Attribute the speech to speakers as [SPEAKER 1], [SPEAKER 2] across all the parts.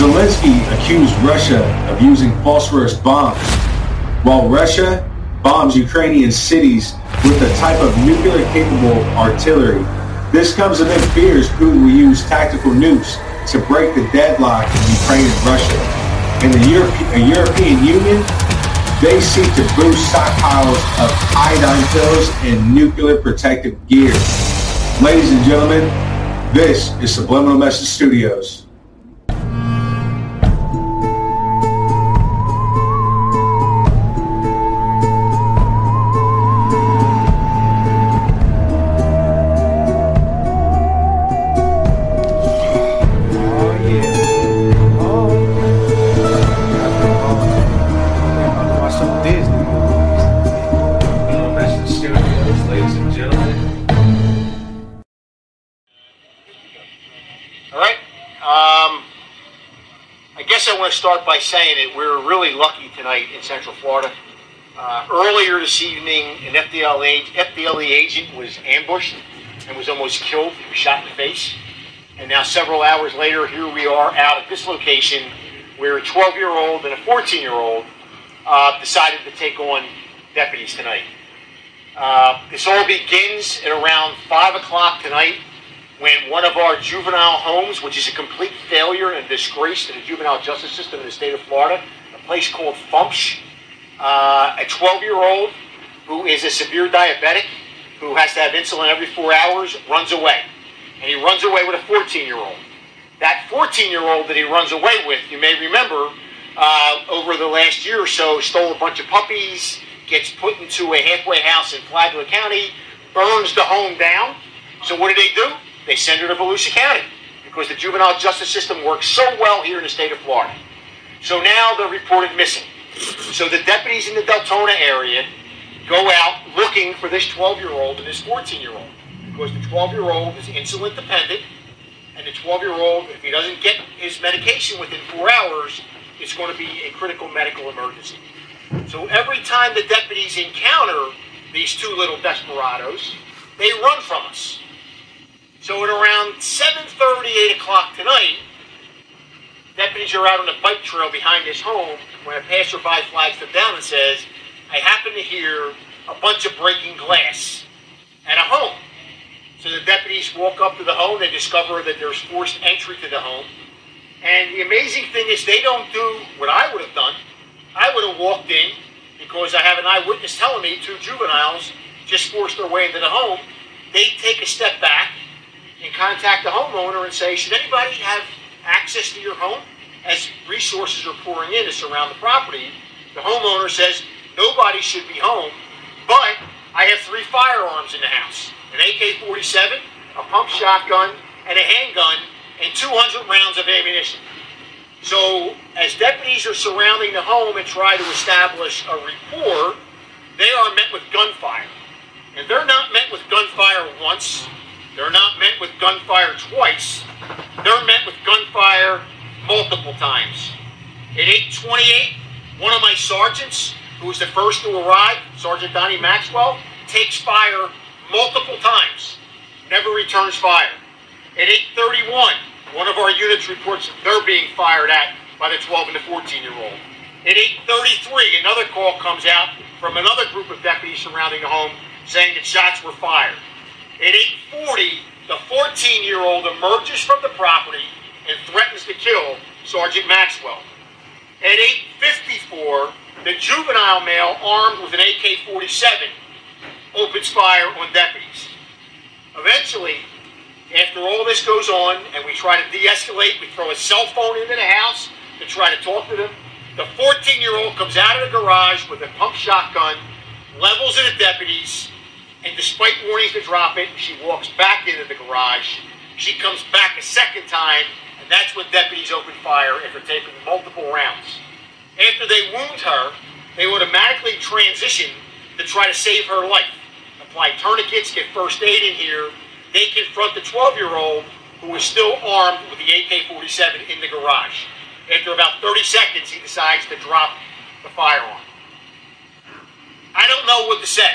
[SPEAKER 1] Zelensky accused Russia of using phosphorus bombs, while Russia bombs Ukrainian cities with a type of nuclear-capable artillery. This comes amid fears Putin will use tactical nukes to break the deadlock in Ukraine and Russia. And the Europe- European Union, they seek to boost stockpiles of iodine pills and nuclear protective gear. Ladies and gentlemen, this is Subliminal Message Studios.
[SPEAKER 2] Saying that we're really lucky tonight in Central Florida. Uh, earlier this evening, an FDLE, FDLE agent was ambushed and was almost killed. He was shot in the face. And now, several hours later, here we are out at this location where a 12 year old and a 14 year old uh, decided to take on deputies tonight. Uh, this all begins at around 5 o'clock tonight when one of our juvenile homes, which is a complete failure and disgrace to the juvenile justice system in the state of Florida, a place called Fumpsh, uh, a 12 year old who is a severe diabetic who has to have insulin every four hours runs away. And he runs away with a 14 year old. That 14 year old that he runs away with, you may remember, uh, over the last year or so, stole a bunch of puppies, gets put into a halfway house in Flagler County, burns the home down. So what do they do? They send her to Volusia County because the juvenile justice system works so well here in the state of Florida. So now they're reported missing. So the deputies in the Deltona area go out looking for this 12 year old and this 14 year old because the 12 year old is insulin dependent and the 12 year old, if he doesn't get his medication within four hours, it's going to be a critical medical emergency. So every time the deputies encounter these two little desperados, they run from us. So at around 7.30, 8 o'clock tonight, deputies are out on the bike trail behind his home when a passerby flags them down and says, I happen to hear a bunch of breaking glass at a home. So the deputies walk up to the home, they discover that there's forced entry to the home. And the amazing thing is they don't do what I would have done. I would have walked in because I have an eyewitness telling me two juveniles just forced their way into the home. They take a step back and contact the homeowner and say, should anybody have access to your home? As resources are pouring in to surround the property, the homeowner says, nobody should be home, but I have three firearms in the house an AK 47, a pump shotgun, and a handgun, and 200 rounds of ammunition. So, as deputies are surrounding the home and try to establish a rapport, they are met with gunfire. And they're not met with gunfire once, they're not met with gunfire twice. They're met with gunfire multiple times. At 828, one of my sergeants, who was the first to arrive, Sergeant Donnie Maxwell, takes fire multiple times, never returns fire. At 831, one of our units reports they're being fired at by the 12 and the 14 year old. At 833, another call comes out from another group of deputies surrounding the home saying that shots were fired. At 840, the 14-year-old emerges from the property and threatens to kill Sergeant Maxwell. At 854, the juvenile male armed with an AK-47 opens fire on deputies. Eventually, after all this goes on and we try to de-escalate, we throw a cell phone into the house to try to talk to them. The 14-year-old comes out of the garage with a pump shotgun, levels at the deputies, despite warnings to drop it, she walks back into the garage. She comes back a second time, and that's when deputies open fire after taking multiple rounds. After they wound her, they automatically transition to try to save her life. Apply tourniquets, get first aid in here. They confront the 12 year old who is still armed with the AK 47 in the garage. After about 30 seconds, he decides to drop the firearm. I don't know what to say.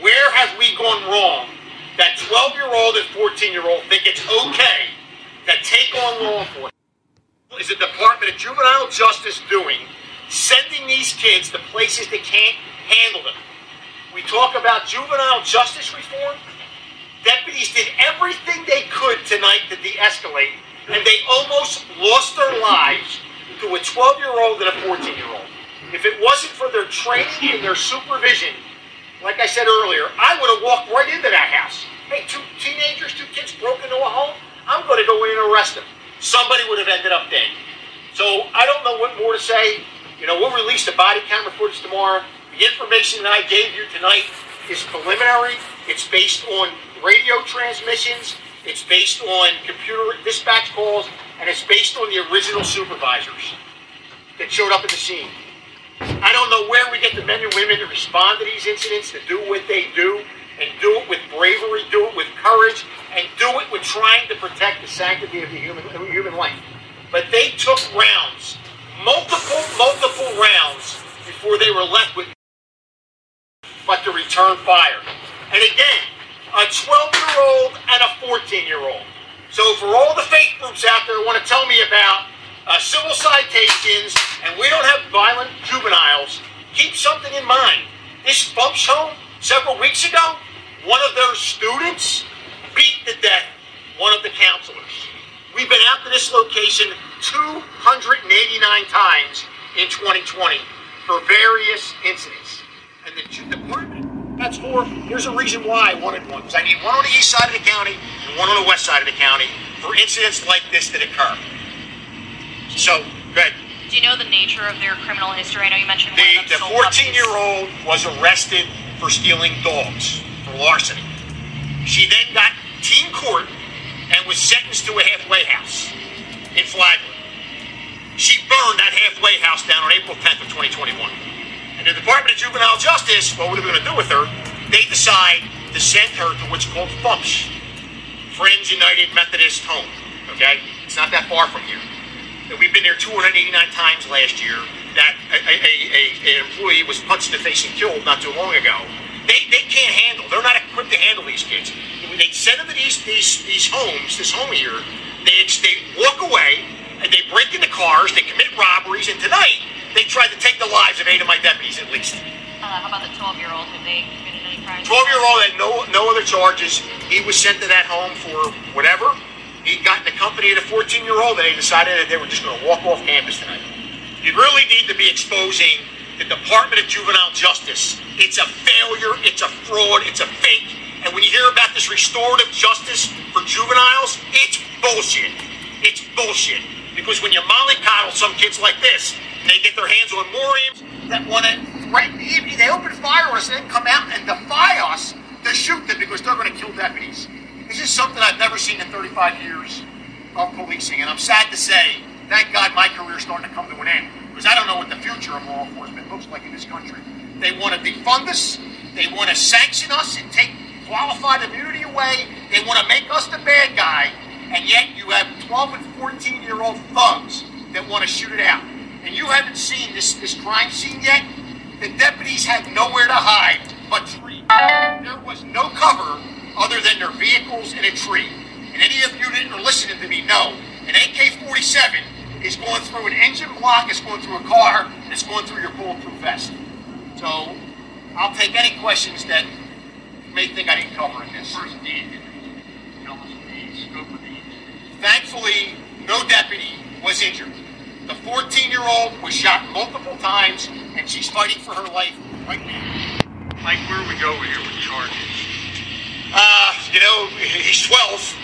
[SPEAKER 2] Where have we gone wrong that 12 year old and 14 year old think it's okay to take on law enforcement? is the Department of Juvenile Justice doing sending these kids to places that can't handle them? We talk about juvenile justice reform. Deputies did everything they could tonight to de escalate, and they almost lost their lives to a 12 year old and a 14 year old. If it wasn't for their training and their supervision, like I said earlier, I would have walked right into that house. Hey, two teenagers, two kids broke into a home. I'm going to go in and arrest them. Somebody would have ended up dead. So I don't know what more to say. You know, we'll release the body camera footage tomorrow. The information that I gave you tonight is preliminary. It's based on radio transmissions. It's based on computer dispatch calls, and it's based on the original supervisors that showed up at the scene. I don't know where we get the men and women to respond to these incidents, to do what they do, and do it with bravery, do it with courage, and do it with trying to protect the sanctity of the human, human life. But they took rounds, multiple, multiple rounds, before they were left with but to return fire. And again, a 12 year old and a 14 year old. So for all the faith groups out there want to tell me about uh, civil citations and we don't have violent juveniles, keep something in mind. This folks home several weeks ago, one of their students beat to death one of the counselors. We've been out to this location 289 times in 2020 for various incidents and the department. That's four. Here's a reason why I wanted one. Because I need one on the east side of the county and one on the west side of the county for incidents like this that occur. So, go ahead.
[SPEAKER 3] Do you know the nature of their criminal history? I know you mentioned
[SPEAKER 2] the,
[SPEAKER 3] one of them
[SPEAKER 2] the 14 year old was arrested for stealing dogs for larceny. She then got teen court and was sentenced to a halfway house in Flagler. She burned that halfway house down on April 10th of 2021. And the Department of Juvenile Justice, what were they going to do with her? They decide to send her to what's called FUMPS, Friends United Methodist Home. Okay? It's not that far from here. We've been there 289 times last year. That a, a, a, an employee was punched in the face and killed not too long ago. They, they can't handle. They're not equipped to handle these kids. They send them to these these these homes, this home here. They they walk away and they break into cars. They commit robberies. And tonight they tried to take the lives of eight of my deputies at least.
[SPEAKER 3] Uh, how about the 12 year old? Have they committed any crimes?
[SPEAKER 2] 12 year old had no no other charges. He was sent to that home for whatever. He got in the company of the 14 year old, and they decided that they were just going to walk off campus tonight. You really need to be exposing the Department of Juvenile Justice. It's a failure, it's a fraud, it's a fake. And when you hear about this restorative justice for juveniles, it's bullshit. It's bullshit. Because when you mollycoddle some kids like this, and they get their hands on Moriums that want to threaten, they open fire on us and then come out and defy us to shoot them because they're going to kill deputies. This is something I've never seen in 35 years of policing. And I'm sad to say, thank God my career's starting to come to an end. Because I don't know what the future of law enforcement looks like in this country. They want to defund us. They want to sanction us and take qualified immunity away. They want to make us the bad guy. And yet you have 12 and 14 year old thugs that want to shoot it out. And you haven't seen this, this crime scene yet. The deputies had nowhere to hide but tree. There was no cover other than their vehicles and a tree. And any of you that are listening to me know an AK-47 is going through an engine block, it's going through a car, and it's going through your bulletproof vest. So I'll take any questions that you may think I didn't cover in this.
[SPEAKER 4] First aid, tell us the scope of the
[SPEAKER 2] Thankfully, no deputy was injured. The 14-year-old was shot multiple times, and she's fighting for her life right now.
[SPEAKER 4] Mike, where we go here with charges?
[SPEAKER 2] Uh, you know, he's 12,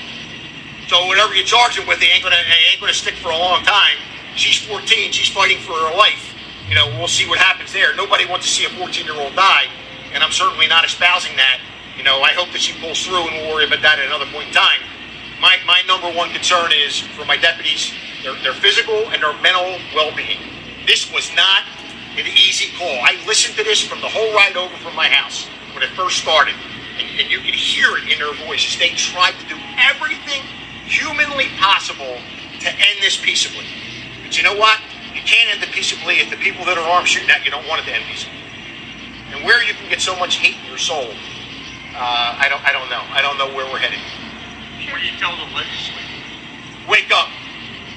[SPEAKER 2] so whatever you charge him with, he ain't gonna, he ain't gonna stick for a long time. She's 14, she's fighting for her life. You know, we'll see what happens there. Nobody wants to see a 14-year-old die, and I'm certainly not espousing that. You know, I hope that she pulls through, and we'll worry about that at another point in time. My, my number one concern is for my deputies, their, their physical and their mental well-being. This was not an easy call. I listened to this from the whole ride over from my house when it first started, and, you could hear it in their voices. They tried to do everything humanly possible to end this peaceably. But you know what? You can't end it peaceably if the people that are armed shooting at you don't want it to end peaceably. And where you can get so much hate in your soul, uh, I don't, I don't know. I don't know where we're headed.
[SPEAKER 4] What do you tell the legislature?
[SPEAKER 2] Wake up,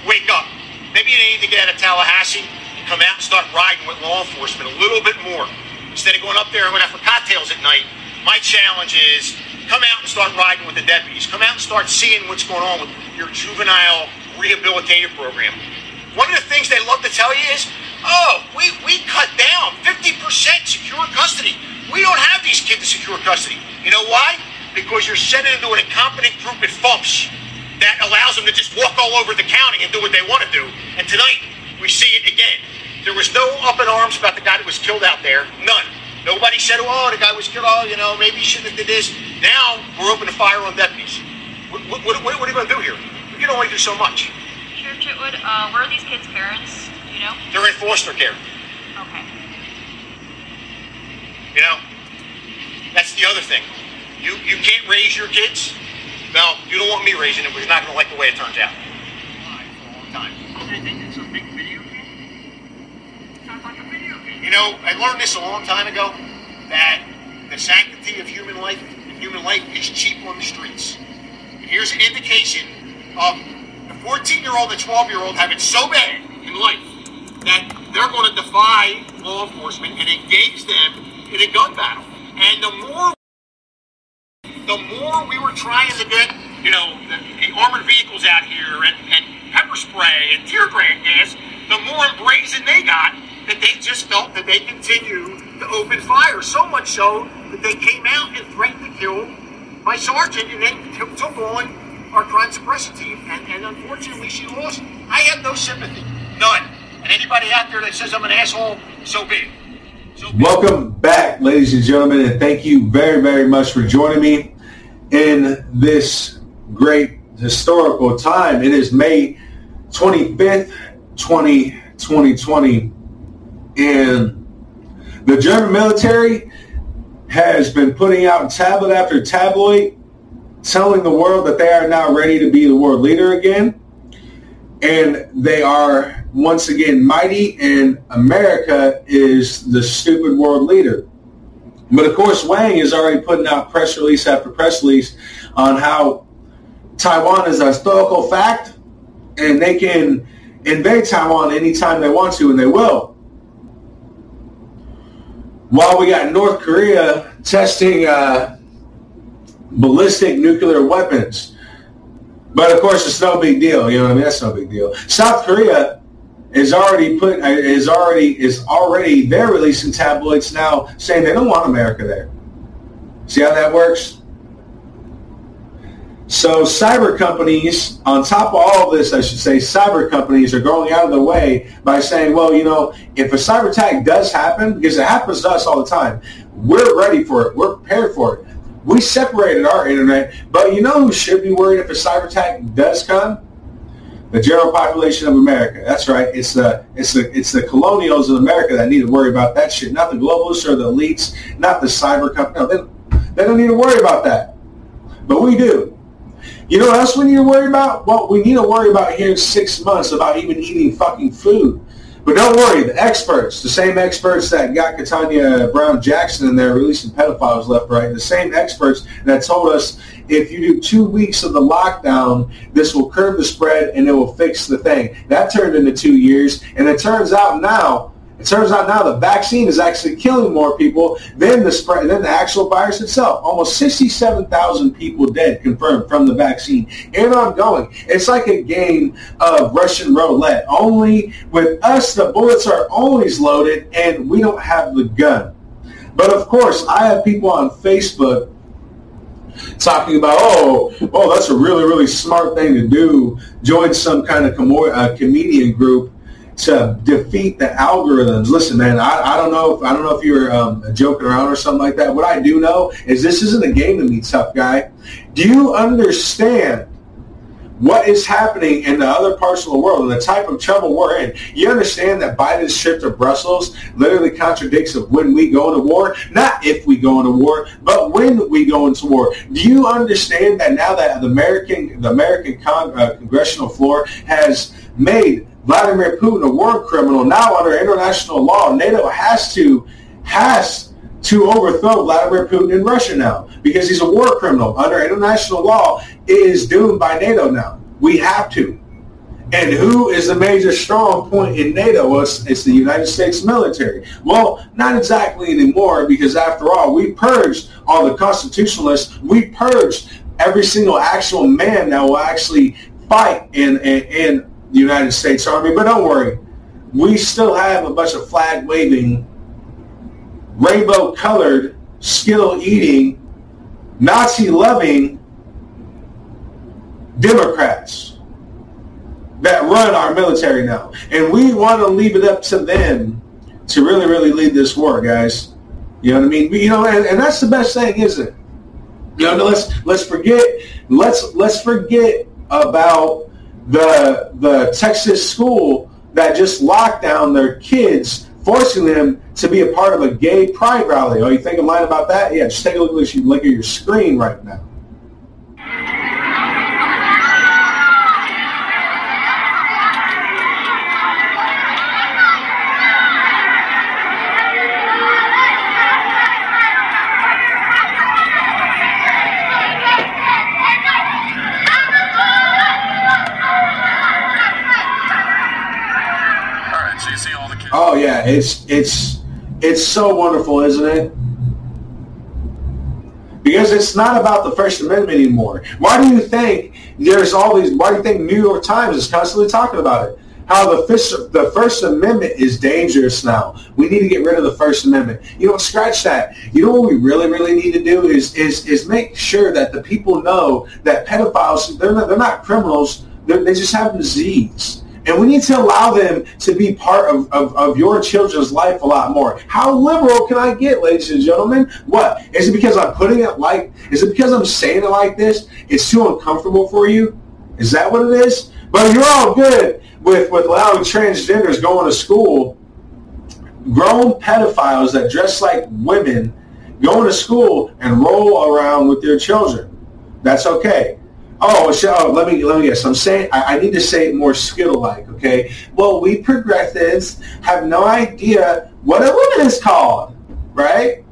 [SPEAKER 2] wake up. Maybe you need to get out of Tallahassee and come out and start riding with law enforcement a little bit more. Instead of going up there and going out for cocktails at night, my challenge is come out and start riding with the deputies. Come out and start seeing what's going on with your juvenile rehabilitative program. One of the things they love to tell you is, oh, we, we cut down 50% secure custody. We don't have these kids in secure custody. You know why? Because you're sending them to an incompetent group at FUMPS that allows them to just walk all over the county and do what they want to do. And tonight, we see it again. There was no up in arms about the guy that was killed out there. None. Nobody said, oh, the guy was killed. Oh, you know, maybe he shouldn't have did this. Now we're open to fire on deputies. What, what, what, what are you going to do here? We can only do so much.
[SPEAKER 3] Sheriff Chitwood, uh, where are these kids' parents? Do you know?
[SPEAKER 2] They're in foster care.
[SPEAKER 3] Okay.
[SPEAKER 2] You know, that's the other thing. You you can't raise your kids. Well, you don't want me raising them, but you're not going to like the way it turns out.
[SPEAKER 4] Why? For a long time. They think it's a big video game? Sounds like a video game.
[SPEAKER 2] You know, I learned this a long time ago that the sanctity of human life, and human life is cheap on the streets. And here's an indication of the 14-year-old and 12-year-old have it so bad in life that they're going to defy law enforcement and engage them in a gun battle. And the more the more we were trying to get, you know, the, the armored vehicles out here and, and pepper spray and tear gas, the more brazen they got that they just felt that they continue to open fire. So much so that they came out and threatened to kill my sergeant and then t- took on our crime suppression team. And, and unfortunately, she lost. I have no sympathy. None. And anybody out there that says I'm an asshole, so be it.
[SPEAKER 1] Welcome back, ladies and gentlemen, and thank you very, very much for joining me in this great historical time. It is May 25th, 20, 2020, and the German military has been putting out tablet after tabloid telling the world that they are now ready to be the world leader again. And they are once again mighty, and America is the stupid world leader. But of course, Wang is already putting out press release after press release on how Taiwan is a historical fact, and they can invade Taiwan anytime they want to, and they will. While we got North Korea testing uh, ballistic nuclear weapons, but of course it's no big deal. You know what I mean? That's no big deal. South Korea is already put uh, is already is already they're releasing tabloids now saying they don't want America there. See how that works? So cyber companies, on top of all of this, I should say, cyber companies are going out of the way by saying, well, you know, if a cyber attack does happen, because it happens to us all the time, we're ready for it. We're prepared for it. We separated our internet, but you know who should be worried if a cyber attack does come? The general population of America. That's right. It's the it's the it's the colonials of America that need to worry about that shit. Not the globalists or the elites. Not the cyber company. No, they, they don't need to worry about that. But we do. You know what else we need to worry about? Well, we need to worry about here in six months about even eating fucking food. But don't worry, the experts, the same experts that got Ketanji Brown Jackson in there releasing pedophiles left, right, the same experts that told us if you do two weeks of the lockdown, this will curb the spread and it will fix the thing. That turned into two years, and it turns out now it turns out now the vaccine is actually killing more people than the spread than the actual virus itself. Almost 67,000 people dead confirmed from the vaccine and ongoing. It's like a game of Russian roulette. Only with us, the bullets are always loaded and we don't have the gun. But of course, I have people on Facebook talking about, oh, oh, that's a really, really smart thing to do. Join some kind of com- uh, comedian group to defeat the algorithms. Listen, man, I, I don't know if I don't know if you're um, joking around or something like that. What I do know is this isn't a game to me, tough guy. Do you understand what is happening in the other parts of the world and the type of trouble we're in? You understand that Biden's trip to Brussels literally contradicts of when we go into war, not if we go into war, but when we go into war. Do you understand that now that the American the American con- uh, congressional floor has made Vladimir Putin a war criminal. Now under international law, NATO has to has to overthrow Vladimir Putin in Russia now because he's a war criminal. Under international law, it is doomed by NATO now. We have to. And who is the major strong point in NATO? Well, it's, it's, the United States military. Well, not exactly anymore because after all, we purged all the constitutionalists. We purged every single actual man that will actually fight and, and, in the United States Army. But don't worry, we still have a bunch of flag waving, rainbow colored, skill eating, Nazi loving Democrats that run our military now. And we want to leave it up to them to really, really lead this war, guys. You know what I mean? You know, and, and that's the best thing, isn't it? You know, let's let's forget let's let's forget about the the Texas school that just locked down their kids, forcing them to be a part of a gay pride rally. Oh, you think I'm lying about that? Yeah, just take a look, look at your screen right now. It's it's it's so wonderful, isn't it? Because it's not about the First Amendment anymore. Why do you think there's all these? Why do you think New York Times is constantly talking about it? How the First, the First Amendment is dangerous now. We need to get rid of the First Amendment. You don't scratch that. You know what we really, really need to do is is is make sure that the people know that pedophiles they're not, they're not criminals. They're, they just have disease. And we need to allow them to be part of, of, of, your children's life a lot more. How liberal can I get, ladies and gentlemen? What? Is it because I'm putting it like, is it because I'm saying it like this? It's too uncomfortable for you? Is that what it is? But you're all good with, with allowing transgenders going to school, grown pedophiles that dress like women going to school and roll around with their children. That's okay. Oh, so oh, let me let me guess. I'm saying I, I need to say it more skill-like. Okay. Well, we progressives have no idea what a woman is called, right?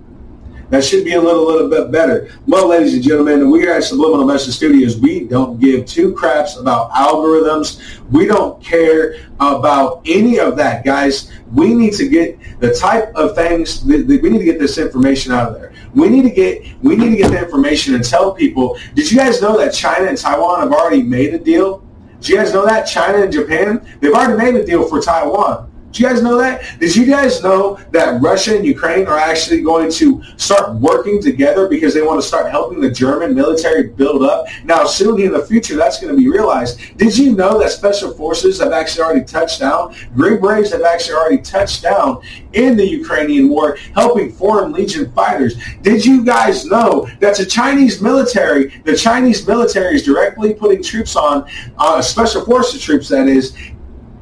[SPEAKER 1] That should be a little little bit better. Well, ladies and gentlemen, we are at Subliminal Message Studios. We don't give two craps about algorithms. We don't care about any of that, guys. We need to get the type of things. that we need to get this information out of there. We need to get we need to get the information and tell people. Did you guys know that China and Taiwan have already made a deal? Did you guys know that China and Japan they've already made a deal for Taiwan? Did you guys know that? Did you guys know that Russia and Ukraine are actually going to start working together because they want to start helping the German military build up? Now, soon in the future, that's going to be realized. Did you know that special forces have actually already touched down? Green Berets have actually already touched down in the Ukrainian war, helping foreign legion fighters. Did you guys know that the Chinese military, the Chinese military is directly putting troops on, uh, special forces troops, that is,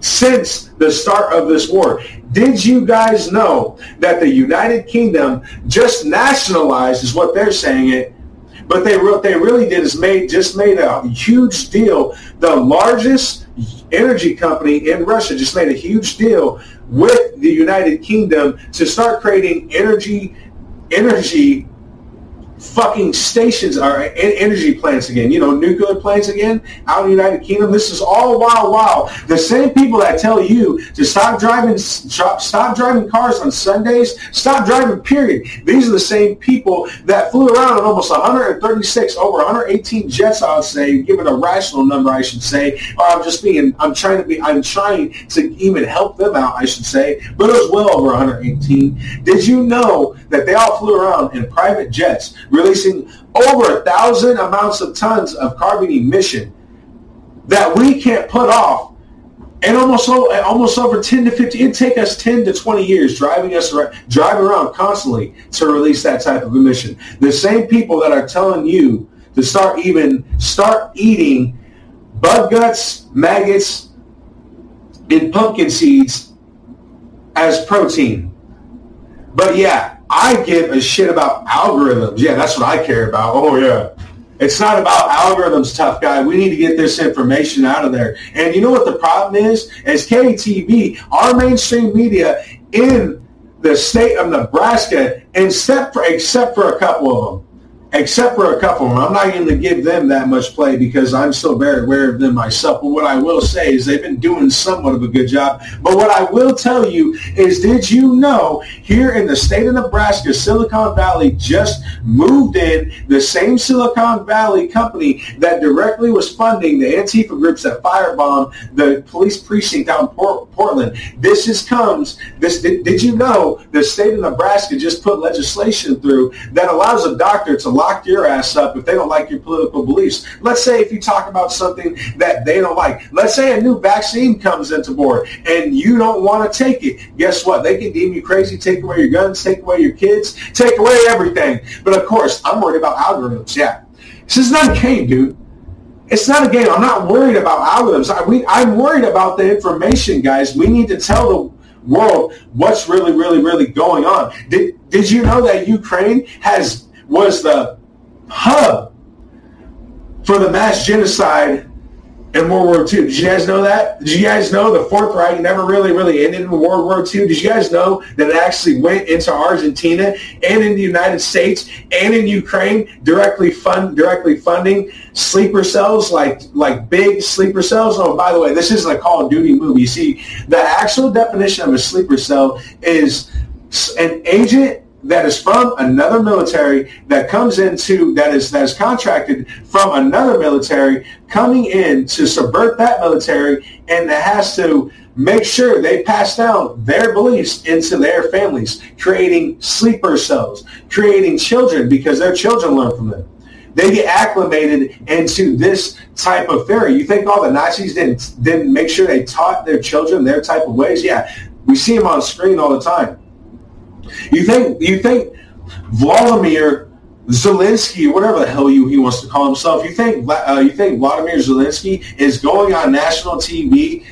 [SPEAKER 1] since the start of this war. Did you guys know that the United Kingdom just nationalized, is what they're saying it, but they what they really did is made just made a huge deal. The largest energy company in Russia just made a huge deal with the United Kingdom to start creating energy energy fucking stations are energy plants again, you know, nuclear plants again out in the United Kingdom. This is all wow, wow. The same people that tell you to stop driving, stop, stop driving cars on Sundays, stop driving, period. These are the same people that flew around on almost 136, over 118 jets, I would say, given a rational number, I should say. Or I'm just being, I'm trying to be, I'm trying to even help them out, I should say. But it was well over 118. Did you know that they all flew around in private jets releasing over a thousand amounts of tons of carbon emission that we can't put off and almost almost over 10 to 50 it take us 10 to 20 years driving us around, driving around constantly to release that type of emission. The same people that are telling you to start even start eating bug guts maggots and pumpkin seeds as protein. But yeah I give a shit about algorithms. Yeah, that's what I care about. Oh, yeah. It's not about algorithms, tough guy. We need to get this information out of there. And you know what the problem is? As KTV, our mainstream media in the state of Nebraska, except for, except for a couple of them, except for a couple of them. I'm not going to give them that much play because I'm still very aware of them myself. But what I will say is they've been doing somewhat of a good job. But what I will tell you is, did you know here in the state of Nebraska, Silicon Valley just moved in the same Silicon Valley company that directly was funding the Antifa groups that firebombed the police precinct out in Port- Portland. This is comes. This did, did you know the state of Nebraska just put legislation through that allows a doctor to lock your ass up if they don't like your political beliefs. Let's say if you talk about something that they don't like. Let's say a new vaccine comes into board and you don't want to take it. Guess what? They can deem you crazy, take away your guns, take away your kids, take away everything. But of course, I'm worried about algorithms. Yeah. This is not a game, dude. It's not a game. I'm not worried about algorithms. I, we, I'm worried about the information, guys. We need to tell the world what's really, really, really going on. Did, did you know that Ukraine has was the hub for the mass genocide in World War II. Did you guys know that? Did you guys know the Fourth Reich never really, really ended in World War II? Did you guys know that it actually went into Argentina and in the United States and in Ukraine, directly fund, directly funding sleeper cells, like like big sleeper cells? Oh, by the way, this isn't a Call of Duty movie. You see, the actual definition of a sleeper cell is an agent that is from another military that comes into that is that is contracted from another military coming in to subvert that military and that has to make sure they pass down their beliefs into their families creating sleeper cells creating children because their children learn from them. They get acclimated into this type of theory. You think all the nazis didn't didn't make sure they taught their children their type of ways? Yeah we see them on screen all the time you think you think Vladimir Zelensky, whatever the hell you, he wants to call himself, you think uh, you think Vladimir Zelensky is going on national TV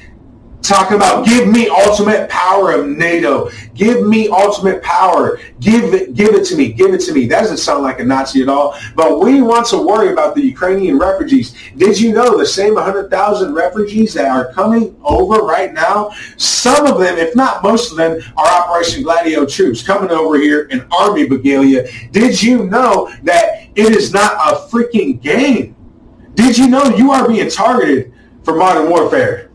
[SPEAKER 1] talking about give me ultimate power of NATO. Give me ultimate power. Give it, give it to me. Give it to me. That doesn't sound like a Nazi at all. But we want to worry about the Ukrainian refugees. Did you know the same 100,000 refugees that are coming over right now? Some of them, if not most of them, are Operation Gladio troops coming over here in Army Regalia. Did you know that it is not a freaking game? Did you know you are being targeted for modern warfare?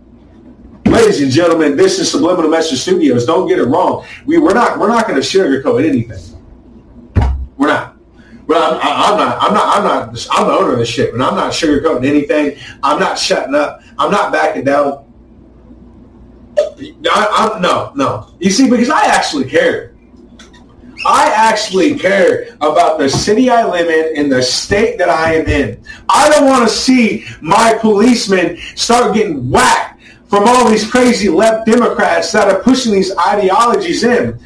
[SPEAKER 1] Ladies and gentlemen, this is Subliminal Message Studios. Don't get it wrong. We, we're not we're not going to sugarcoat anything. We're not. Well, I, am not. I'm not. I'm not. I'm the owner of this shit, and I'm not sugarcoating anything. I'm not shutting up. I'm not backing down. I, I'm, no, no. You see, because I actually care. I actually care about the city I live in and the state that I am in. I don't want to see my policemen start getting whacked from all these crazy left Democrats that are pushing these ideologies in.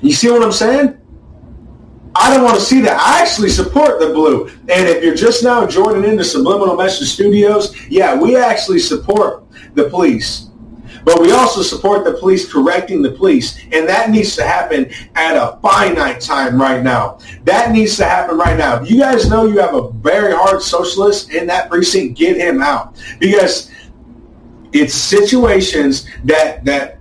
[SPEAKER 1] You see what I'm saying? I don't want to see that. I actually support the blue. And if you're just now joining into Subliminal Message Studios, yeah, we actually support the police. But we also support the police correcting the police. And that needs to happen at a finite time right now. That needs to happen right now. You guys know you have a very hard socialist in that precinct, get him out. Because it's situations that that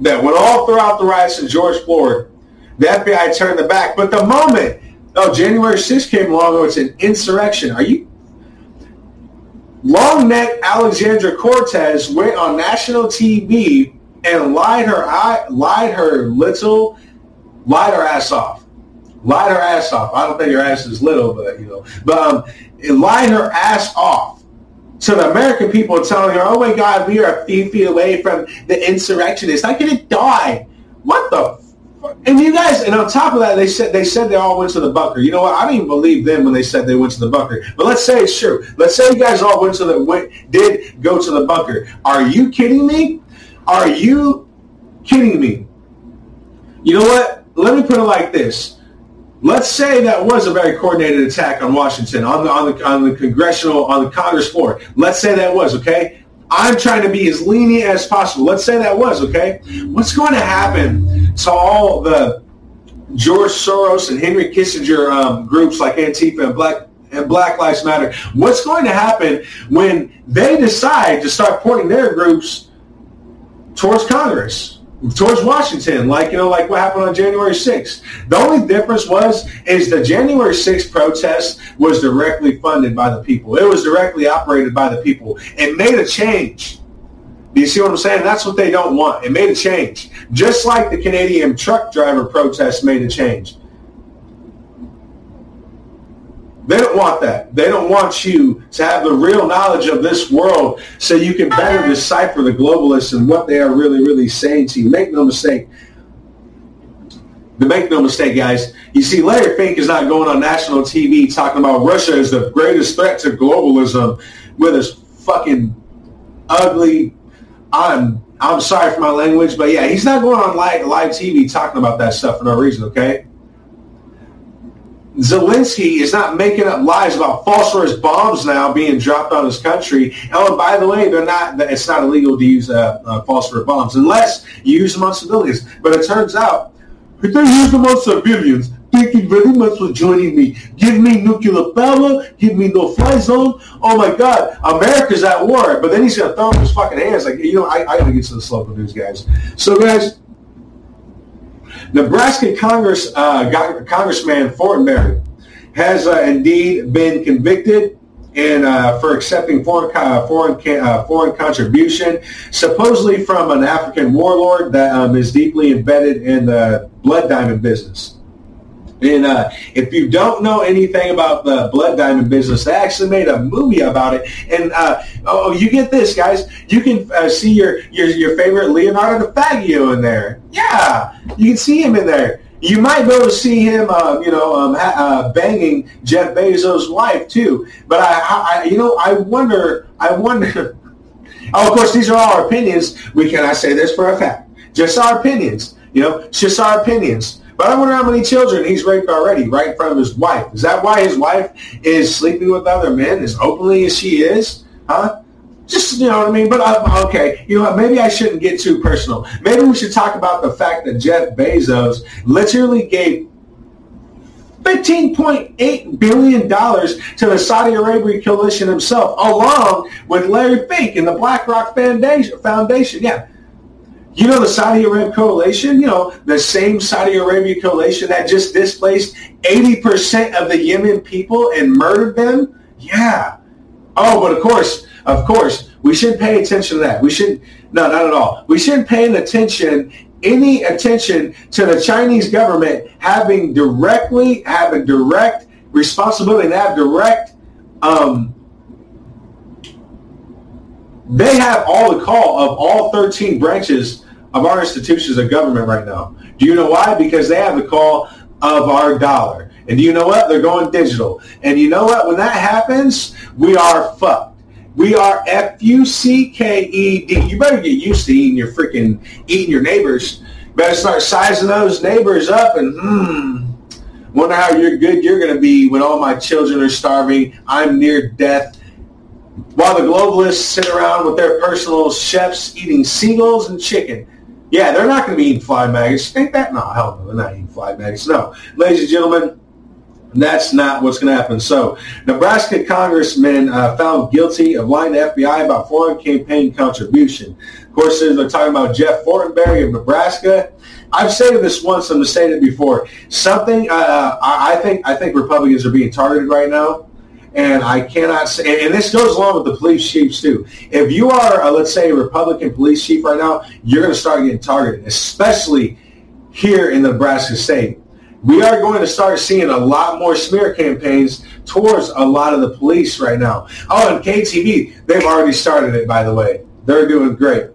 [SPEAKER 1] that went all throughout the riots in George Floyd. The FBI turned the back, but the moment oh January 6th came along, it's an insurrection. Are you? Long neck Alexandria Cortez went on national TV and lied her eye, lied her little, lied her ass off, lied her ass off. I don't think her ass is little, but you know, but um, lied her ass off so the American people are telling her, oh my God, we are a few feet away from the insurrectionists. I could have die. What the fuck? And you guys, and on top of that, they said they said they all went to the bunker. You know what? I didn't even believe them when they said they went to the bunker. But let's say it's true. Let's say you guys all went to the went, did go to the bunker. Are you kidding me? Are you kidding me? You know what? Let me put it like this Let's say that was a very coordinated attack on Washington, on the, on the, on the congressional, on the Congress floor. Let's say that was, okay? I'm trying to be as lenient as possible. Let's say that was, okay? What's going to happen to all the George Soros and Henry Kissinger um, groups like Antifa and Black and Black Lives Matter? What's going to happen when they decide to start pointing their groups towards Congress? Towards Washington, like you know, like what happened on January 6th. The only difference was is the January 6th protest was directly funded by the people. It was directly operated by the people. It made a change. Do you see what I'm saying? That's what they don't want. It made a change. Just like the Canadian truck driver protest made a change. They don't want that. They don't want you to have the real knowledge of this world so you can better decipher the globalists and what they are really, really saying to you. Make no mistake. Make no mistake, guys. You see, Larry Fink is not going on national TV talking about Russia is the greatest threat to globalism with his fucking ugly. I'm I'm sorry for my language, but yeah, he's not going on live live TV talking about that stuff for no reason. Okay. Zelensky is not making up lies about phosphorus bombs now being dropped on his country. Oh, and by the way, they're not. It's not illegal to use uh, uh, phosphorus bombs unless you use them on civilians. But it turns out if they use them on civilians, thank you very much for joining me. Give me nuclear power. Give me no fly zone. Oh my God, America's at war. But then he's gonna throw up his fucking hands like, you know, I, I gotta get to the slope of news, guys. So, guys Nebraska Congress uh, Congressman Fortenberry has uh, indeed been convicted in uh, for accepting foreign foreign uh, foreign contribution, supposedly from an African warlord that um, is deeply embedded in the blood diamond business. And uh, if you don't know anything about the blood diamond business, they actually made a movie about it. And uh, oh, you get this, guys. You can uh, see your, your your favorite Leonardo DiFagio in there. Yeah, you can see him in there. You might be able to see him, uh, you know, um, uh, banging Jeff Bezos' wife too. But I, I, you know, I wonder, I wonder. oh, of course, these are all our opinions. We cannot say this for a fact. Just our opinions. You know, just our opinions. But I wonder how many children he's raped already right in front of his wife. Is that why his wife is sleeping with other men as openly as she is? Huh? Just, you know what I mean? But, uh, okay, you know? Maybe I shouldn't get too personal. Maybe we should talk about the fact that Jeff Bezos literally gave $15.8 billion to the Saudi Arabia coalition himself, along with Larry Fink and the BlackRock. Foundation. Yeah, you know the Saudi Arabia coalition, you know, the same Saudi Arabia coalition that just displaced 80% of the Yemen people and murdered them? Yeah. Oh, but of course, of course, we shouldn't pay attention to that. We shouldn't, no, not at all. We shouldn't pay attention any attention to the Chinese government having directly having direct responsibility and have direct um, they have all the call of all 13 branches of our institutions of government right now. Do you know why? Because they have the call of our dollar. And do you know what? They're going digital. And you know what? When that happens, we are fucked. We are F-U-C-K-E-D. You better get used to eating your freaking, eating your neighbors. You better start sizing those neighbors up and, hmm, wonder how you're good you're going to be when all my children are starving. I'm near death. While the globalists sit around with their personal chefs eating seagulls and chicken. Yeah, they're not going to be eating fly maggots. Think that? No, hell no, they're not eating fly maggots. No. Ladies and gentlemen, that's not what's going to happen. So, Nebraska congressman uh, found guilty of lying to FBI about foreign campaign contribution. Of course, they're talking about Jeff Fortenberry of Nebraska. I've stated this once. I'm to say it before. Something uh I think I think Republicans are being targeted right now and I cannot say, and this goes along with the police chiefs too. If you are, a, let's say, a Republican police chief right now, you're going to start getting targeted, especially here in Nebraska state. We are going to start seeing a lot more smear campaigns towards a lot of the police right now. Oh, and KTV, they've already started it, by the way. They're doing great.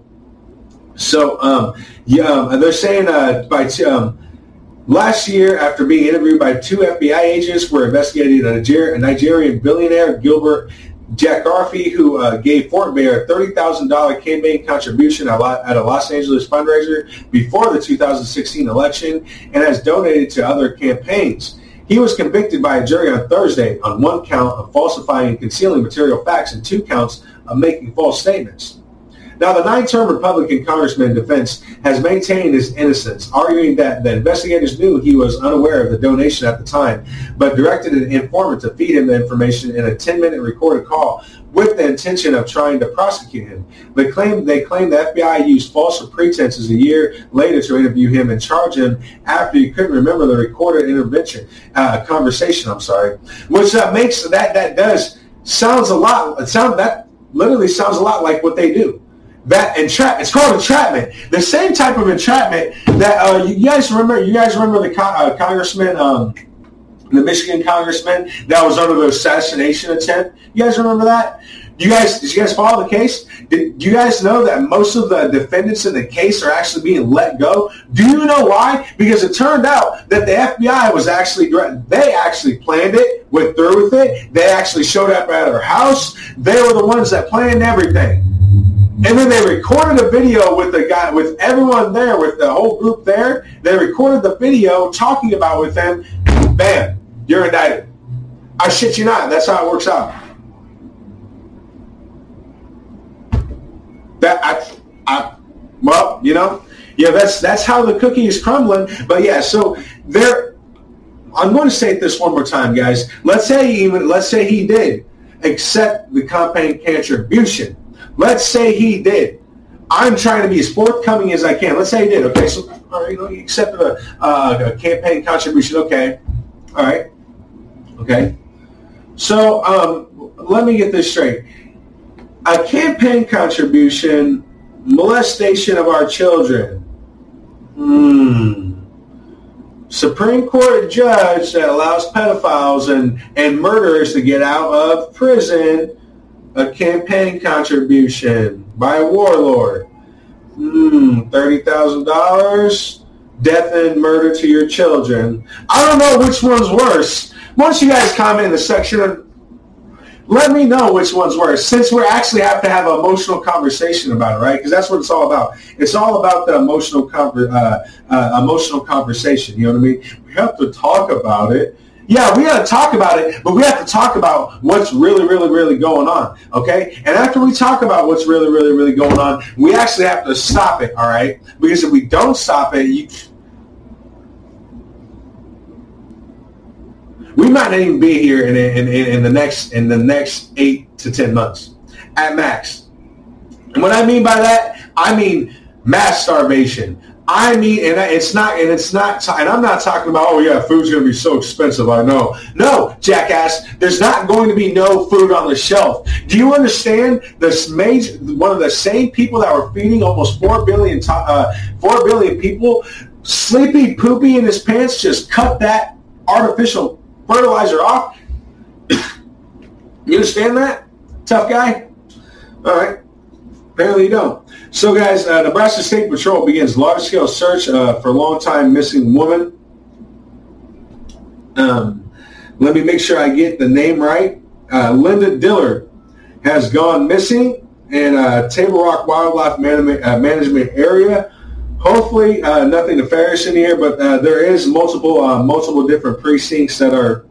[SPEAKER 1] So, um, yeah, um, they're saying uh, by um, Last year, after being interviewed by two FBI agents, were investigating a, Niger- a Nigerian billionaire, Gilbert Jack Garfey, who uh, gave Fortenberry a $30,000 campaign contribution at a Los Angeles fundraiser before the 2016 election and has donated to other campaigns. He was convicted by a jury on Thursday on one count of falsifying and concealing material facts and two counts of making false statements. Now, the nine-term Republican congressman in defense has maintained his innocence, arguing that the investigators knew he was unaware of the donation at the time, but directed an informant to feed him the information in a 10-minute recorded call with the intention of trying to prosecute him. They claim they claim the FBI used false pretenses a year later to interview him and charge him after he couldn't remember the recorded intervention uh, conversation. I'm sorry, which uh, makes that that does sounds a lot. It sounds that literally sounds a lot like what they do. That entrap. It's called entrapment. The same type of entrapment that uh, you guys remember. You guys remember the uh, congressman. Um, the Michigan congressman that was under the assassination attempt. You guys remember that? You guys, did you guys follow the case? Did you guys know that most of the defendants in the case are actually being let go? Do you know why? Because it turned out that the FBI was actually, they actually planned it, went through with it. They actually showed up at her house. They were the ones that planned everything. And then they recorded a video with the guy, with everyone there, with the whole group there. They recorded the video talking about with them. Bam, you're indicted. I shit you not. That's how it works out. That I, I, well, you know, yeah, that's that's how the cookie is crumbling. But yeah, so there. I'm going to say this one more time, guys. Let's say even let's say he did accept the campaign contribution. Let's say he did. I'm trying to be as forthcoming as I can. Let's say he did. Okay, so you know, he accepted a, uh, a campaign contribution. Okay, all right, okay. So um, let me get this straight a campaign contribution, molestation of our children. Hmm. Supreme Court judge that allows pedophiles and, and murderers to get out of prison, a campaign contribution by a warlord. Hmm, $30,000, death and murder to your children. I don't know which one's worse. Once you guys comment in the section let me know which one's worse. Since we actually have to have an emotional conversation about it, right? Because that's what it's all about. It's all about the emotional conver- uh, uh, emotional conversation. You know what I mean? We have to talk about it. Yeah, we got to talk about it, but we have to talk about what's really, really, really going on. Okay? And after we talk about what's really, really, really going on, we actually have to stop it. All right? Because if we don't stop it, you, we might not even be here in, in, in, in, the next in the next eight to ten months at max. And what I mean by that, I mean mass starvation. I mean, and it's not, and it's not, and I'm not talking about, oh yeah, food's going to be so expensive. I know. No, jackass, there's not going to be no food on the shelf. Do you understand this major, one of the same people that were feeding almost 4 billion, uh, 4 billion people, sleepy poopy in his pants, just cut that artificial fertilizer off. you understand that? Tough guy? All right. Apparently you don't. So guys, uh, Nebraska State Patrol begins large-scale search uh, for long-time missing woman. Um, let me make sure I get the name right. Uh, Linda Dillard has gone missing in uh, Table Rock Wildlife Management, uh, Management Area hopefully uh, nothing nefarious in here, but uh, there is multiple multiple different precincts that are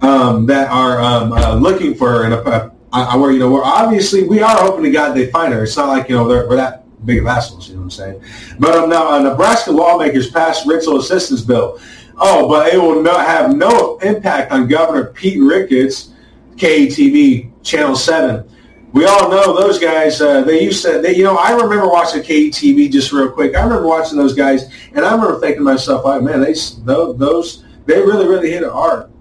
[SPEAKER 1] um, that are um, looking for her. And uh, where you know we're obviously we are hoping to God they find her. It's not like you know we're that big of assholes. You know what I'm saying? But um, now uh, Nebraska lawmakers passed rental assistance bill. Oh, but it will not have no impact on Governor Pete Ricketts, KETV Channel Seven we all know those guys. Uh, they used to, they, you know, I remember watching KETV just real quick. I remember watching those guys, and I remember thinking to myself, like, man, they those they really really hit it hard.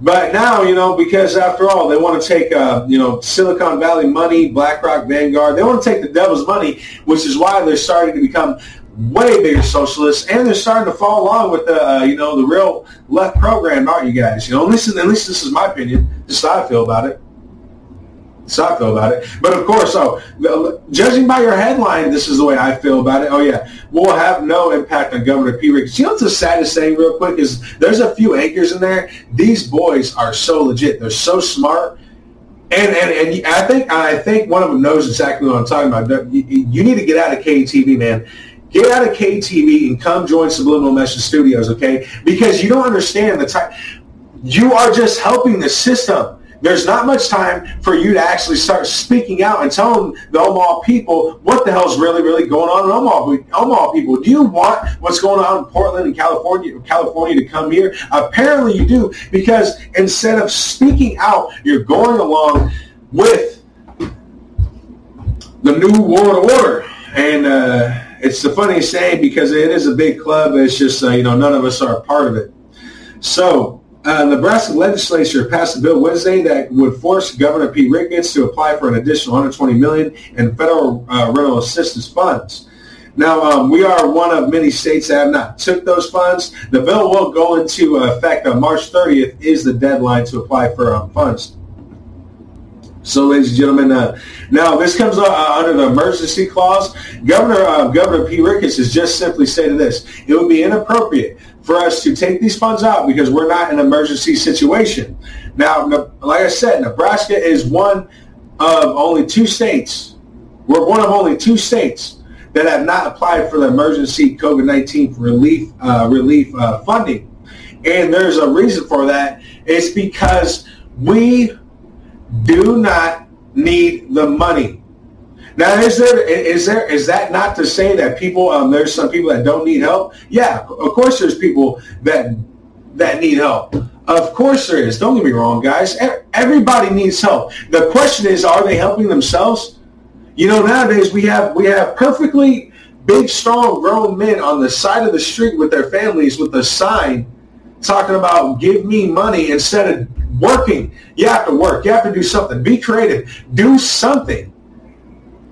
[SPEAKER 1] But now, you know, because after all, they want to take, uh, you know, Silicon Valley money, BlackRock, Vanguard. They want to take the devil's money, which is why they're starting to become way bigger socialists, and they're starting to fall along with the, uh, you know, the real left program, aren't you guys? You know, least, at least this is my opinion. This is how I feel about it. Feel about it. But of course, oh, so judging by your headline, this is the way I feel about it. Oh yeah, will have no impact on Governor P. Rick. You know what's the saddest thing, real quick, is there's a few anchors in there. These boys are so legit. They're so smart. And, and and I think I think one of them knows exactly what I'm talking about. You, you need to get out of KTV, man. Get out of KTV and come join Subliminal Message Studios, okay? Because you don't understand the type. You are just helping the system there's not much time for you to actually start speaking out and telling the Omaha people what the hell's really, really going on in Omaha, Omaha people. Do you want what's going on in Portland and California, California to come here? Apparently you do, because instead of speaking out, you're going along with the new world order. And uh, it's the funniest thing because it is a big club. It's just, uh, you know, none of us are a part of it. So uh, Nebraska legislature passed a bill Wednesday that would force Governor Pete Ricketts to apply for an additional 120 million in federal uh, rental assistance funds. Now, um, we are one of many states that have not took those funds. The bill will go into effect on March 30th is the deadline to apply for um, funds. So, ladies and gentlemen, uh, now this comes uh, under the emergency clause. Governor uh, Governor Pete Ricketts has just simply stated this: it would be inappropriate for us to take these funds out because we're not in an emergency situation. Now, like I said, Nebraska is one of only two states. We're one of only two states that have not applied for the emergency COVID-19 relief uh, relief uh, funding, and there's a reason for that. It's because we do not need the money. Now, is there is there is that not to say that people um, there's some people that don't need help? Yeah, of course there's people that that need help. Of course there is. Don't get me wrong, guys. Everybody needs help. The question is, are they helping themselves? You know, nowadays we have we have perfectly big, strong, grown men on the side of the street with their families with a sign talking about give me money instead of working. You have to work. You have to do something. Be creative. Do something.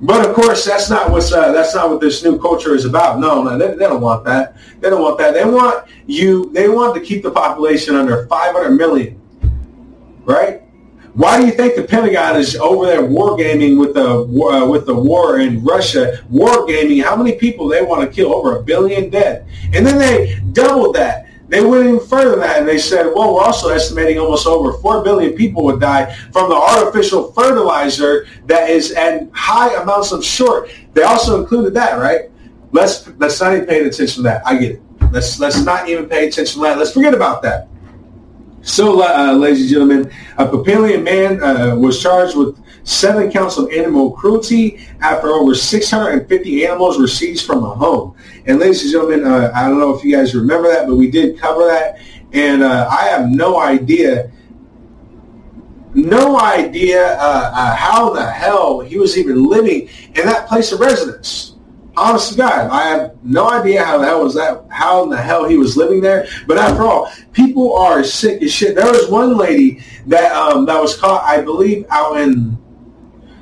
[SPEAKER 1] But of course, that's not what's uh, that's not what this new culture is about. No, no, they, they, don't want that. They don't want that. They want you. They want to keep the population under 500 million, right? Why do you think the Pentagon is over there wargaming with the uh, with the war in Russia? Wargaming how many people they want to kill? Over a billion dead, and then they doubled that they went even further than that and they said, well, we're also estimating almost over 4 billion people would die from the artificial fertilizer that is at high amounts of short. They also included that, right? Let's, let's not even pay attention to that. I get it. Let's, let's not even pay attention to that. Let's forget about that. So, uh, ladies and gentlemen, a Papillion man uh, was charged with seven counts of animal cruelty after over 650 animals were seized from a home. And ladies and gentlemen, uh, I don't know if you guys remember that, but we did cover that. And uh, I have no idea, no idea uh, uh how the hell he was even living in that place of residence. Honest to God, I have no idea how the hell was that, how in the hell he was living there. But after all, people are sick as shit. There was one lady that um, that was caught, I believe, out in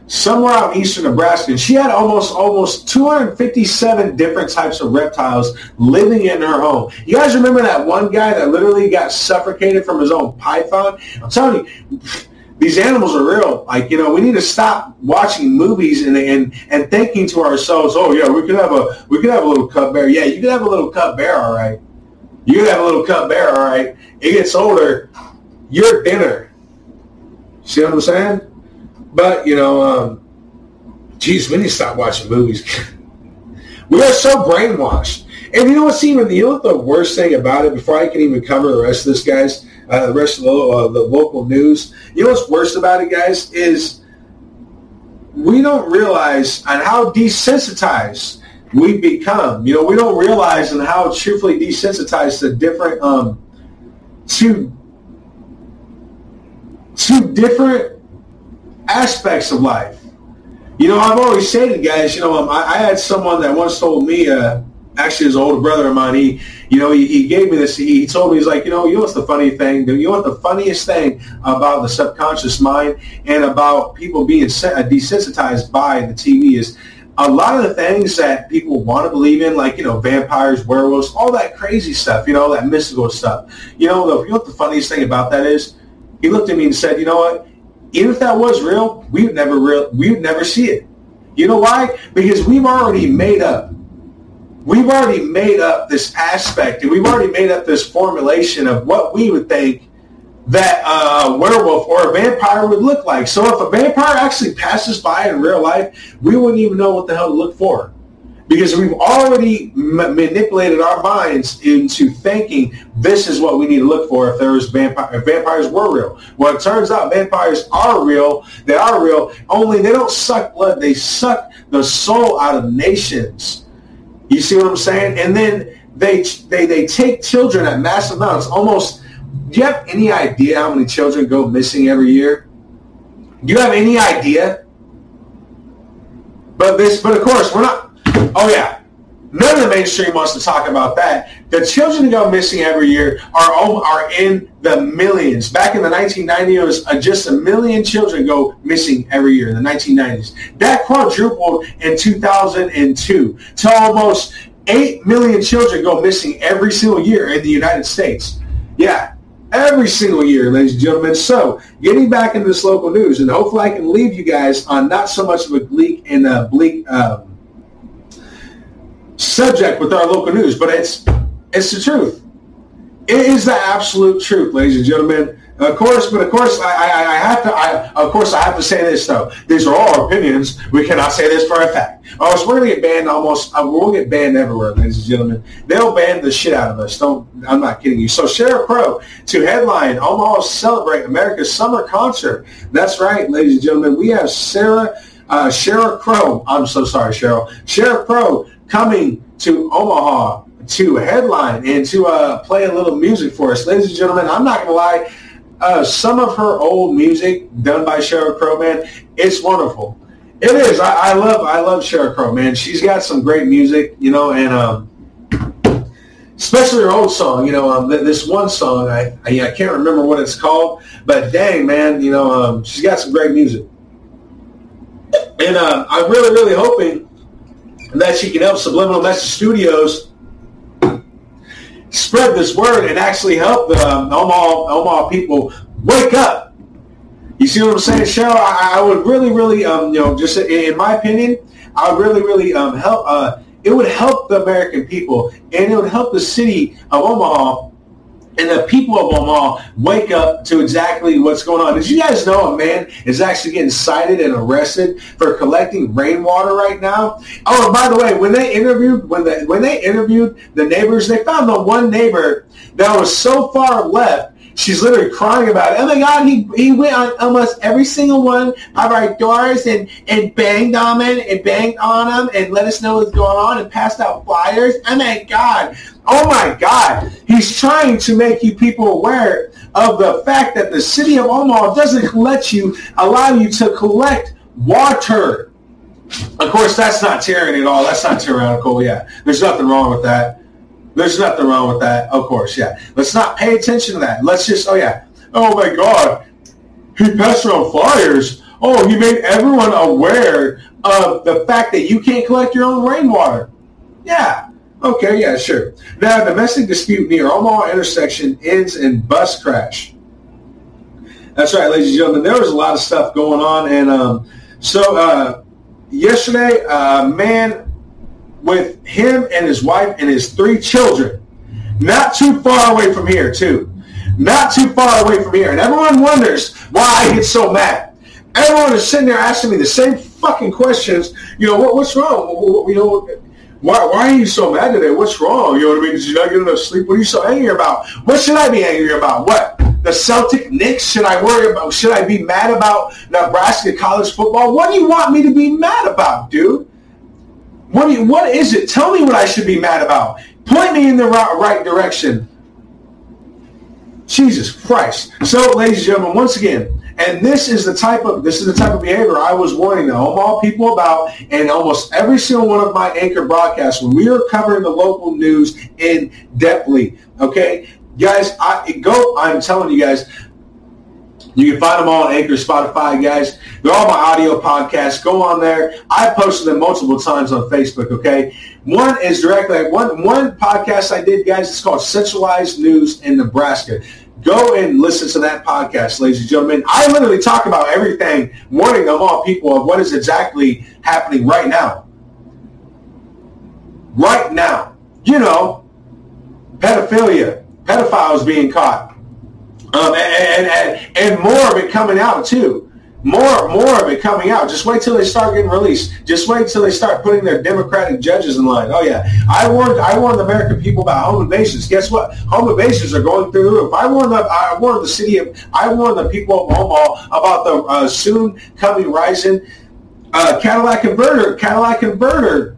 [SPEAKER 1] somewhere out in eastern Nebraska. And she had almost almost 257 different types of reptiles living in her home. You guys remember that one guy that literally got suffocated from his own python? I'm telling you, these animals are real. Like, you know, we need to stop watching movies and and, and thinking to ourselves, oh yeah, we could have a we could have a little cub bear. Yeah, you could have a little cub bear, all right. You could have a little cub bear, all right. It gets older, you're dinner. See what I'm saying? But, you know, um, geez, we need to stop watching movies. we are so brainwashed. And you know what's even, you know what the worst thing about it, before I can even cover the rest of this, guys, uh, the rest of the, uh, the local news, you know what's worse about it, guys, is we don't realize on how desensitized we become. You know, we don't realize and how truthfully desensitized to different, um, to, to different aspects of life. You know, I've always said it, guys, you know, um, I, I, had someone that once told me, uh, actually his older brother of mine, he, you know, he, he gave me this, he, told me, he's like, you know, you know what's the funny thing? You know what the funniest thing about the subconscious mind and about people being uh, desensitized by the TV is a lot of the things that people want to believe in, like, you know, vampires, werewolves, all that crazy stuff, you know, that mystical stuff. You know, the, you know what the funniest thing about that is? He looked at me and said, you know what? even if that was real, we would never real we would never see it. You know why? Because we've already made up we've already made up this aspect and we've already made up this formulation of what we would think that a werewolf or a vampire would look like. So if a vampire actually passes by in real life, we wouldn't even know what the hell to look for. because we've already m- manipulated our minds into thinking this is what we need to look for if there's vampire if vampires were real. Well, it turns out vampires are real. They are real. Only they don't suck blood. They suck the soul out of nations. You see what I'm saying? And then they they they take children at massive amounts. Almost. Do you have any idea how many children go missing every year? Do you have any idea? But this, but of course, we're not Oh yeah. None of the mainstream wants to talk about that. The children who go missing every year are are in the millions. Back in the 1990s, uh, just a million children go missing every year in the 1990s. That quadrupled in 2002 to almost 8 million children go missing every single year in the United States. Yeah, every single year, ladies and gentlemen. So, getting back into this local news, and hopefully I can leave you guys on not so much of a bleak and a bleak um, subject with our local news, but it's it's the truth. It is the absolute truth, ladies and gentlemen. Of course, but of course, I, I, I have to. I, of course, I have to say this though. These are all opinions. We cannot say this for a fact. Oh, so we're gonna get banned almost. Uh, we'll get banned everywhere, ladies and gentlemen. They'll ban the shit out of us. Don't. I'm not kidding you. So, Sheryl Crow to headline Omaha celebrate America's summer concert. That's right, ladies and gentlemen. We have Sarah. Uh, Sheryl Crow. I'm so sorry, Cheryl. Sheryl Crow coming to Omaha to headline and to uh, play a little music for us. Ladies and gentlemen, I'm not going to lie. Uh, some of her old music done by Sheryl Crow, man, it's wonderful. It is. I, I love I love Sheryl Crow, man. She's got some great music, you know, and um, especially her old song. You know, um, this one song I, I, I can't remember what it's called, but dang, man, you know, um, she's got some great music. And uh, I'm really, really hoping and that she can help Subliminal Message Studios spread this word and actually help the um, Omaha, Omaha people wake up. You see what I'm saying, Cheryl? I, I would really, really, um, you know, just in my opinion, I would really, really um, help. Uh, it would help the American people, and it would help the city of Omaha and the people of Omaha wake up to exactly what's going on. Did you guys know a man is actually getting cited and arrested for collecting rainwater right now? Oh, and by the way, when they interviewed when they when they interviewed the neighbors, they found the one neighbor that was so far left she's literally crying about it. Oh my God, he, he went on almost every single one of our doors and, and banged on them and banged on them and let us know what's going on and passed out flyers. Oh my God. Oh my God. He's trying to make you people aware of the fact that the city of Omaha doesn't let you, allow you to collect water. Of course, that's not tyranny at all. That's not tyrannical. Yeah, there's nothing wrong with that. There's nothing wrong with that, of course, yeah. Let's not pay attention to that. Let's just, oh yeah, oh my God, he passed around flyers. Oh, he made everyone aware of the fact that you can't collect your own rainwater. Yeah, okay, yeah, sure. Now, domestic dispute near Omaha intersection ends in bus crash. That's right, ladies and gentlemen. There was a lot of stuff going on, and um, so uh, yesterday, a man with him and his wife and his three children. Not too far away from here, too. Not too far away from here. And everyone wonders why I get so mad. Everyone is sitting there asking me the same fucking questions. You know, what, what's wrong? You know, why, why are you so mad today? What's wrong? You know what I mean? Did you not get enough sleep? What are you so angry about? What should I be angry about? What? The Celtic Knicks? Should I worry about? Should I be mad about Nebraska college football? What do you want me to be mad about, dude? What, you, what is it? Tell me what I should be mad about. Point me in the right, right direction. Jesus Christ. So, ladies and gentlemen, once again, and this is the type of this is the type of behavior I was warning the Omaha people about in almost every single one of my anchor broadcasts when we are covering the local news in depthly. Okay, guys, I go. I'm telling you guys, you can find them all on Anchor, Spotify, guys. They're all my audio podcasts. Go on there. I posted them multiple times on Facebook, okay? One is directly, one, one podcast I did, guys, it's called Centralized News in Nebraska. Go and listen to that podcast, ladies and gentlemen. I literally talk about everything, warning them all people of what is exactly happening right now. Right now. You know, pedophilia, pedophiles being caught um, and, and, and, more of it coming out too. More more of it coming out. Just wait till they start getting released. Just wait till they start putting their Democratic judges in line. Oh yeah, I warned I warned the American people about home invasions. Guess what? Home invasions are going through the roof. I warned the I warned the city of I warned the people of Omaha about the uh, soon coming rising uh, Cadillac converter Cadillac converter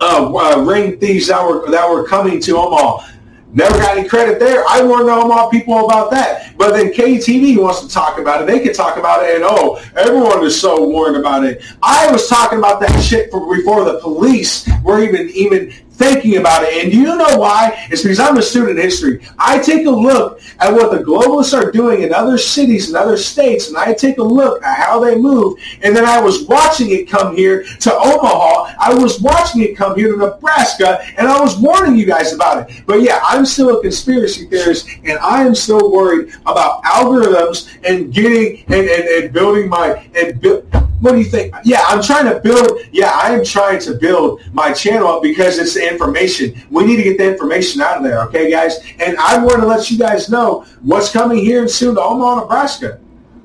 [SPEAKER 1] uh, uh, ring thieves that were that were coming to Omaha. Never got any credit there. I warned the Omaha people about that. But then KTV wants to talk about it. They can talk about it and oh, everyone is so warned about it. I was talking about that shit for, before the police were even even thinking about it. And you know why? It's because I'm a student of history. I take a look at what the globalists are doing in other cities and other states, and I take a look at how they move. And then I was watching it come here to Omaha. I was watching it come here to Nebraska, and I was warning you guys about it. But yeah, I'm still a conspiracy theorist, and I am still worried about algorithms and getting and, and, and building my and build what do you think? Yeah, I'm trying to build. Yeah, I am trying to build my channel because it's the information. We need to get the information out of there, okay, guys? And I want to let you guys know what's coming here soon to Omaha, Nebraska.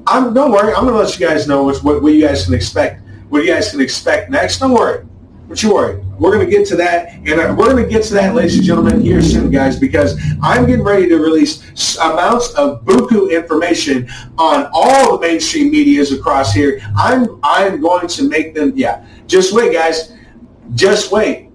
[SPEAKER 1] I'm don't worry. I'm going to let you guys know what, what you guys can expect. What you guys can expect next. Don't worry. Don't you worry. We're going to get to that, and uh, we're going to get to that, ladies and gentlemen, here soon, guys, because I'm getting ready to release amounts of buku information on all the mainstream medias across here. I'm I'm going to make them. Yeah, just wait, guys. Just wait.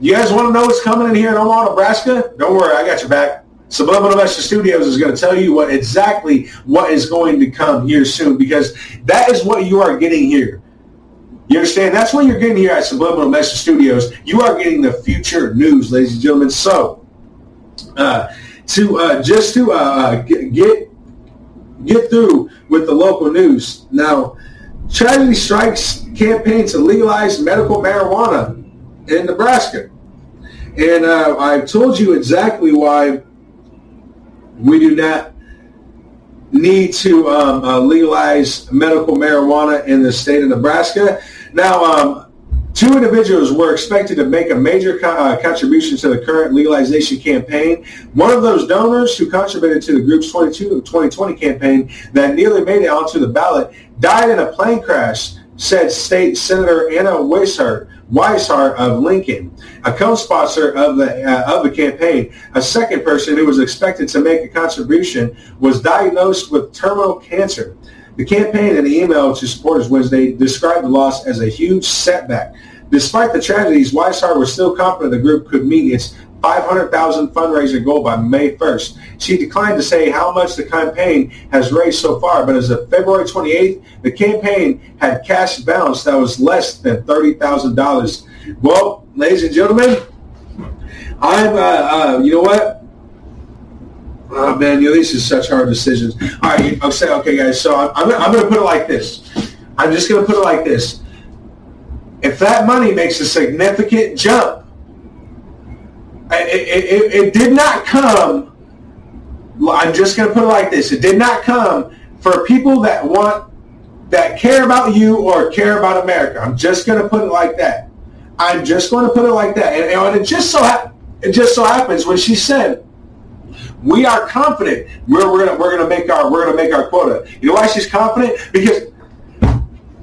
[SPEAKER 1] You guys want to know what's coming in here in Omaha, Nebraska? Don't worry, I got your back. Subliminal Message Studios is going to tell you what exactly what is going to come here soon because that is what you are getting here. You understand? That's what you're getting here at Subliminal Message Studios. You are getting the future news, ladies and gentlemen. So, uh, to uh, just to uh, uh get get through with the local news now, tragedy strikes campaign to legalize medical marijuana in Nebraska, and uh, I've told you exactly why we do not need to um, uh, legalize medical marijuana in the state of Nebraska. Now, um, two individuals were expected to make a major co- uh, contribution to the current legalization campaign. One of those donors who contributed to the group's 22 2020 campaign that nearly made it onto the ballot died in a plane crash, said State Senator Anna Wishart, Weishart of Lincoln, a co-sponsor of the uh, of the campaign. A second person who was expected to make a contribution was diagnosed with terminal cancer. The campaign in the email to supporters Wednesday described the loss as a huge setback. Despite the tragedies, Wishart was still confident the group could meet its 500,000 fundraiser goal by May 1st. She declined to say how much the campaign has raised so far, but as of February 28th, the campaign had cash balance that was less than $30,000. Well, ladies and gentlemen, I'm, uh, uh, you know what? Oh man, you know, these are such hard decisions. All right, I'll say, okay, guys. So I'm, I'm, I'm going to put it like this. I'm just going to put it like this. If that money makes a significant jump, it, it, it did not come. I'm just going to put it like this. It did not come for people that want, that care about you or care about America. I'm just going to put it like that. I'm just going to put it like that. And, and it just so it just so happens when she said we are confident we're, we're gonna we're gonna make our we're gonna make our quota. You know why she's confident? Because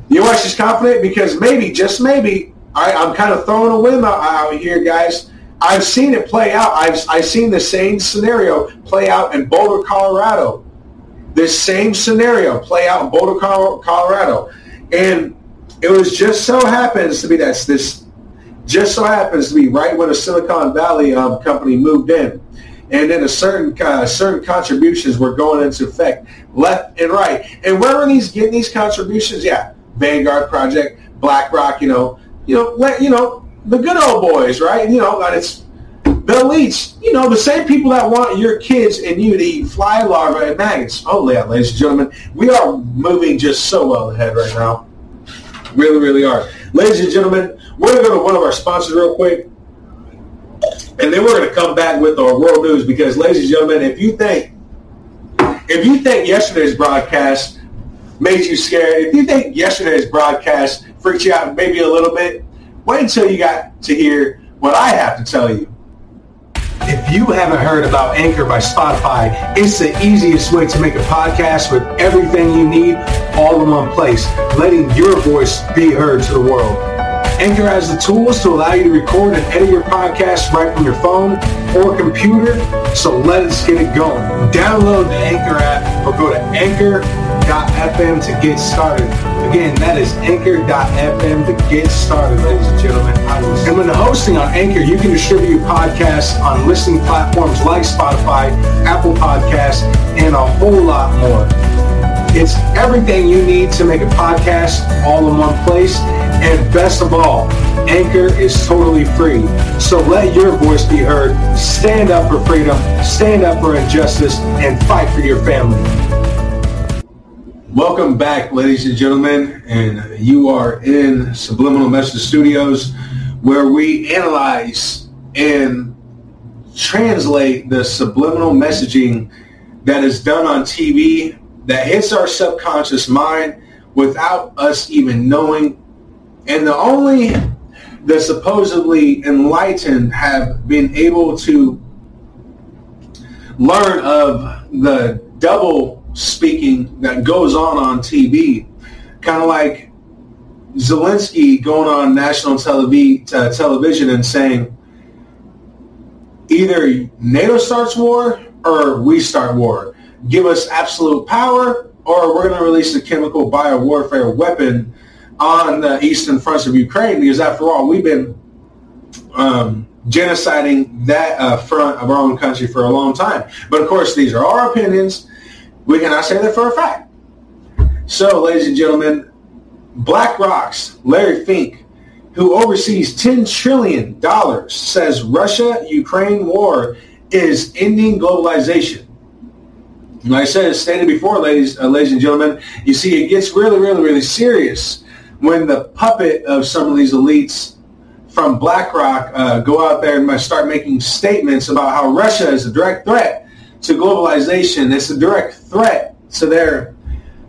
[SPEAKER 1] you know why she's confident? Because maybe, just maybe, I, I'm kind of throwing a whim out, out here, guys. I've seen it play out. I've I've seen the same scenario play out in Boulder, Colorado. This same scenario play out in Boulder, Colorado, and it was just so happens to be that's this just so happens to be right when a Silicon Valley um, company moved in and then a certain uh, certain contributions were going into effect left and right. And where are these getting these contributions? Yeah, Vanguard Project, BlackRock, you know, you know, let, you know, the good old boys, right? You know, it's the elites, you know, the same people that want your kids and you to eat fly larvae and maggots. Oh, yeah, ladies and gentlemen, we are moving just so well ahead right now. Really, really are. Ladies and gentlemen, we're going to go to one of our sponsors real quick. And then we're going to come back with our world news because, ladies and gentlemen, if you think if you think yesterday's broadcast made you scared, if you think yesterday's broadcast freaked you out maybe a little bit, wait until you got to hear what I have to tell you. If you haven't heard about Anchor by Spotify, it's the easiest way to make a podcast with everything you need all in one place, letting your voice be heard to the world. Anchor has the tools to allow you to record and edit your podcast right from your phone or computer, so let's get it going. Download the Anchor app or go to anchor.fm to get started. Again, that is anchor.fm to get started, ladies and gentlemen. And when hosting on Anchor, you can distribute your podcasts on listening platforms like Spotify, Apple Podcasts, and a whole lot more. It's everything you need to make a podcast all in one place. And best of all, Anchor is totally free. So let your voice be heard. Stand up for freedom, stand up for injustice, and fight for your family. Welcome back, ladies and gentlemen, and you are in Subliminal Message Studios, where we analyze and translate the subliminal messaging that is done on TV that hits our subconscious mind without us even knowing. And the only the supposedly enlightened have been able to learn of the double speaking that goes on on TV, kind of like Zelensky going on national telev- uh, television and saying either NATO starts war or we start war. Give us absolute power or we're going to release a chemical biowarfare weapon on the eastern fronts of Ukraine because after all, we've been um, genociding that uh, front of our own country for a long time. But of course, these are our opinions. We cannot say that for a fact. So, ladies and gentlemen, BlackRock's Larry Fink, who oversees $10 trillion, says Russia-Ukraine war is ending globalization. Like I said, stated before, ladies, uh, ladies and gentlemen, you see, it gets really, really, really serious when the puppet of some of these elites from BlackRock uh, go out there and start making statements about how Russia is a direct threat to globalization. It's a direct threat to their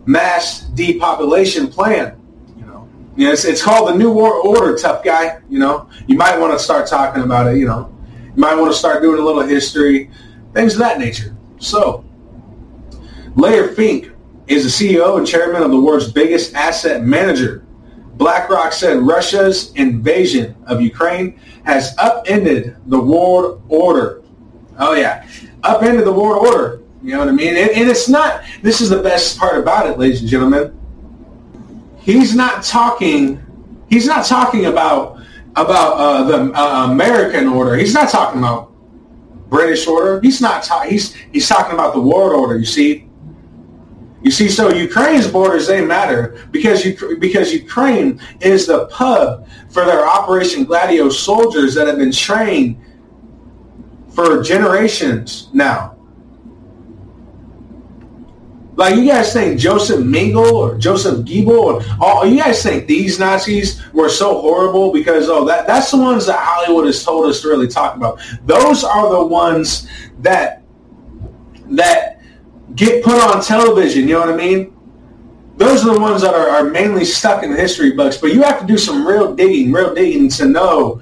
[SPEAKER 1] mass depopulation plan. You know, you know it's, it's called the New World Order, tough guy. You know, you might want to start talking about it. You know, you might want to start doing a little history, things of that nature. So, Larry Fink is the CEO and chairman of the world's biggest asset manager. BlackRock said Russia's invasion of Ukraine has upended the world order. Oh yeah, upended the world order. You know what I mean? And, and it's not, this is the best part about it, ladies and gentlemen. He's not talking, he's not talking about, about uh, the uh, American order. He's not talking about British order. He's not, he's, he's talking about the world order, you see? You see, so Ukraine's borders, they matter because you, because Ukraine is the pub for their Operation Gladio soldiers that have been trained for generations now. Like you guys think Joseph Mengele or Joseph Goebbels or all you guys think these Nazis were so horrible because oh that that's the ones that Hollywood has told us to really talk about. Those are the ones that that get put on television, you know what I mean? Those are the ones that are, are mainly stuck in the history books, but you have to do some real digging, real digging to know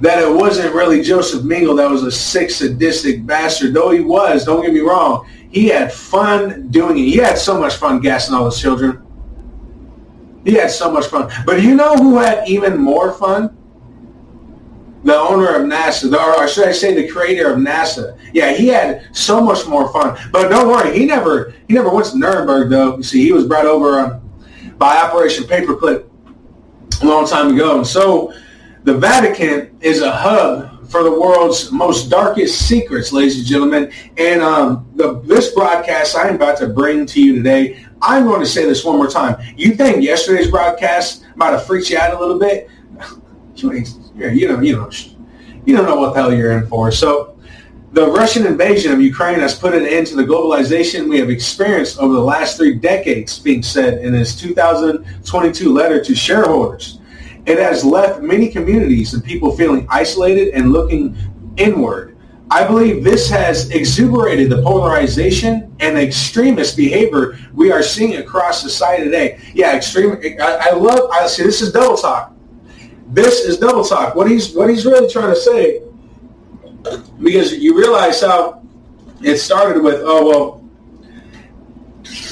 [SPEAKER 1] that it wasn't really Joseph Mengele that was a sick, sadistic bastard. Though he was, don't get me wrong, he had fun doing it. He had so much fun gassing all his children. He had so much fun. But you know who had even more fun? The owner of NASA, or should I say the creator of NASA. Yeah, he had so much more fun. But don't worry, he never he never went to Nuremberg though. You see, he was brought over um, by Operation Paperclip a long time ago. And so the Vatican is a hub for the world's most darkest secrets, ladies and gentlemen. And um, the, this broadcast I'm about to bring to you today, I'm going to say this one more time. You think yesterday's broadcast might have freaked you out a little bit? You, you know, you know, you don't know what the hell you're in for. So the Russian invasion of Ukraine has put an end to the globalization we have experienced over the last three decades, Fink said in his 2022 letter to shareholders. It has left many communities and people feeling isolated and looking inward. I believe this has exuberated the polarization and extremist behavior we are seeing across society today. Yeah, extreme. I, I love. I see. This is double talk. This is double talk. What he's what he's really trying to say because you realize how it started with, oh, well,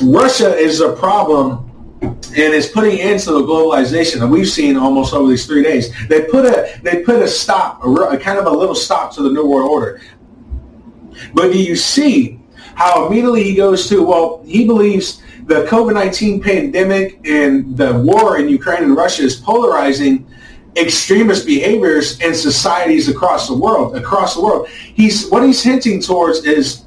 [SPEAKER 1] Russia is a problem and is putting into the globalization that we've seen almost over these three days. They put a they put a stop, a, a kind of a little stop to the New World Order. But do you see how immediately he goes to, well, he believes the COVID-19 pandemic and the war in Ukraine and Russia is polarizing extremist behaviors in societies across the world. Across the world, he's what he's hinting towards is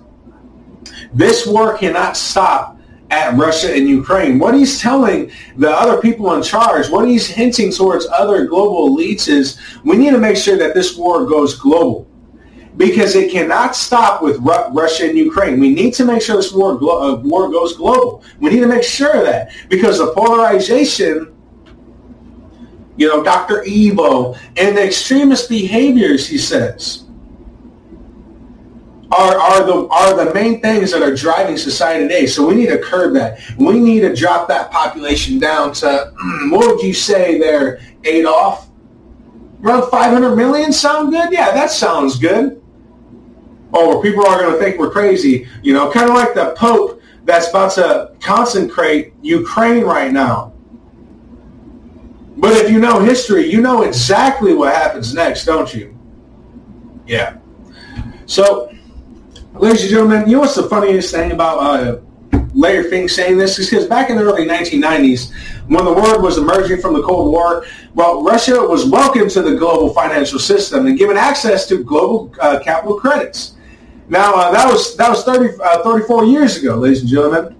[SPEAKER 1] this war cannot stop at Russia and Ukraine. What he's telling the other people in charge, what he's hinting towards other global elites is we need to make sure that this war goes global because it cannot stop with Ru- Russia and Ukraine. We need to make sure this war, glo- uh, war goes global. We need to make sure that because the polarization, you know, Dr. Evo, and the extremist behaviors, he says, are, are the are the main things that are driving society today. So we need to curb that. We need to drop that population down to what would you say there, Adolf? Around 500 million sound good? Yeah, that sounds good oh, people are going to think we're crazy. You know, kind of like the Pope that's about to consecrate Ukraine right now. But if you know history, you know exactly what happens next, don't you? Yeah. So, ladies and gentlemen, you know what's the funniest thing about uh, Larry Fink saying this? Is because back in the early 1990s, when the world was emerging from the Cold War, well, Russia was welcomed to the global financial system and given access to global uh, capital credits. Now uh, that was that was 30, uh, 34 years ago, ladies and gentlemen,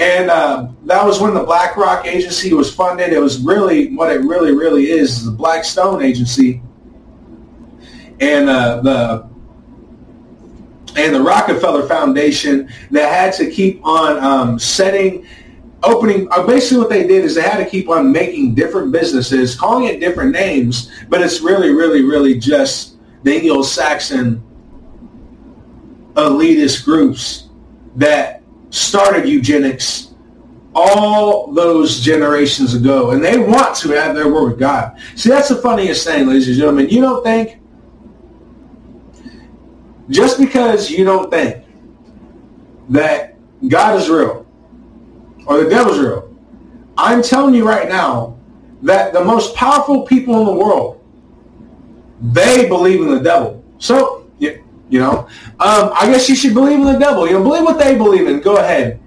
[SPEAKER 1] and uh, that was when the BlackRock agency was funded. It was really what it really really is, is the Blackstone agency, and uh, the and the Rockefeller Foundation that had to keep on um, setting opening uh, basically what they did is they had to keep on making different businesses calling it different names but it's really really really just the anglo-saxon elitist groups that started eugenics all those generations ago, and they want to have their word with God. See, that's the funniest thing, ladies and gentlemen. You don't think, just because you don't think that God is real or the devil's real, I'm telling you right now that the most powerful people in the world, they believe in the devil. So you know, um, I guess you should believe in the devil. You know, believe what they believe in. Go ahead.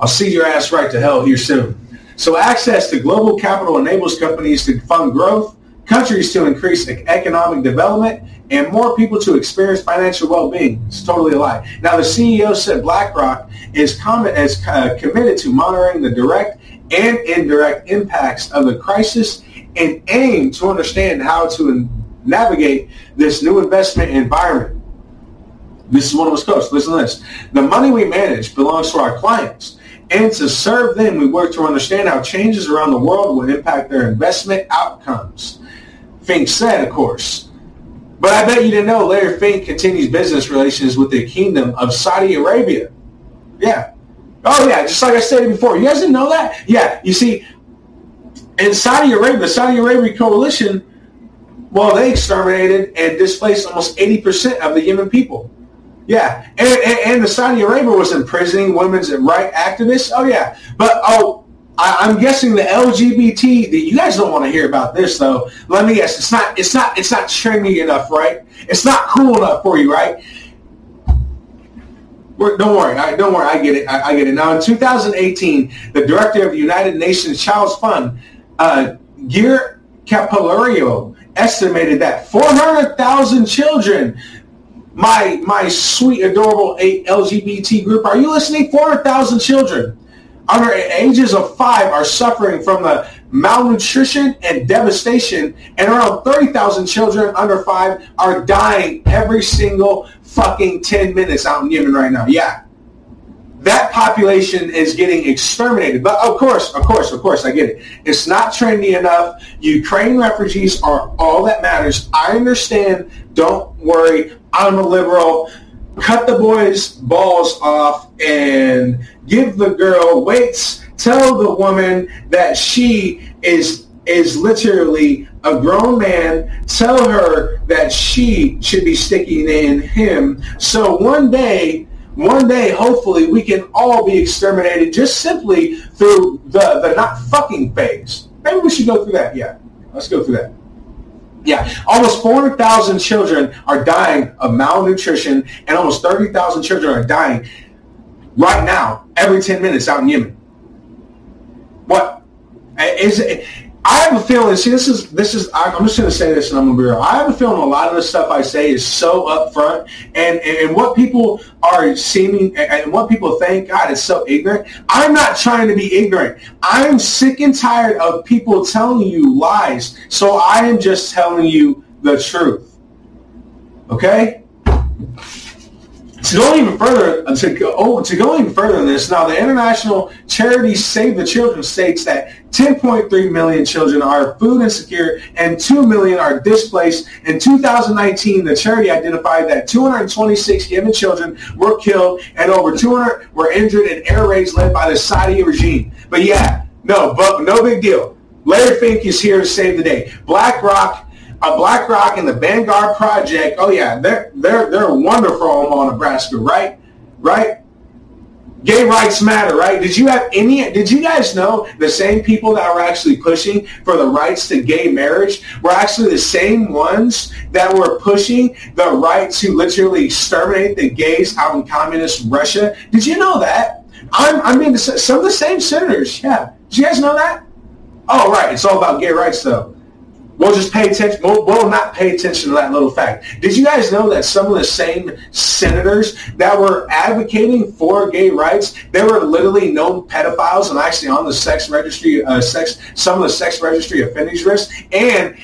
[SPEAKER 1] I'll see your ass right to hell here soon. So access to global capital enables companies to fund growth, countries to increase economic development, and more people to experience financial well-being. It's totally a lie. Now, the CEO said BlackRock is, uh, committed to monitoring the direct and indirect impacts of the crisis and aim to understand how to navigate this new investment environment. This is one of his quotes. Listen to this. The money we manage belongs to our clients. And to serve them, we work to understand how changes around the world will impact their investment outcomes. Fink said, of course. But I bet you didn't know Larry Fink continues business relations with the Kingdom of Saudi Arabia. Yeah. Oh, yeah, just like I said before. You guys didn't know that? Yeah, you see, in Saudi Arabia, the Saudi Arabia coalition, well, they exterminated and displaced almost 80% of the Yemen people. Yeah, and, and, and, the Saudi Arabia was imprisoning women's right activists. Oh yeah, but oh, I, am guessing the LGBT. You guys don't want to hear about this though. Let me guess. It's not. It's not. It's not trendy enough, right? It's not cool enough for you, right? don't worry. I, don't worry. I get it. I, I, get it. Now, in 2018, the director of the United Nations Child's Fund, uh, Geert Cappelaere, estimated that 400,000 children my my sweet, adorable LGBT group. Are you listening? 400,000 children under ages of five are suffering from the malnutrition and devastation, and around 30,000 children under five are dying every single fucking 10 minutes out in Yemen right now. Yeah. That population is getting exterminated. But of course, of course, of course, I get it. It's not trendy enough. Ukraine refugees are all that matters. I understand. Don't worry. I'm a liberal. Cut the boy's balls off and give the girl weights. Tell the woman that she is is literally a grown man tell her that she should be sticking in him. So one day, one day, hopefully, we can all be exterminated just simply through the, the not fucking phase. Maybe we should go through that. Yeah, let's go through that. Yeah, almost 400,000 children are dying of malnutrition, and almost 30,000 children are dying right now every 10 minutes out in Yemen. What is it? I have a feeling. See, this is this is. I'm just going to say this, and I'm going to be real. I have a feeling a lot of the stuff I say is so upfront, and and what people are seeming and what people think. God, it's so ignorant. I'm not trying to be ignorant. I'm sick and tired of people telling you lies. So I am just telling you the truth. Okay to go even further, uh, to go, oh, to go even further than this, now the international charity Save the Children states that 10.3 million children are food insecure and 2 million are displaced. In 2019, the charity identified that 226 Yemen children were killed and over 200 were injured in air raids led by the Saudi regime. But yeah, no, but no big deal. Larry Fink is here to save the day. BlackRock a BlackRock and the Vanguard Project. Oh yeah, they're they're they're wonderful on Nebraska, right? Right? Gay rights matter, right? Did you have any? Did you guys know the same people that were actually pushing for the rights to gay marriage were actually the same ones that were pushing the right to literally exterminate the gays out in communist Russia? Did you know that? I'm, I mean, some of the same senators. Yeah, did you guys know that? Oh, right. It's all about gay rights, though. We'll just pay attention. We'll, we'll, not pay attention to that little fact. Did you guys know that some of the same senators that were advocating for gay rights, they were literally known pedophiles and actually on the sex registry, uh, sex, some of the sex registry offenders list, and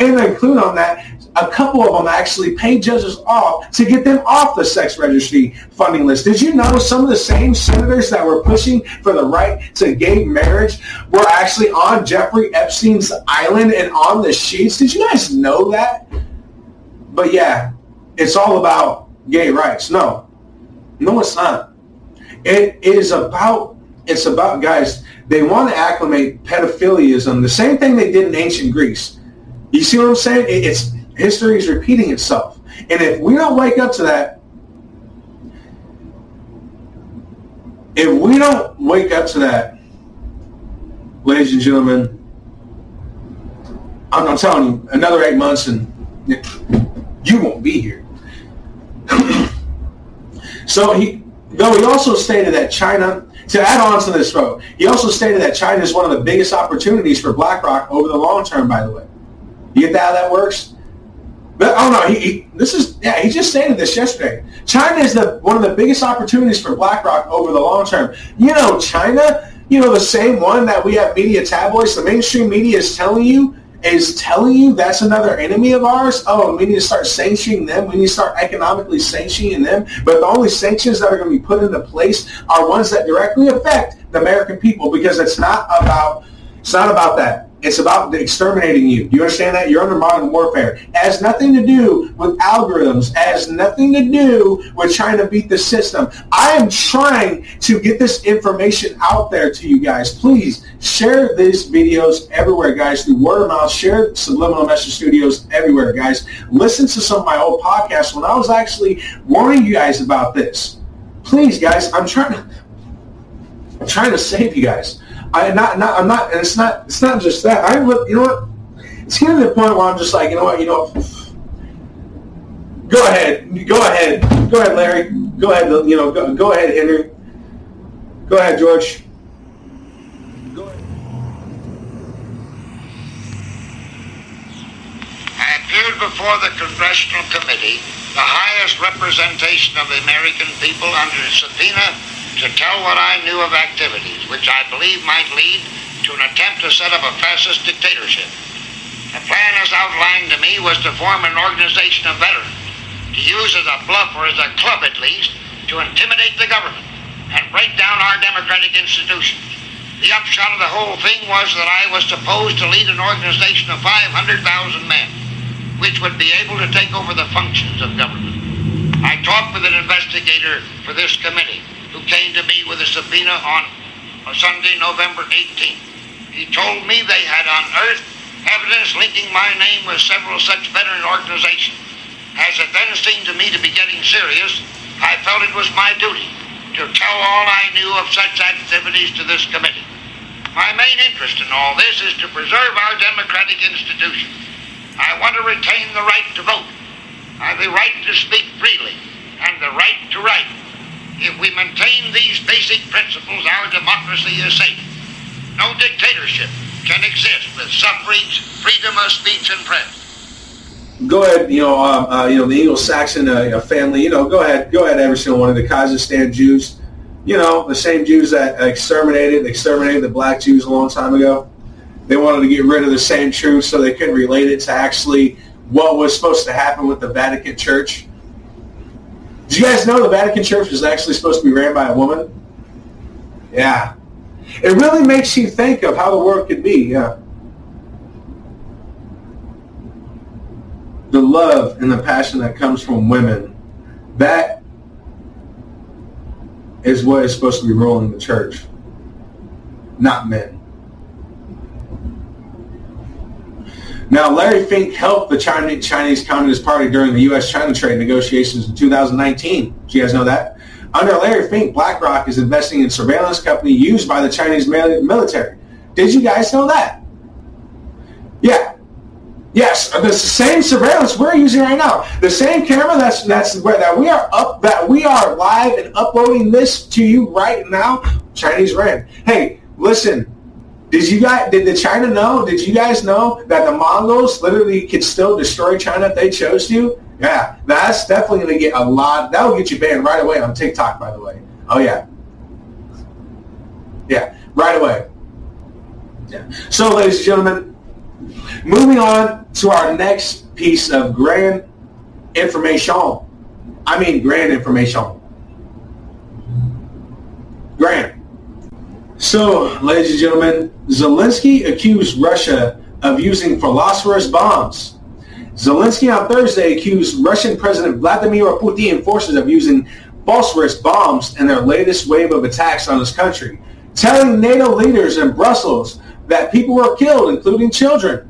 [SPEAKER 1] and include on that a couple of them actually paid judges off to get them off the sex registry funding list. Did you know some of the same senators that were pushing for the right to gay marriage were actually on Jeffrey Epstein's island and on the sheets? Did you guys know that? But yeah, it's all about gay rights. No, no, it's not. It is about, it's about, guys, they want to acclimate pedophiliism, the same thing they did in ancient Greece. You see what I'm saying? It's History is repeating itself. And if we don't wake up to that, if we don't wake up to that, ladies and gentlemen, I'm, I'm telling you, another eight months and you won't be here. so he, though he also stated that China, to add on to this, bro, he also stated that China is one of the biggest opportunities for BlackRock over the long term, by the way. You get how that works? But oh no, he, he, this is yeah. He just stated this yesterday. China is the one of the biggest opportunities for BlackRock over the long term. You know, China. You know, the same one that we have media tabloids. The mainstream media is telling you is telling you that's another enemy of ours. Oh, we need to start sanctioning them. We need to start economically sanctioning them. But the only sanctions that are going to be put into place are ones that directly affect the American people because it's not about it's not about that. It's about exterminating you. Do you understand that? You're under modern warfare. It has nothing to do with algorithms. It has nothing to do with trying to beat the system. I am trying to get this information out there to you guys. Please share these videos everywhere, guys, through word of mouth. Share Subliminal Message Studios everywhere, guys. Listen to some of my old podcasts when I was actually warning you guys about this. Please, guys, I'm trying to, I'm trying to save you guys. I not not I'm not and it's not it's not just that. I look. you know what? It's getting to the point where I'm just like, you know what, you know Go ahead. Go ahead. Go ahead, Larry. Go ahead, you know, go, go ahead, Henry. Go ahead, George. Go ahead.
[SPEAKER 5] I appeared before the Congressional Committee, the highest representation of the American people under subpoena to tell what I knew of activities which I believe might lead to an attempt to set up a fascist dictatorship. The plan as outlined to me was to form an organization of veterans, to use as a bluff or as a club at least, to intimidate the government and break down our democratic institutions. The upshot of the whole thing was that I was supposed to lead an organization of 500,000 men, which would be able to take over the functions of government. I talked with an investigator for this committee who came to me with a subpoena on Sunday, November 18th. He told me they had unearthed evidence linking my name with several such veteran organizations. As it then seemed to me to be getting serious, I felt it was my duty to tell all I knew of such activities to this committee. My main interest in all this is to preserve our democratic institutions. I want to retain the right to vote, the right to speak freely, and the right to write. If we maintain these basic principles, our democracy is safe. No dictatorship can exist with suffrage, freedom of speech, and press
[SPEAKER 1] go ahead, you know, uh, uh, you know, the Anglo-Saxon uh, family, you know, go ahead, go ahead, every single one of the Kazakhstan Jews, you know, the same Jews that exterminated, exterminated the black Jews a long time ago. They wanted to get rid of the same truth so they couldn't relate it to actually what was supposed to happen with the Vatican Church. Did you guys know the Vatican Church was actually supposed to be ran by a woman? Yeah. It really makes you think of how the world could be, yeah. the love and the passion that comes from women, that is what is supposed to be ruling the church, not men. Now, Larry Fink helped the Chinese Communist Party during the U.S.-China trade negotiations in 2019. Do you guys know that? Under Larry Fink, BlackRock is investing in surveillance company used by the Chinese military. Did you guys know that? Yeah, Yes, uh, the same surveillance we're using right now. The same camera that's that's where that we are up that we are live and uploading this to you right now. Chinese ran. Hey, listen. Did you guys did the China know? Did you guys know that the Mongols literally could still destroy China if they chose to? Yeah, that's definitely going to get a lot. That will get you banned right away on TikTok, by the way. Oh yeah, yeah, right away. Yeah. So, ladies and gentlemen, Moving on to our next piece of grand information. I mean grand information. Grand. So, ladies and gentlemen, Zelensky accused Russia of using phosphorus bombs. Zelensky on Thursday accused Russian President Vladimir Putin forces of using phosphorus bombs in their latest wave of attacks on his country, telling NATO leaders in Brussels that people were killed, including children.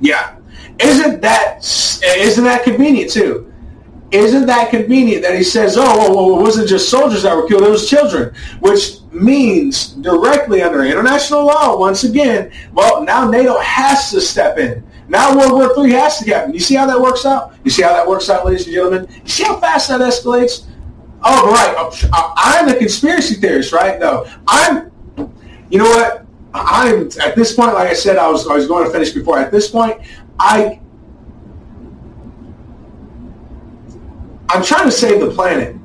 [SPEAKER 1] Yeah. Isn't that isn't that convenient too? Isn't that convenient that he says, oh, well, it wasn't just soldiers that were killed, it was children, which means directly under international law, once again, well, now NATO has to step in. Now World War III has to happen. You see how that works out? You see how that works out, ladies and gentlemen? You see how fast that escalates? Oh, right. Oh, uh, I'm the conspiracy theorist, right? No, I'm, you know what? I'm at this point, like I said, I was I was going to finish before. At this point, I I'm trying to save the planet.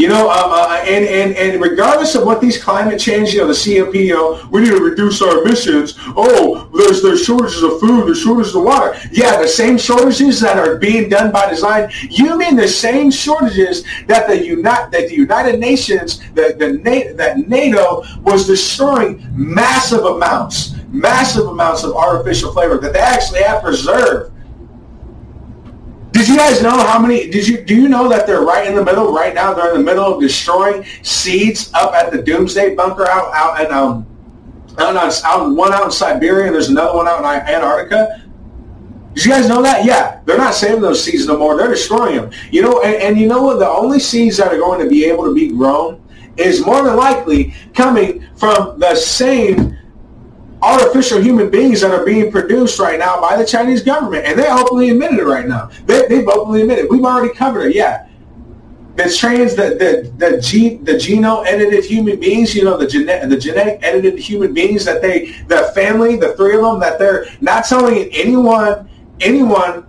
[SPEAKER 1] You know, uh, uh, and, and, and regardless of what these climate change, you know, the COP, you know, we need to reduce our emissions. Oh, there's there's shortages of food, there's shortages of water. Yeah, the same shortages that are being done by design. You mean the same shortages that the United that the United Nations, the, the that NATO was destroying massive amounts, massive amounts of artificial flavor that they actually have preserved did you guys know how many? Did you do you know that they're right in the middle right now? They're in the middle of destroying seeds up at the Doomsday Bunker out out and um out, out, out one out in Siberia and there's another one out in Antarctica. Did you guys know that? Yeah, they're not saving those seeds no more. They're destroying them. You know, and, and you know what? The only seeds that are going to be able to be grown is more than likely coming from the same artificial human beings that are being produced right now by the Chinese government. And they openly admitted it right now. They, they've openly admitted We've already covered it. Yeah. The trans, the the the gene, the genome edited human beings, you know, the genetic, the genetic edited human beings that they, the family, the three of them, that they're not telling anyone, anyone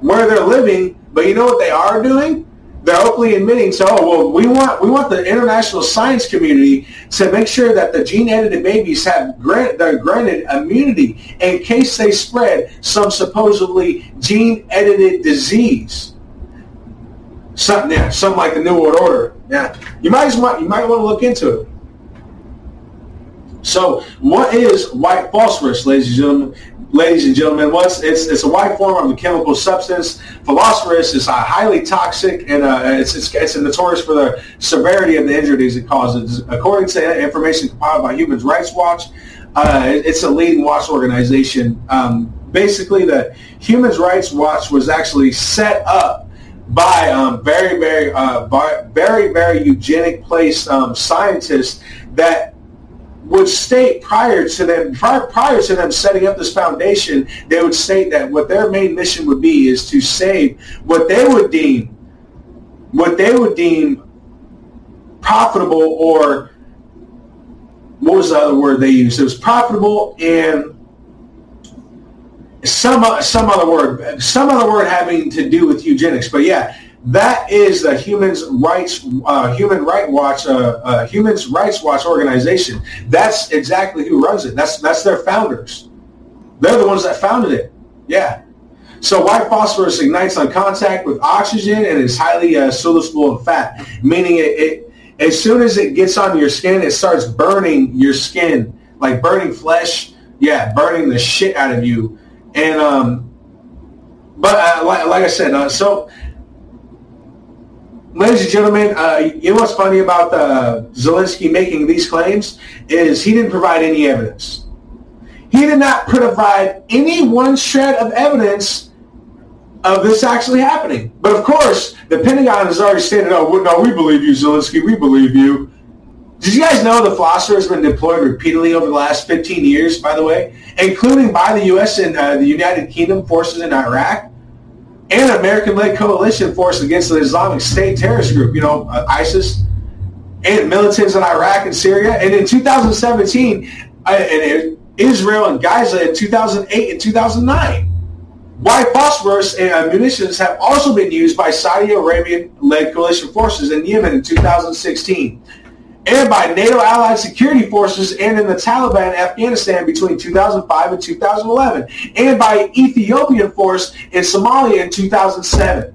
[SPEAKER 1] where they're living, but you know what they are doing? They're openly admitting so oh, well we want we want the international science community to make sure that the gene edited babies have grant they're granted immunity in case they spread some supposedly gene edited disease. Something yeah something like the new world order. Yeah you might want you might want to look into it. So what is white phosphorus ladies and gentlemen ladies and gentlemen, it's, it's a white form of a chemical substance. Phosphorus is highly toxic and uh, it's, it's, it's notorious for the severity of the injuries it causes. According to information compiled by Human Rights Watch, Uh, it's a leading watch organization. Um, basically, the Human Rights Watch was actually set up by um, very, very, uh, by very, very eugenic place um, scientists that would state prior to them prior, prior to them setting up this foundation, they would state that what their main mission would be is to save what they would deem what they would deem profitable or what was the other word they used? It was profitable and some some other word, some other word having to do with eugenics. But yeah, that is the Human Rights uh, Human Right Watch uh, uh, Rights Watch organization. That's exactly who runs it. That's that's their founders. They're the ones that founded it. Yeah. So white phosphorus ignites on contact with oxygen and is highly uh, soluble in fat, meaning it, it as soon as it gets on your skin, it starts burning your skin, like burning flesh. Yeah, burning the shit out of you. And um, but uh, like, like I said, uh, so ladies and gentlemen, uh, you know what's funny about uh, Zelensky making these claims is he didn't provide any evidence. He did not provide any one shred of evidence of this actually happening. But of course, the Pentagon has already stated, oh, no, we believe you, Zelensky, we believe you. Did you guys know the Flosser has been deployed repeatedly over the last 15 years, by the way, including by the U.S. and uh, the United Kingdom forces in Iraq? And American-led coalition force against the Islamic State terrorist group, you know, uh, ISIS, and militants in Iraq and Syria. And in 2017, uh, and Israel and Gaza in 2008 and 2009. White phosphorus and munitions have also been used by Saudi Arabian-led coalition forces in Yemen in 2016 and by NATO allied security forces and in the Taliban Afghanistan between 2005 and 2011, and by Ethiopian force in Somalia in 2007.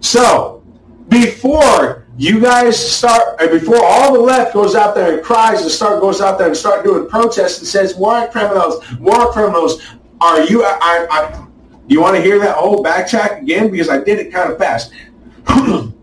[SPEAKER 1] So, before you guys start, before all the left goes out there and cries and start goes out there and start doing protests and says war criminals, war criminals, are you? I, I, you want to hear that whole backtrack again because I did it kind of fast. Don't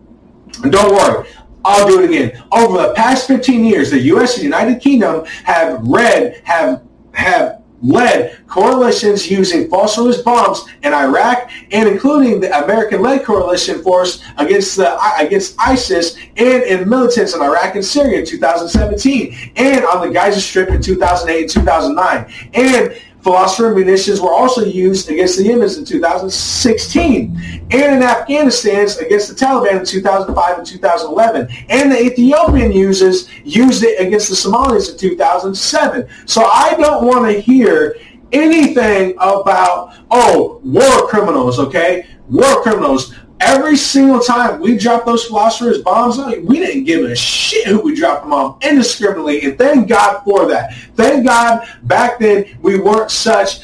[SPEAKER 1] worry. I'll do it again. Over the past 15 years, the U.S. and United Kingdom have read, have have led coalitions using false bombs in Iraq and including the American-led coalition force against the against ISIS and in militants in Iraq and Syria in 2017 and on the Gaza Strip in 2008 and 2009 and Philosopher munitions were also used against the Yemenis in 2016 and in Afghanistan against the Taliban in 2005 and 2011. And the Ethiopian users used it against the Somalis in 2007. So I don't want to hear anything about, oh, war criminals, okay? War criminals. Every single time we dropped those philosopher's bombs, on you, we didn't give a shit who we dropped them on indiscriminately. And thank God for that. Thank God back then we weren't such,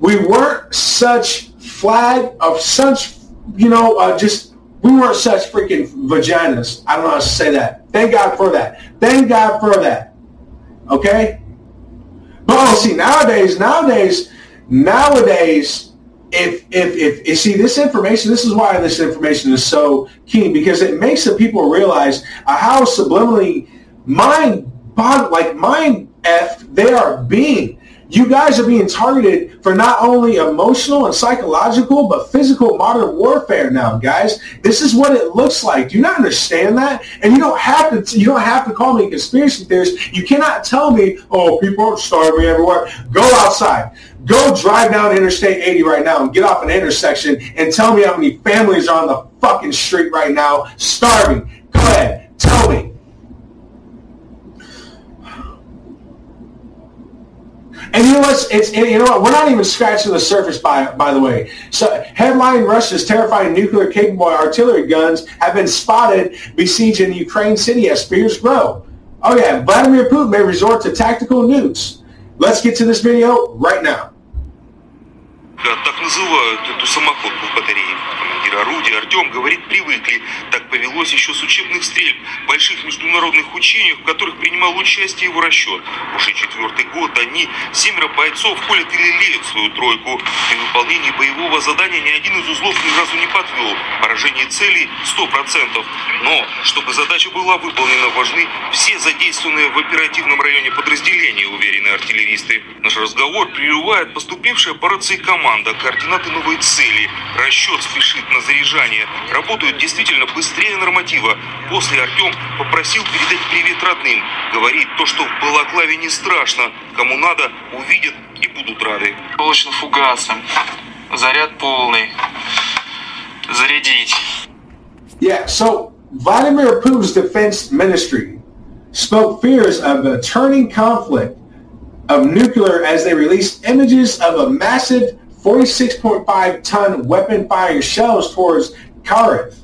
[SPEAKER 1] we weren't such flag of such, you know, uh, just, we weren't such freaking vaginas. I don't know how to say that. Thank God for that. Thank God for that. Okay? But oh, see, nowadays, nowadays, nowadays, if, if, if, you see this information, this is why this information is so key because it makes the people realize how subliminally mind, like mind f they are being. You guys are being targeted for not only emotional and psychological, but physical modern warfare now, guys. This is what it looks like. Do you not understand that? And you don't have to. You don't have to call me a conspiracy theorist. You cannot tell me, "Oh, people are starving everywhere." Go outside. Go drive down Interstate 80 right now and get off an intersection and tell me how many families are on the fucking street right now starving. Go ahead. Tell me. And you know what? It's you know what? We're not even scratching the surface. By by the way, so headline Russia's terrifying nuclear-capable artillery guns have been spotted besieging Ukraine city as fears grow. Oh yeah, Vladimir Putin may resort to tactical nukes. Let's get to this video right now.
[SPEAKER 6] Так называют эту самоходку в батарее. Командир орудия Артем говорит, привыкли. Так повелось еще с учебных стрельб, больших международных учениях, в которых принимал участие его расчет. Уже четвертый год они, семеро бойцов, колят и лелеют свою тройку. При выполнении боевого задания ни один из узлов ни разу не подвел. Поражение целей 100%. Но, чтобы задача была выполнена, важны все задействованные в оперативном районе подразделения, уверены артиллеристы. Наш разговор прерывает поступившая по рации команда, координаты новой цели. Расчет спешит на заряжание. Работают действительно быстрее норматива. После Артем попросил передать привет родным. Говорит, то, что в Балаклаве не страшно. Кому надо, увидят и будут рады.
[SPEAKER 7] Получен фугасом. Заряд полный. Зарядить.
[SPEAKER 1] Yeah, so Vladimir Putin's defense ministry spoke fears of a turning conflict of nuclear as they released images of a massive 46.5 ton weapon firing shells towards Kharkiv.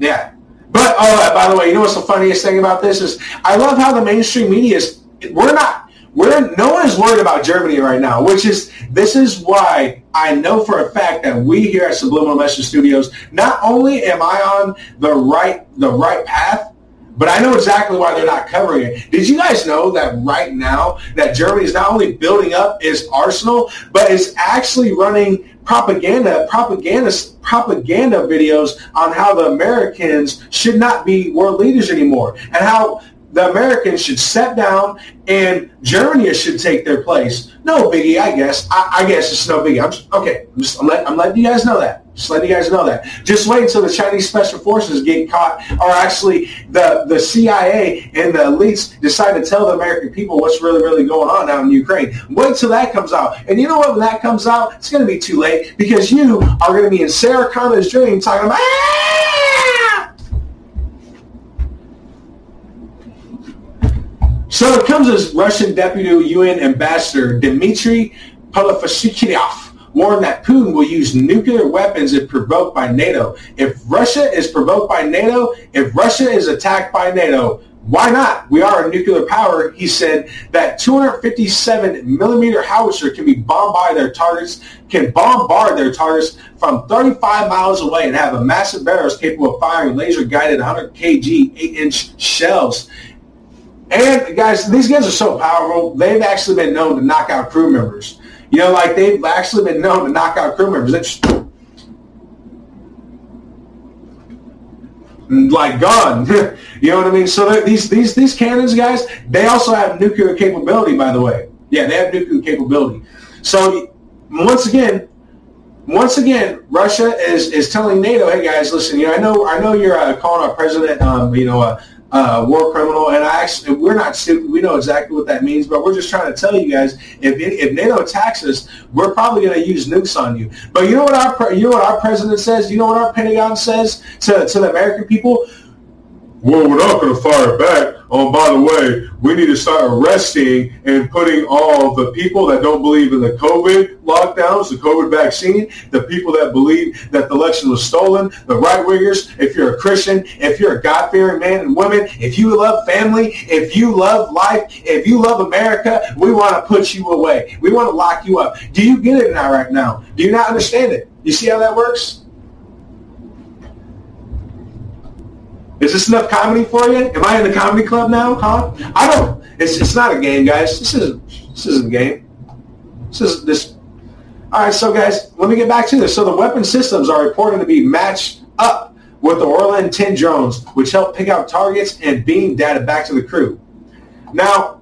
[SPEAKER 1] Yeah. But, oh, uh, by the way, you know what's the funniest thing about this is I love how the mainstream media is, we're not, we're, no one is worried about Germany right now, which is, this is why I know for a fact that we here at Subliminal Message Studios, not only am I on the right, the right path, but I know exactly why they're not covering it. Did you guys know that right now that Germany is not only building up its arsenal, but is actually running propaganda, propaganda, propaganda videos on how the Americans should not be world leaders anymore and how the Americans should step down and Germany should take their place. No biggie, I guess. I, I guess it's no biggie. I'm just, okay. I'm, just, I'm, let, I'm letting you guys know that. Just letting you guys know that. Just wait until the Chinese special forces get caught, or actually the, the CIA and the elites decide to tell the American people what's really, really going on out in Ukraine. Wait till that comes out. And you know what? When that comes out, it's going to be too late because you are going to be in Sarah Connor's dream talking about, ah! So it comes as Russian Deputy UN Ambassador Dmitry Polofashikyov warned that Putin will use nuclear weapons if provoked by NATO. If Russia is provoked by NATO, if Russia is attacked by NATO, why not? We are a nuclear power. He said that 257 millimeter howitzer can be bombard their targets, can bombard their targets from 35 miles away and have a massive barrels capable of firing laser guided 100 kg 8 inch shells. And guys, these guys are so powerful. They've actually been known to knock out crew members. You know, like they've actually been known to knock out crew members. Like gone. you know what I mean? So these these these cannons, guys, they also have nuclear capability. By the way, yeah, they have nuclear capability. So once again, once again, Russia is is telling NATO, hey guys, listen, you know, I know I know you're uh, calling our president, um, you know, uh, uh, war criminal. And I actually, we're not stupid. We know exactly what that means, but we're just trying to tell you guys, if, if NATO attacks us, we're probably going to use nukes on you. But you know what our, you know what our president says? You know what our Pentagon says to, to the American people? Well, we're not going to fire back. Oh, by the way, we need to start arresting and putting all the people that don't believe in the COVID lockdowns, the COVID vaccine, the people that believe that the election was stolen, the right wingers. If you're a Christian, if you're a God-fearing man and woman, if you love family, if you love life, if you love America, we want to put you away. We want to lock you up. Do you get it now right now? Do you not understand it? You see how that works? Is this enough comedy for you? Am I in the comedy club now? Huh? I don't. It's it's not a game, guys. This isn't this isn't a game. This is this. All right, so guys, let me get back to this. So the weapon systems are reported to be matched up with the Orlan 10 drones, which help pick out targets and beam data back to the crew. Now,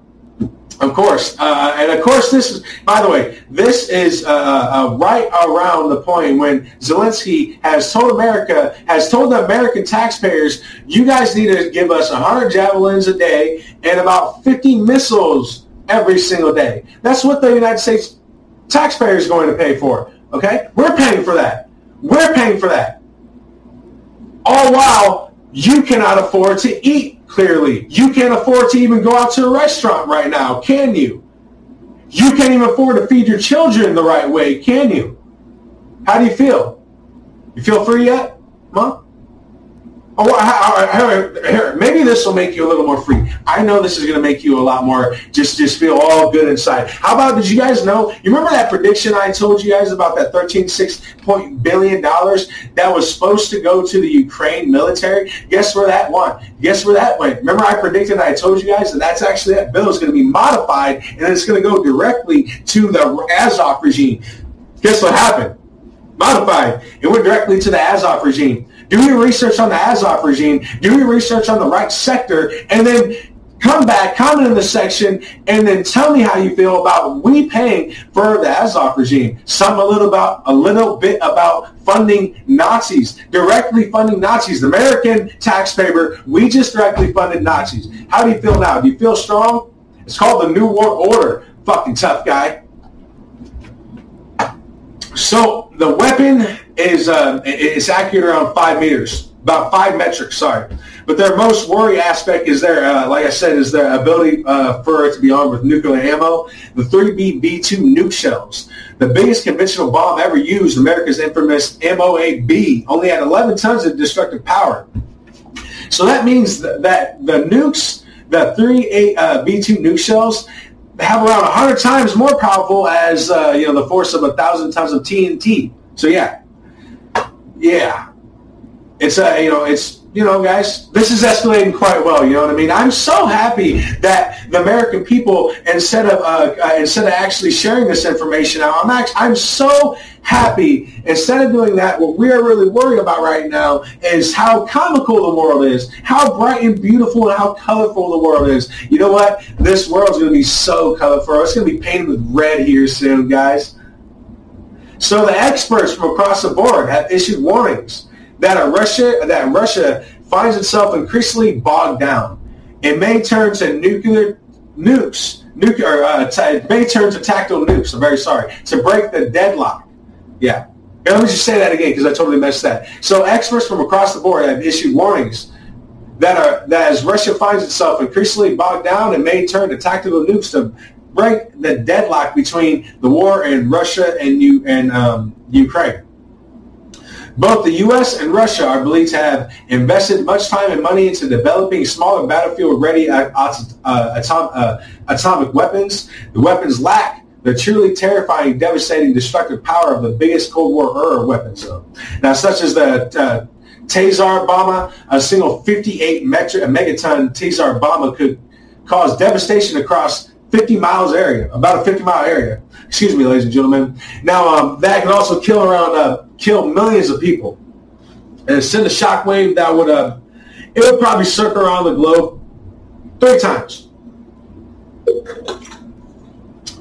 [SPEAKER 1] of course, uh, and of course, this is. By the way, this is uh, uh, right around the point when Zelensky has told America, has told the American taxpayers, you guys need to give us 100 javelins a day and about 50 missiles every single day. That's what the United States taxpayer is going to pay for. Okay, we're paying for that. We're paying for that. All while you cannot afford to eat clearly. You can't afford to even go out to a restaurant right now, can you? You can't even afford to feed your children the right way, can you? How do you feel? You feel free yet? Huh? Oh, maybe this will make you a little more free. I know this is going to make you a lot more just just feel all good inside. How about did you guys know? You remember that prediction I told you guys about that 13.6 point billion dollars that was supposed to go to the Ukraine military? Guess where that went? Guess where that went? Remember I predicted I told you guys that that's actually that bill is going to be modified and it's going to go directly to the Azov regime. Guess what happened? Modified. It went directly to the Azov regime. Do your research on the Azov regime. Do your research on the right sector, and then come back, comment in the section, and then tell me how you feel about we paying for the Azov regime. Some a little about a little bit about funding Nazis, directly funding Nazis. The American taxpayer, we just directly funded Nazis. How do you feel now? Do you feel strong? It's called the New World Order. Fucking tough guy. So the weapon is uh, it's accurate around five meters, about five metrics. Sorry, but their most worry aspect is their, uh, like I said, is their ability uh, for it to be armed with nuclear ammo. The 3B B2 nuke shells, the biggest conventional bomb ever used, America's infamous MOAB, only had 11 tons of destructive power. So that means that, the nukes, the 3 uh, B2 nuke shells, have around 100 times more powerful as uh, you know the force of a thousand tons of TNT. So yeah, yeah, it's a uh, you know it's you know, guys, this is escalating quite well. You know what I mean? I'm so happy that the American people, instead of uh, uh, instead of actually sharing this information out, I'm actually, I'm so happy. Instead of doing that, what we are really worried about right now is how comical the world is, how bright and beautiful and how colorful the world is. You know what? This world's going to be so colorful. It's going to be painted with red here soon, guys. So the experts from across the board have issued warnings that Russia that Russia finds itself increasingly bogged down. It may turn to nuclear nukes, nuclear. Uh, t- it may turn to tactical nukes. I'm very sorry to break the deadlock. Yeah. And let me just say that again because I totally messed that. So experts from across the board have issued warnings that are that as Russia finds itself increasingly bogged down, it may turn to tactical nukes to break the deadlock between the war in Russia and you and um, Ukraine. Both the U.S. and Russia are believed to have invested much time and money into developing smaller battlefield-ready uh, uh, atom- uh, atomic weapons. The weapons lack the truly terrifying, devastating, destructive power of the biggest Cold War era weapons. Now, such as the uh, Tsar Bomba, a single 58 metric, megaton Tsar Bomba could cause devastation across 50 miles area, about a 50 mile area. Excuse me, ladies and gentlemen. Now, um, that can also kill around, uh, kill millions of people. And send a shockwave that would, uh, it would probably circle around the globe three times.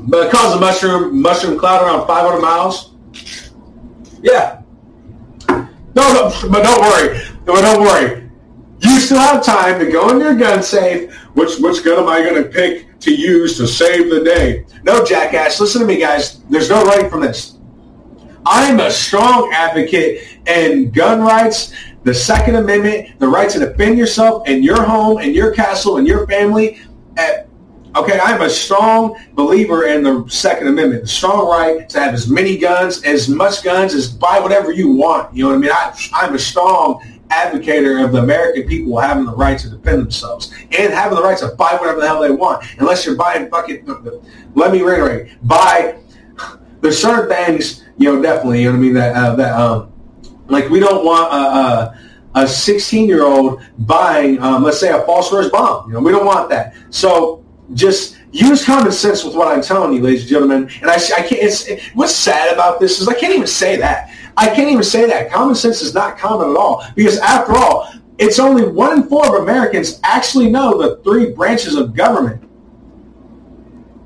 [SPEAKER 1] But it causes a mushroom, mushroom cloud around 500 miles. Yeah. No, no, but don't worry. But don't worry. You still have time to go in your gun safe. Which which gun am I going to pick? To use to save the day. No, jackass, listen to me, guys. There's no running from this. I'm a strong advocate in gun rights, the Second Amendment, the right to defend yourself and your home and your castle and your family. Eh, okay, I'm a strong believer in the Second Amendment, the strong right to have as many guns, as much guns, as buy whatever you want. You know what I mean? I, I'm a strong advocator of the American people having the right to defend themselves and having the right to buy whatever the hell they want, unless you're buying fucking. Let me reiterate: buy. There's certain things, you know, definitely, you know what I mean. That uh, that um, like we don't want a. a 16 year old buying, um, let's say, a false phosphorus bomb. You know, we don't want that. So just use common sense with what I'm telling you, ladies and gentlemen. And I, I can't. It, what's sad about this is I can't even say that. I can't even say that. Common sense is not common at all because after all, it's only one in four of Americans actually know the three branches of government.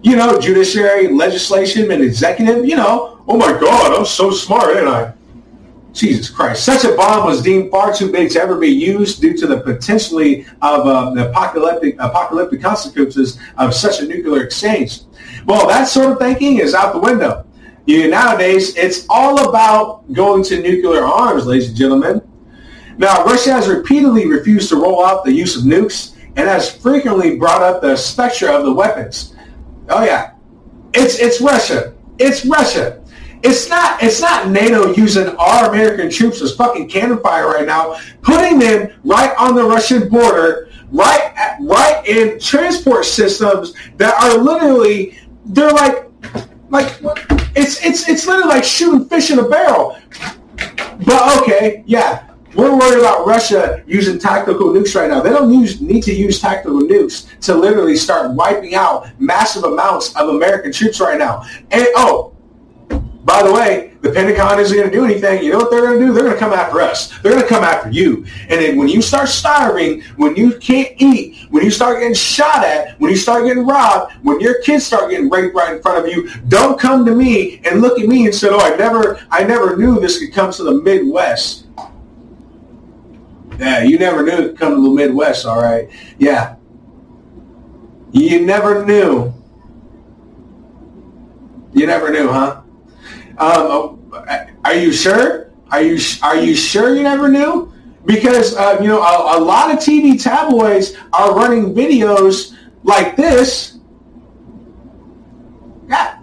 [SPEAKER 1] You know, judiciary, legislation, and executive. You know, oh my God, I'm so smart, ain't I? Jesus Christ. Such a bomb was deemed far too big to ever be used due to the potentially of uh, the apocalyptic, apocalyptic consequences of such a nuclear exchange. Well, that sort of thinking is out the window. You, nowadays, it's all about going to nuclear arms, ladies and gentlemen. Now, Russia has repeatedly refused to roll out the use of nukes and has frequently brought up the specter of the weapons. Oh yeah, it's it's Russia. It's Russia. It's not it's not NATO using our American troops as fucking cannon fire right now, putting them right on the Russian border, right at, right in transport systems that are literally they're like like it's it's it's literally like shooting fish in a barrel. But okay, yeah, we're worried about Russia using tactical nukes right now. They don't use, need to use tactical nukes to literally start wiping out massive amounts of American troops right now. And oh, by the way, the Pentagon isn't going to do anything. You know what they're going to do? They're going to come after us. They're going to come after you. And then when you start starving, when you can't eat, when you start getting shot at, when you start getting robbed, when your kids start getting raped right in front of you, don't come to me and look at me and say, "Oh, I never, I never knew this could come to the Midwest." Yeah, you never knew it could come to the Midwest. All right, yeah, you never knew. You never knew, huh? Um, are you sure? Are you are you sure you never knew? Because uh, you know a, a lot of TV tabloids are running videos like this. Yeah.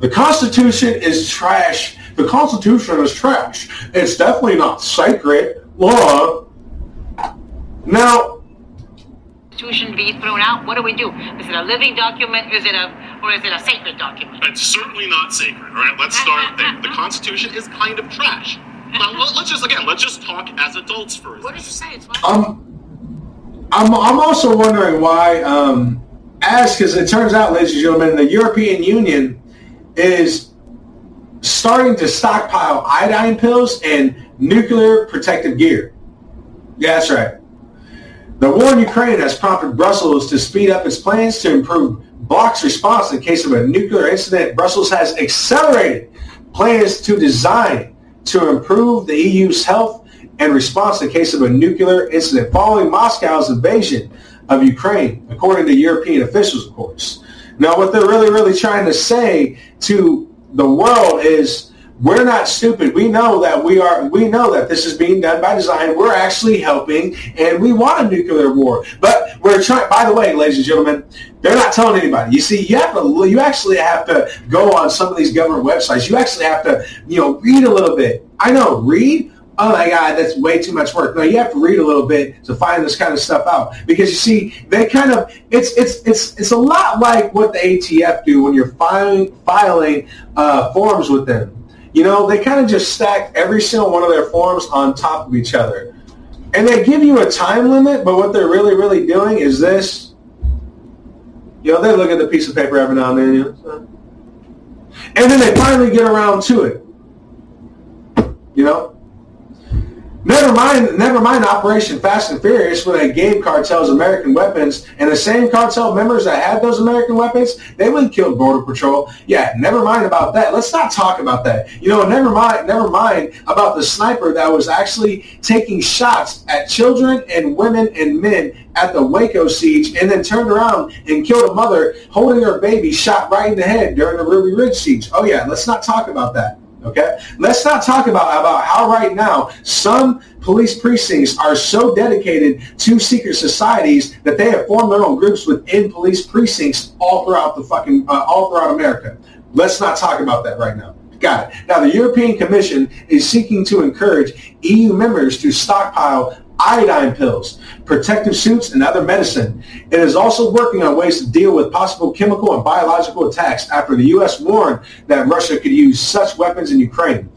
[SPEAKER 1] The Constitution is trash. The Constitution is trash. It's definitely not sacred law. Now,
[SPEAKER 8] Constitution be thrown out? What do we do? Is it a living document? Is it a or is it a sacred document?
[SPEAKER 9] It's certainly not sacred. All right, let's start there. The Constitution is kind of trash. Now, let's just again, let's just talk as adults first.
[SPEAKER 8] What did you say? It's
[SPEAKER 1] um, I'm I'm also wondering why. Um, as because it turns out, ladies and gentlemen, the European Union is starting to stockpile iodine pills and nuclear protective gear. Yeah, that's right. The war in Ukraine has prompted Brussels to speed up its plans to improve bloc's response in case of a nuclear incident. Brussels has accelerated plans to design to improve the EU's health and response in case of a nuclear incident following Moscow's invasion of Ukraine, according to European officials, of course. Now, what they're really, really trying to say to the world is we're not stupid. We know that we are. We know that this is being done by design. We're actually helping, and we want a nuclear war. But we're trying. By the way, ladies and gentlemen, they're not telling anybody. You see, you have to. You actually have to go on some of these government websites. You actually have to, you know, read a little bit. I know, read. Oh my God, that's way too much work. No, you have to read a little bit to find this kind of stuff out because you see, they kind of it's it's it's it's a lot like what the ATF do when you're filing filing uh, forms with them you know, they kind of just stack every single one of their forms on top of each other. And they give you a time limit, but what they're really, really doing is this. You know, they look at the piece of paper every now and then. You know, and then they finally get around to it. You know? Never mind, never mind Operation Fast and Furious when they gave cartels American weapons and the same cartel members that had those American weapons, they wouldn't kill Border Patrol. Yeah, never mind about that. Let's not talk about that. You know, never mind, never mind about the sniper that was actually taking shots at children and women and men at the Waco siege and then turned around and killed a mother holding her baby shot right in the head during the Ruby Ridge siege. Oh yeah, let's not talk about that. Okay, let's not talk about about how right now some police precincts are so dedicated to secret societies that they have formed their own groups within police precincts all throughout the fucking uh, all throughout America. Let's not talk about that right now. Got it. Now the European Commission is seeking to encourage EU members to stockpile iodine pills, protective suits, and other medicine. It is also working on ways to deal with possible chemical and biological attacks after the U.S. warned that Russia could use such weapons in Ukraine.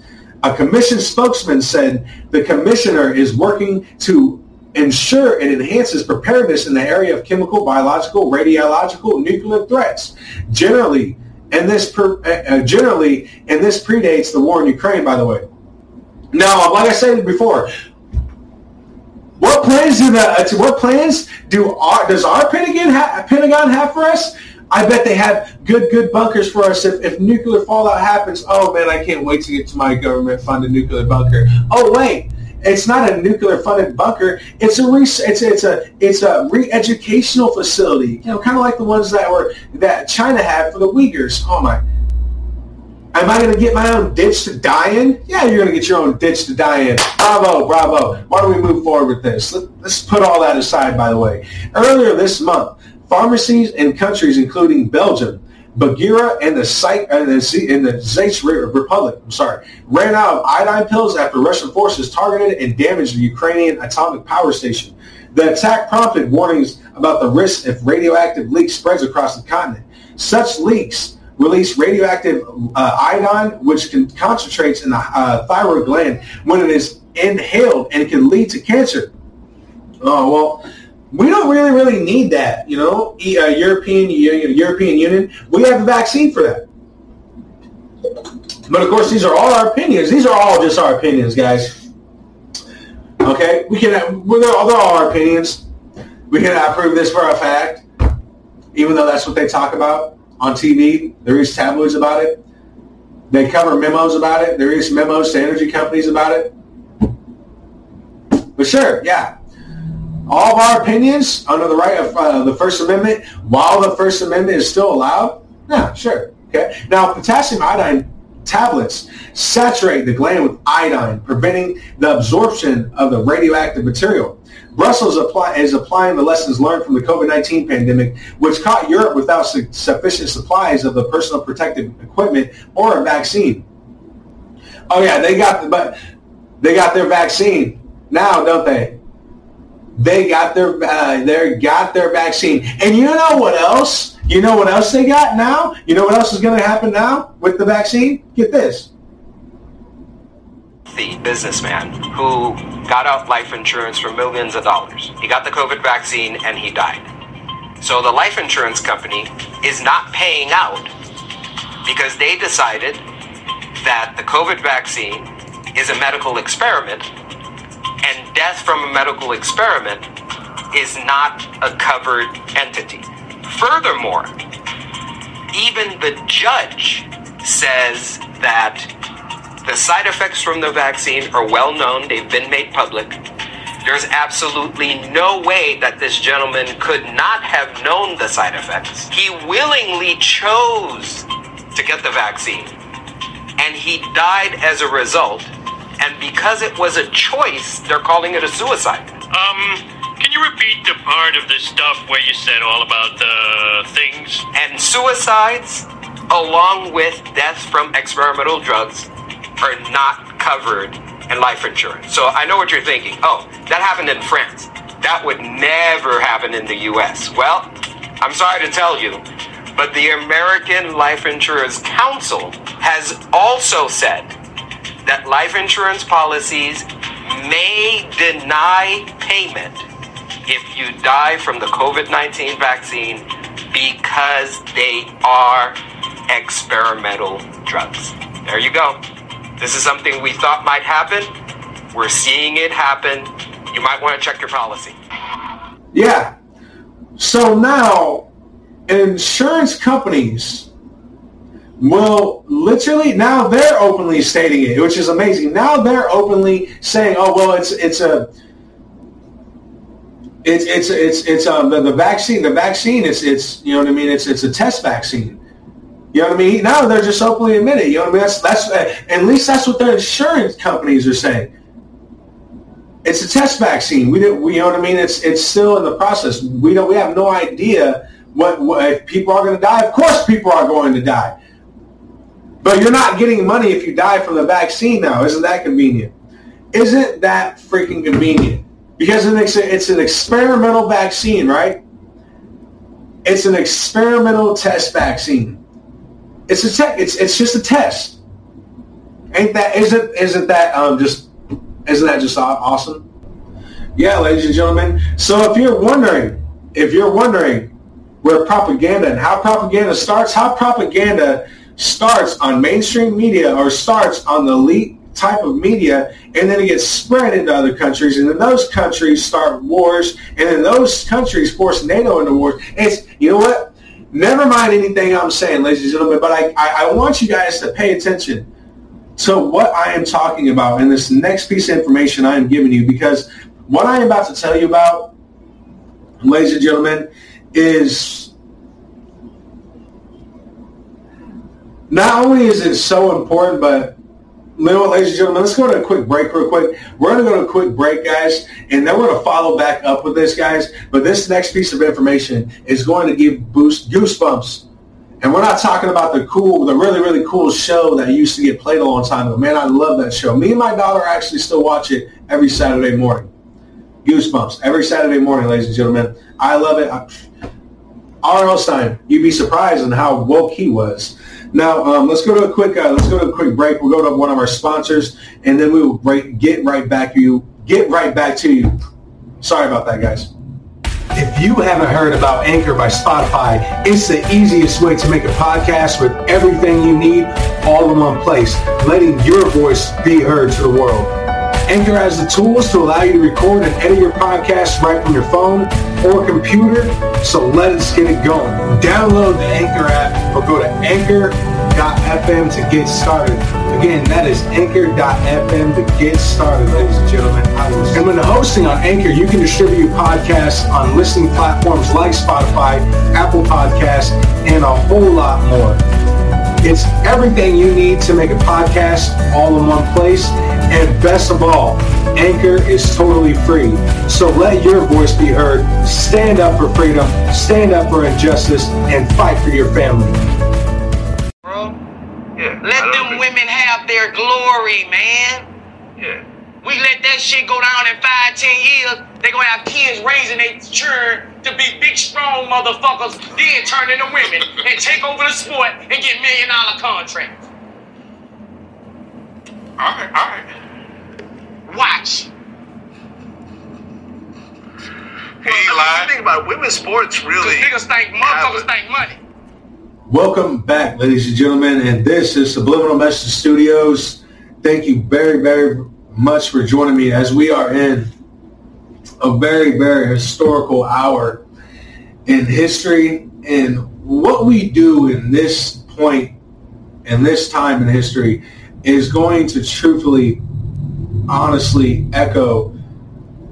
[SPEAKER 1] A commission spokesman said the commissioner is working to ensure it enhances preparedness in the area of chemical, biological, radiological, nuclear threats. Generally, and this per, uh, uh generally, and this predates the war in Ukraine, by the way. Now, like I said before, what plans do the uh, what plans do our does our Pentagon ha, Pentagon have for us? I bet they have good good bunkers for us if, if nuclear fallout happens. Oh man, I can't wait to get to my government funded nuclear bunker. Oh wait, it's not a nuclear funded bunker. It's a re- it's it's a it's a re-educational facility. You know, kind of like the ones that were that China had for the Uyghurs. Oh my Am I going to get my own ditch to die in? Yeah, you're going to get your own ditch to die in. Bravo, bravo. Why don't we move forward with this? Let's put all that aside, by the way. Earlier this month, pharmacies in countries including Belgium, Bagheera and the site and uh, the Z- and the Zayt Republic, I'm sorry, ran out of iodine pills after Russian forces targeted and damaged the Ukrainian atomic power station. The attack prompted warnings about the risk if radioactive leak spreads across the continent. Such leaks release radioactive uh, iodine, which can, concentrates in the uh, thyroid gland when it is inhaled, and can lead to cancer. Oh well, we don't really, really need that. You know, E- uh, European European Union, we have a vaccine for that. But of course, these are all our opinions. These are all just our opinions, guys. Okay, we can. They're all, they're all our opinions. We cannot prove this for a fact, even though that's what they talk about on TV. There is tabloids about it. They cover memos about it. There is memos to energy companies about it. But sure, yeah, all of our opinions under the right of uh, the First Amendment, while the First Amendment is still allowed. Yeah, sure. Okay. Now, potassium iodine tablets saturate the gland with iodine, preventing the absorption of the radioactive material. Brussels apply, is applying the lessons learned from the COVID-19 pandemic, which caught Europe without su- sufficient supplies of the personal protective equipment or a vaccine. Oh yeah, they got but they got their vaccine now, don't they? They got their uh, they got their vaccine, and you know what else? You know what else they got now? You know what else is going to happen now with the vaccine? Get this.
[SPEAKER 10] The businessman who got out life insurance for millions of dollars. He got the COVID vaccine and he died. So the life insurance company is not paying out because they decided that the COVID vaccine is a medical experiment and death from a medical experiment is not a covered entity. Furthermore, even the judge says that the side effects from the vaccine are well known, they've been made public. There's absolutely no way that this gentleman could not have known the side effects. He willingly chose to get the vaccine, and he died as a result. And because it was a choice, they're calling it a suicide.
[SPEAKER 4] Um, can you repeat the part of the stuff where you said all about the things?
[SPEAKER 10] And suicides, along with deaths from experimental drugs, are not covered in life insurance. So I know what you're thinking. Oh, that happened in France. That would never happen in the US. Well, I'm sorry to tell you, but the American Life Insurance Council has also said that life insurance policies may deny payment if you die from the COVID 19 vaccine because they are experimental drugs. There you go. This is something we thought might happen. We're seeing it happen. You might want to check your policy.
[SPEAKER 1] Yeah. So now, insurance companies will literally now they're openly stating it, which is amazing. Now they're openly saying, "Oh well, it's it's a." It's it's it's it's um the, the vaccine the vaccine is it's you know what I mean it's it's a test vaccine you know what I mean now they're just openly admitting you know what I mean that's that's at least that's what their insurance companies are saying it's a test vaccine. We didn't. We, you know what I mean? It's it's still in the process. We don't. We have no idea what, what if people are going to die. Of course, people are going to die. But you're not getting money if you die from the vaccine now. Isn't that convenient? Isn't that freaking convenient? Because it's an experimental vaccine, right? It's an experimental test vaccine. It's a te- it's it's just a test. Ain't that isn't isn't that um just isn't that just awesome? Yeah, ladies and gentlemen. So if you're wondering, if you're wondering where propaganda and how propaganda starts, how propaganda starts on mainstream media or starts on the elite type of media and then it gets spread into other countries and then those countries start wars and then those countries force NATO into wars. It's, you know what? Never mind anything I'm saying, ladies and gentlemen, but I, I, I want you guys to pay attention to what I am talking about in this next piece of information I am giving you because what I am about to tell you about, ladies and gentlemen, is not only is it so important, but ladies and gentlemen, let's go to a quick break real quick. We're going to go to a quick break, guys, and then we're going to follow back up with this, guys. But this next piece of information is going to give boost goosebumps And we're not talking about the cool, the really, really cool show that used to get played a long time ago. Man, I love that show. Me and my daughter actually still watch it every Saturday morning. Goosebumps. Every Saturday morning, ladies and gentlemen. I love it. R.L. Stine, you'd be surprised on how woke he was. Now, um, let's go to a quick, uh, let's go to a quick break. We'll go to one of our sponsors, and then we will break, get right back to you. Get right back to you. Sorry about that, guys. If you haven't heard about Anchor by Spotify, it's the easiest way to make a podcast with everything you need all in one place, letting your voice be heard to the world. Anchor has the tools to allow you to record and edit your podcast right from your phone or computer, so let's get it going. Download the Anchor app or go to anchor.fm to get started. Again, that is anchor.fm to get started, ladies and gentlemen. And when hosting on Anchor, you can distribute your podcasts on listening platforms like Spotify, Apple Podcasts, and a whole lot more. It's everything you need to make a podcast all in one place. And best of all, Anchor is totally free. So let your voice be heard. Stand up for freedom, stand up for injustice, and fight for your family.
[SPEAKER 11] Bro, Yeah, let them women have their glory, man. Yeah. We let that shit go down in five, ten years. They gonna have kids raising their children to be big, strong motherfuckers, then turn into women and take over the sport and get million dollar contracts.
[SPEAKER 9] All right, all right.
[SPEAKER 11] Watch.
[SPEAKER 9] Hey, I mean, think about it, women's sports really.
[SPEAKER 11] Niggas think motherfuckers think money.
[SPEAKER 1] Welcome back, ladies and gentlemen, and this is Subliminal Message Studios. Thank you very, very much for joining me as we are in a very, very historical hour in history and what we do in this point and this time in history is going to truthfully, honestly echo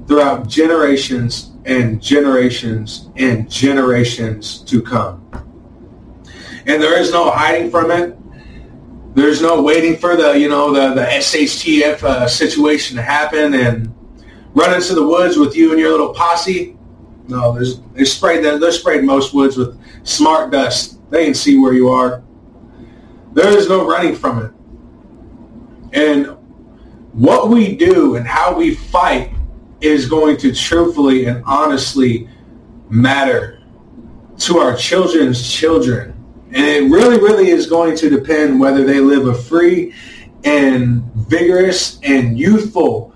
[SPEAKER 1] throughout generations and generations and generations to come and there is no hiding from it. There's no waiting for the you know the the SHTF uh, situation to happen and run into the woods with you and your little posse. No, there's they sprayed that they're sprayed most woods with smart dust. They can see where you are. There is no running from it. And what we do and how we fight is going to truthfully and honestly matter to our children's children and it really, really is going to depend whether they live a free and vigorous and youthful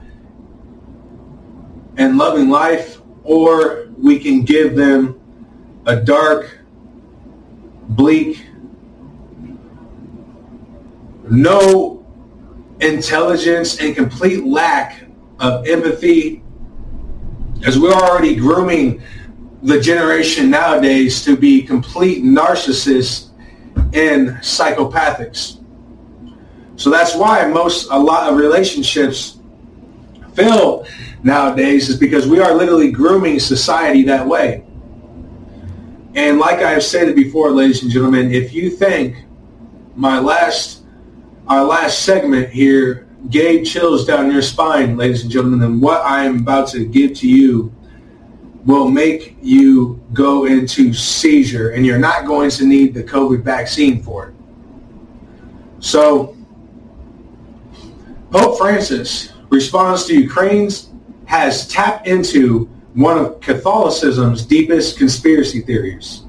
[SPEAKER 1] and loving life, or we can give them a dark, bleak, no intelligence and complete lack of empathy as we're already grooming the generation nowadays to be complete narcissists and psychopathics. So that's why most a lot of relationships fail nowadays is because we are literally grooming society that way. And like I have stated before, ladies and gentlemen, if you think my last our last segment here gave chills down your spine, ladies and gentlemen, then what I am about to give to you will make you go into seizure and you're not going to need the COVID vaccine for it. So Pope Francis responds to Ukraine's has tapped into one of Catholicism's deepest conspiracy theories.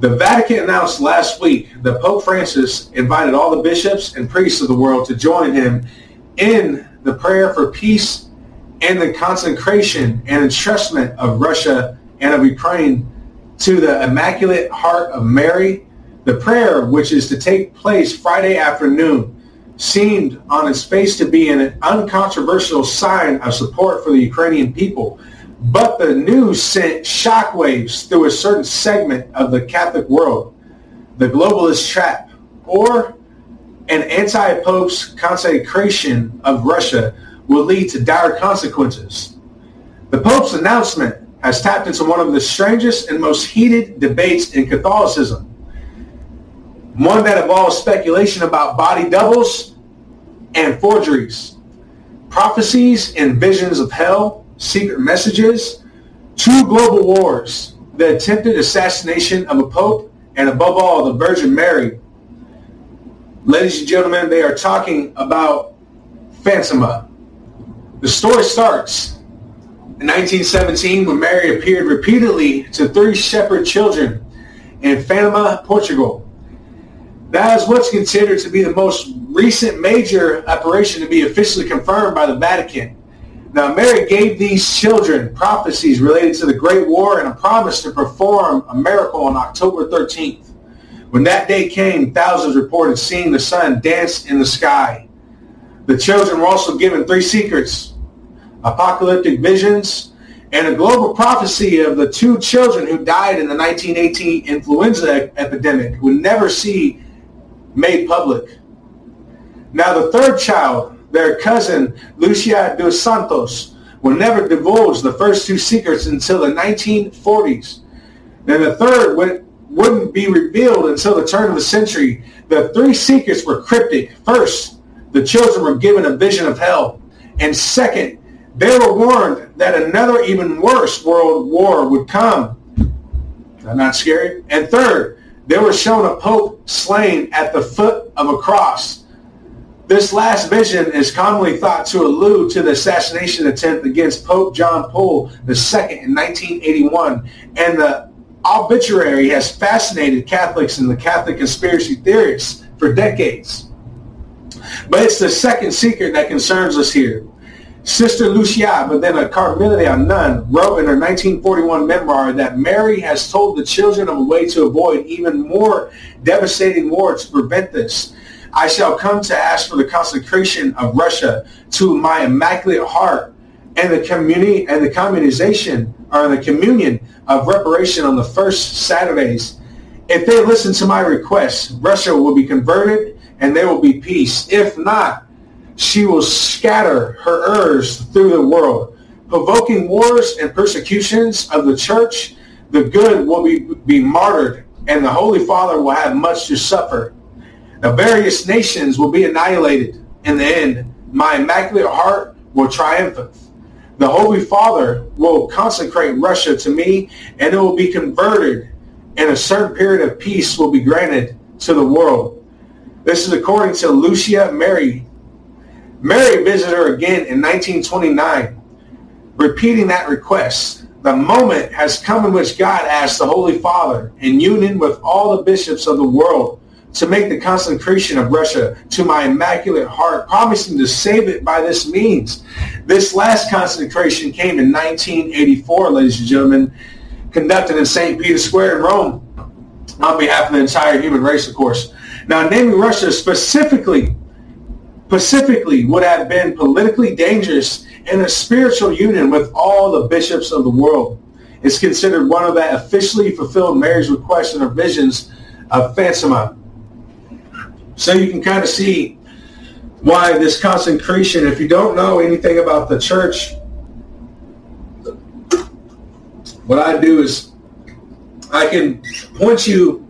[SPEAKER 1] The Vatican announced last week that Pope Francis invited all the bishops and priests of the world to join him in the prayer for peace and the consecration and entrustment of Russia and of Ukraine to the Immaculate Heart of Mary, the prayer, which is to take place Friday afternoon, seemed on its face to be an uncontroversial sign of support for the Ukrainian people. But the news sent shockwaves through a certain segment of the Catholic world, the globalist trap, or an anti-pope's consecration of Russia will lead to dire consequences. The Pope's announcement has tapped into one of the strangest and most heated debates in Catholicism. One that involves speculation about body doubles and forgeries, prophecies and visions of hell, secret messages, two global wars, the attempted assassination of a pope, and above all, the Virgin Mary. Ladies and gentlemen, they are talking about Fatima. The story starts in 1917 when Mary appeared repeatedly to three shepherd children in Fatima, Portugal. That is what's considered to be the most recent major apparition to be officially confirmed by the Vatican. Now, Mary gave these children prophecies related to the Great War and a promise to perform a miracle on October 13th. When that day came, thousands reported seeing the sun dance in the sky. The children were also given three secrets, apocalyptic visions, and a global prophecy of the two children who died in the 1918 influenza epidemic would never see made public. Now the third child, their cousin Lucia dos Santos, will never divulge the first two secrets until the 1940s. Then the third would, wouldn't be revealed until the turn of the century. The three secrets were cryptic. First, the children were given a vision of hell. And second, they were warned that another even worse world war would come. Not scary. And third, they were shown a pope slain at the foot of a cross. This last vision is commonly thought to allude to the assassination attempt against Pope John Paul II in 1981, and the obituary has fascinated Catholics and the Catholic conspiracy theorists for decades. But it's the second secret that concerns us here. Sister Lucia, but then a Carmelian nun, wrote in her 1941 memoir that Mary has told the children of a way to avoid even more devastating war to prevent this. I shall come to ask for the consecration of Russia to my immaculate heart and the community and the communization or the communion of reparation on the first Saturdays. If they listen to my request, Russia will be converted and there will be peace. If not, she will scatter her errors through the world, provoking wars and persecutions of the church. The good will be, be martyred, and the Holy Father will have much to suffer. The various nations will be annihilated. In the end, my immaculate heart will triumph. The Holy Father will consecrate Russia to me, and it will be converted, and a certain period of peace will be granted to the world. This is according to Lucia Mary Mary visited her again in 1929, repeating that request. The moment has come in which God asked the Holy Father, in union with all the bishops of the world, to make the consecration of Russia to my immaculate heart, promising to save it by this means. This last consecration came in 1984, ladies and gentlemen, conducted in St. Peter's Square in Rome on behalf of the entire human race, of course. Now, naming Russia specifically specifically would have been politically dangerous in a spiritual union with all the bishops of the world. It's considered one of that officially fulfilled Mary's requests and visions of Fatima. So you can kind of see why this consecration, if you don't know anything about the church, what I do is I can point you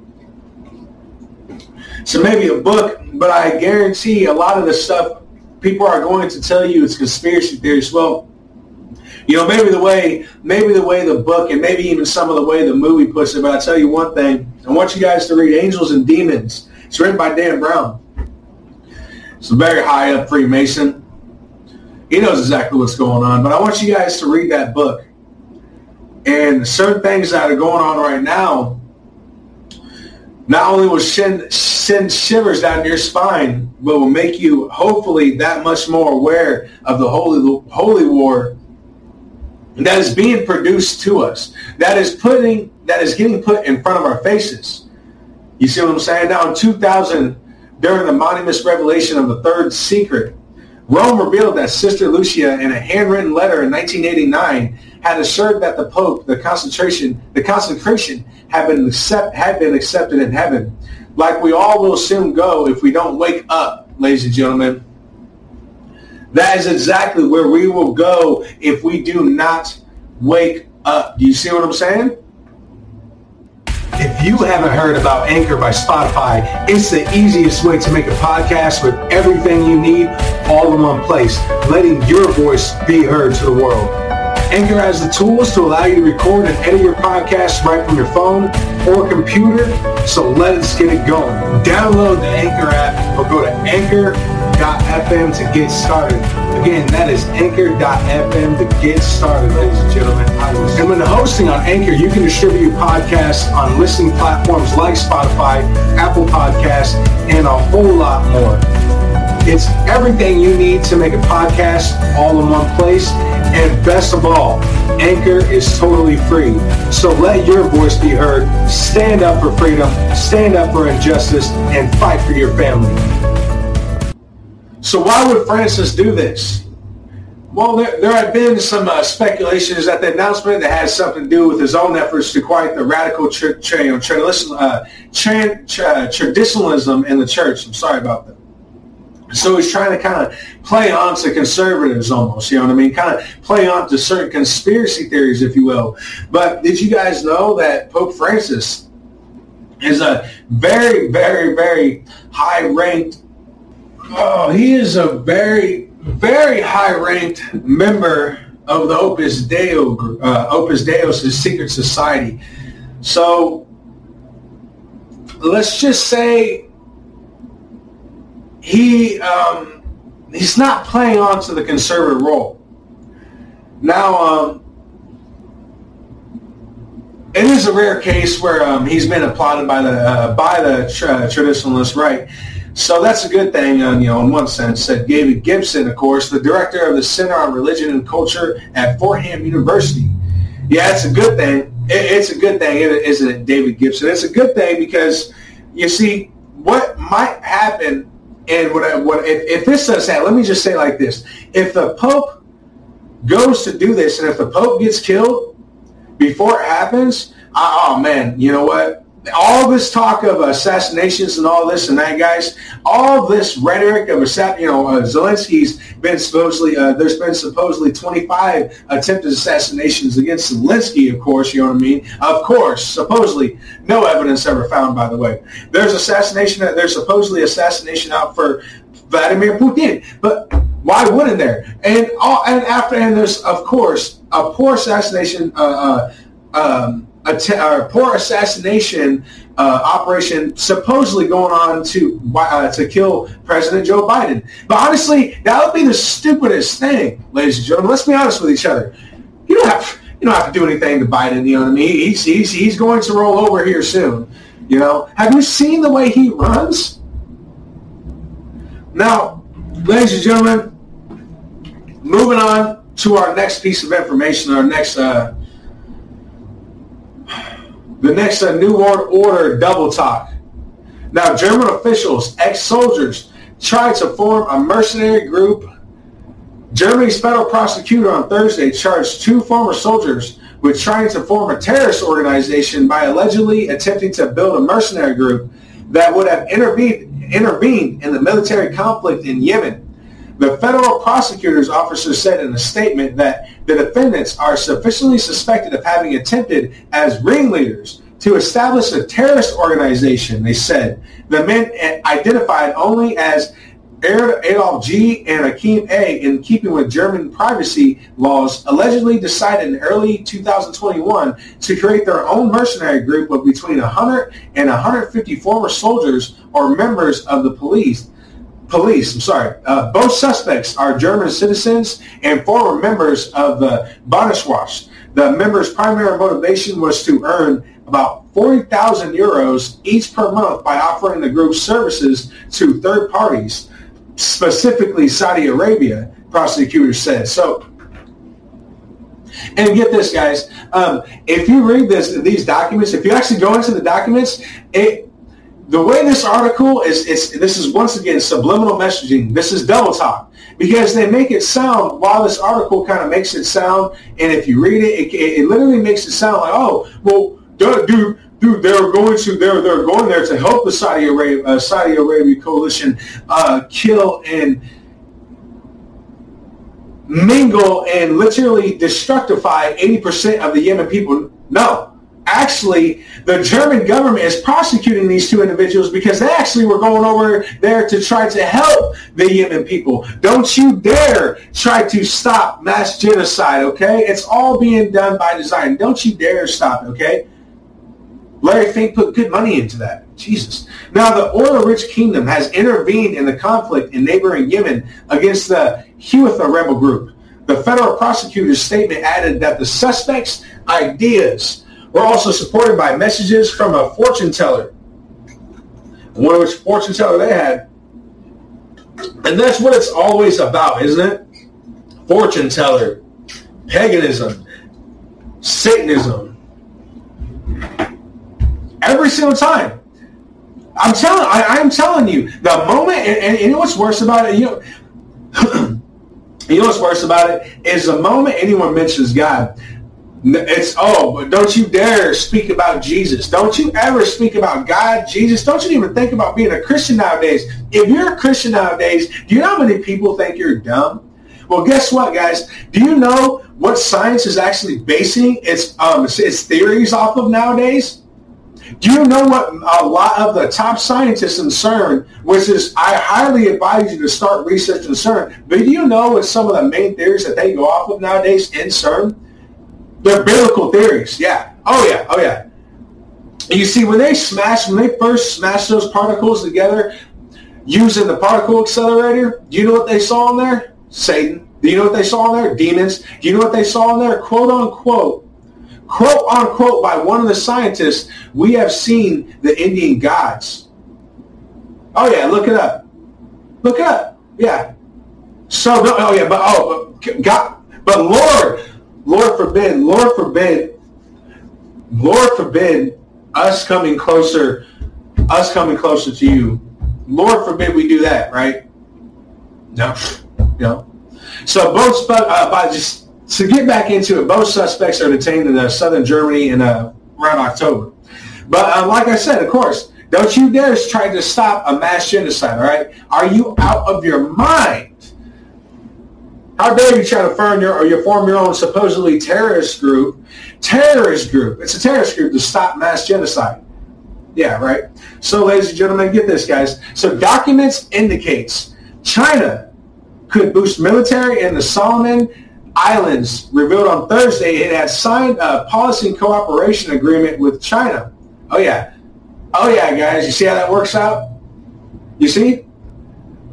[SPEAKER 1] to maybe a book but I guarantee a lot of the stuff people are going to tell you it's conspiracy theories. Well, you know, maybe the way, maybe the way the book and maybe even some of the way the movie puts it. But I tell you one thing: I want you guys to read Angels and Demons. It's written by Dan Brown. It's a very high up Freemason. He knows exactly what's going on. But I want you guys to read that book. And certain things that are going on right now not only will send, send shivers down your spine, but will make you hopefully that much more aware of the holy holy war that is being produced to us. That is putting that is getting put in front of our faces. You see what I'm saying? Now in 2000, during the Monimus revelation of the third secret, Rome revealed that Sister Lucia in a handwritten letter in 1989 had assured that the Pope, the concentration, the consecration had been accept, had been accepted in heaven, like we all will soon go if we don't wake up, ladies and gentlemen. That is exactly where we will go if we do not wake up. Do you see what I'm saying? If you haven't heard about Anchor by Spotify, it's the easiest way to make a podcast with everything you need all in one place, letting your voice be heard to the world. Anchor has the tools to allow you to record and edit your podcast right from your phone or computer, so let's get it going. Download the Anchor app or go to anchor.fm to get started. Again, that is anchor.fm to get started, ladies and gentlemen. And when hosting on Anchor, you can distribute your podcasts on listening platforms like Spotify, Apple Podcasts, and a whole lot more. It's everything you need to make a podcast all in one place. And best of all, Anchor is totally free. So let your voice be heard. Stand up for freedom, stand up for injustice, and fight for your family. So why would Francis do this? Well, there, there have been some uh, speculations that the announcement that has something to do with his own efforts to quiet the radical tra- tra- tra- uh, tra- tra- traditionalism in the church. I'm sorry about that. So he's trying to kind of play on to conservatives almost, you know what I mean? Kind of play on to certain conspiracy theories, if you will. But did you guys know that Pope Francis is a very, very, very high-ranked, oh, he is a very, very high-ranked member of the Opus Deo, uh, Opus Deo's secret society. So let's just say he um, he's not playing on to the conservative role. Now, um, it is a rare case where um, he's been applauded by the uh, by the tra- traditionalist right. So that's a good thing, um, you know, in one sense. Said David Gibson, of course, the director of the Center on Religion and Culture at Fordham University. Yeah, it's a good thing. It, it's a good thing, isn't it, David Gibson? It's a good thing because you see what might happen and what, what if, if this does happen, let me just say like this. If the Pope goes to do this and if the Pope gets killed before it happens, I, oh man, you know what? All this talk of assassinations and all this and that, guys, all this rhetoric of you know, uh, Zelensky's been supposedly, uh, there's been supposedly 25 attempted assassinations against Zelensky, of course, you know what I mean? Of course, supposedly, no evidence ever found, by the way. There's assassination, there's supposedly assassination out for Vladimir Putin, but why wouldn't there? And all, and after, and there's, of course, a poor assassination, uh, uh, um, a, t- a poor assassination uh, operation supposedly going on to uh, to kill President Joe Biden. But honestly, that would be the stupidest thing, ladies and gentlemen. Let's be honest with each other. You don't have you don't have to do anything to Biden. You know what I mean? He's he's he's going to roll over here soon. You know? Have you seen the way he runs? Now, ladies and gentlemen, moving on to our next piece of information, our next uh, the next uh, New World Order double talk. Now, German officials, ex-soldiers, tried to form a mercenary group. Germany's federal prosecutor on Thursday charged two former soldiers with trying to form a terrorist organization by allegedly attempting to build a mercenary group that would have intervened, intervened in the military conflict in Yemen. The federal prosecutor's officer said in a statement that the defendants are sufficiently suspected of having attempted as ringleaders to establish a terrorist organization, they said. The men identified only as Adolf G. and Akim A. in keeping with German privacy laws allegedly decided in early 2021 to create their own mercenary group of between 100 and 150 former soldiers or members of the police police. I'm sorry. Uh, both suspects are German citizens and former members of the Bundeswehr. The members' primary motivation was to earn about 40,000 euros each per month by offering the group's services to third parties, specifically Saudi Arabia, prosecutors said. So, and get this, guys. Um, if you read this, these documents, if you actually go into the documents, it the way this article is, is this is once again subliminal messaging. This is double talk because they make it sound while this article kind of makes it sound, and if you read it, it, it literally makes it sound like, oh, well, dude, dude, they're going to they're they're going there to help the Saudi Arabia uh, Saudi Arabia coalition uh, kill and mingle and literally destructify 80% of the Yemen people. No, actually the German government is prosecuting these two individuals because they actually were going over there to try to help the Yemen people. Don't you dare try to stop mass genocide, okay? It's all being done by design. Don't you dare stop it, okay? Larry Fink put good money into that. Jesus. Now, the oil-rich kingdom has intervened in the conflict in neighboring Yemen against the Houthi rebel group. The federal prosecutor's statement added that the suspects' ideas were also supported by messages from a fortune teller. Wonder which fortune teller they had. And that's what it's always about, isn't it? Fortune teller, paganism, Satanism. Every single time. I'm telling I, I'm telling you, the moment and, and you know what's worse about it, you know you know what's worse about it is the moment anyone mentions God, it's oh, but don't you dare speak about Jesus. Don't you ever speak about God, Jesus. Don't you even think about being a Christian nowadays. If you're a Christian nowadays, do you know how many people think you're dumb? Well, guess what, guys? Do you know what science is actually basing its um, its theories off of nowadays? Do you know what a lot of the top scientists in CERN, which is I highly advise you to start researching CERN, but do you know what some of the main theories that they go off of nowadays in CERN? They're biblical theories. Yeah. Oh yeah. Oh yeah. And You see, when they smash, when they first smashed those particles together using the particle accelerator, do you know what they saw in there? Satan. Do you know what they saw in there? Demons. Do you know what they saw in there? Quote unquote. Quote unquote by one of the scientists, we have seen the Indian gods. Oh yeah, look it up. Look it up. Yeah. So no, oh yeah, but oh but God but Lord, Lord forbid, Lord forbid, Lord forbid us coming closer, us coming closer to you. Lord forbid we do that, right? No, no. So both, uh, by just to get back into it, both suspects are detained in uh, southern Germany in uh, around October. But uh, like I said, of course, don't you dare try to stop a mass genocide. All right? Are you out of your mind? How dare you try to form your or you form your own supposedly terrorist group? Terrorist group. It's a terrorist group to stop mass genocide. Yeah, right. So, ladies and gentlemen, get this, guys. So, documents indicates China could boost military in the Solomon Islands. Revealed on Thursday, it had signed a policy cooperation agreement with China. Oh yeah, oh yeah, guys. You see how that works out? You see?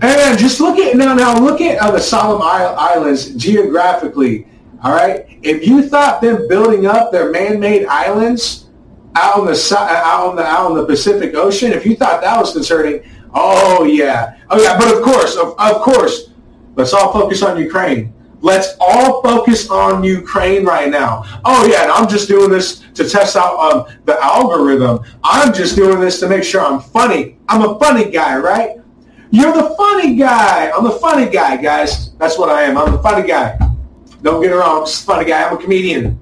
[SPEAKER 1] And just look at now. Now look at uh, the Solomon Islands geographically. All right. If you thought them building up their man-made islands out on the out on the out on the Pacific Ocean, if you thought that was concerning, oh yeah, oh yeah. But of course, of, of course, let's all focus on Ukraine. Let's all focus on Ukraine right now. Oh yeah, and I'm just doing this to test out um, the algorithm. I'm just doing this to make sure I'm funny. I'm a funny guy, right? You're the funny guy. I'm the funny guy, guys. That's what I am. I'm the funny guy. Don't get it wrong. I'm just a funny guy. I'm a comedian.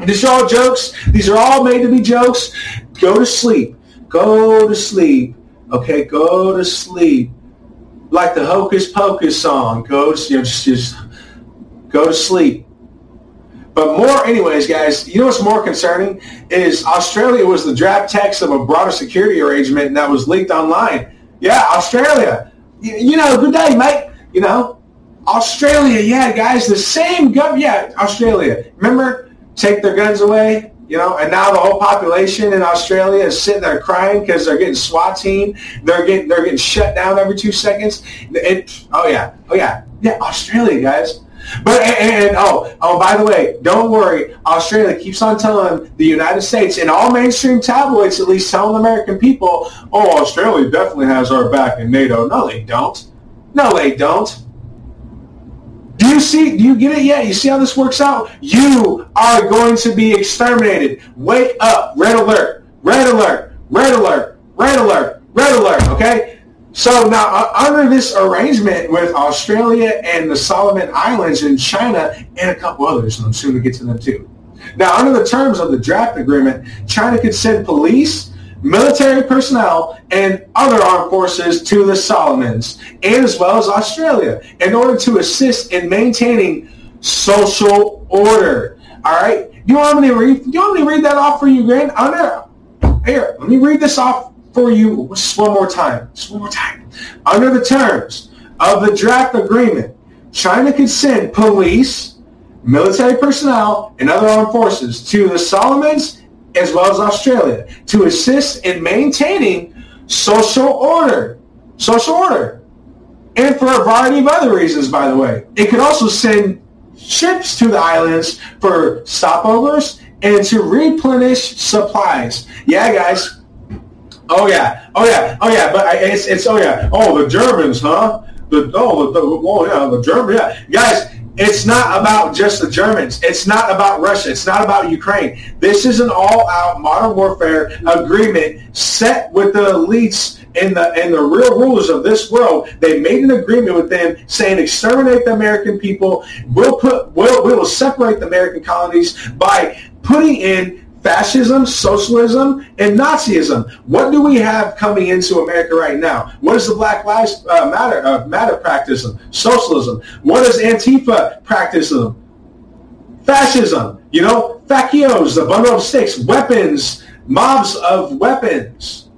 [SPEAKER 1] These are all jokes. These are all made to be jokes. Go to sleep. Go to sleep. Okay, go to sleep. Like the Hocus Pocus song. Go to you know, just, just go to sleep. But more, anyways, guys, you know what's more concerning is Australia was the draft text of a broader security arrangement that was leaked online. Yeah, Australia. You, you know, good day, mate. You know, Australia. Yeah, guys, the same gov. Yeah, Australia. Remember, take their guns away. You know, and now the whole population in Australia is sitting there crying because they're getting SWAT team. They're getting they're getting shut down every two seconds. It, oh yeah, oh yeah, yeah. Australia, guys. But and, and, oh oh by the way, don't worry. Australia keeps on telling the United States and all mainstream tabloids, at least telling American people, oh Australia definitely has our back in NATO. No, they don't. No, they don't. Do you see? Do you get it yet? You see how this works out? You are going to be exterminated. Wake up! Red alert! Red alert! Red alert! Red alert! Red alert! Okay. So now, uh, under this arrangement with Australia and the Solomon Islands and China and a couple others, and I'm soon to get to them too. Now, under the terms of the draft agreement, China could send police, military personnel, and other armed forces to the Solomons, and as well as Australia, in order to assist in maintaining social order. All right. Do you want me to read? Do you want me to read that off for you, Grant? Under here, let me read this off for you just one more time. Just one more time. Under the terms of the draft agreement, China could send police, military personnel, and other armed forces to the Solomons as well as Australia to assist in maintaining social order. Social order. And for a variety of other reasons, by the way. It could also send ships to the islands for stopovers and to replenish supplies. Yeah, guys. Oh yeah. Oh yeah. Oh yeah. But it's it's oh yeah. Oh the Germans, huh? The oh the, the oh yeah the German yeah guys. It's not about just the Germans. It's not about Russia. It's not about Ukraine. This is an all-out modern warfare agreement set with the elites and the and the real rulers of this world. They made an agreement with them saying exterminate the American people. We'll put we'll, we will separate the American colonies by putting in fascism, socialism, and Nazism. What do we have coming into America right now? What is the Black Lives uh, Matter uh, Matter practicing? Socialism. What is Antifa practicing? Fascism. You know, facios, the bundle of sticks, weapons, mobs of weapons.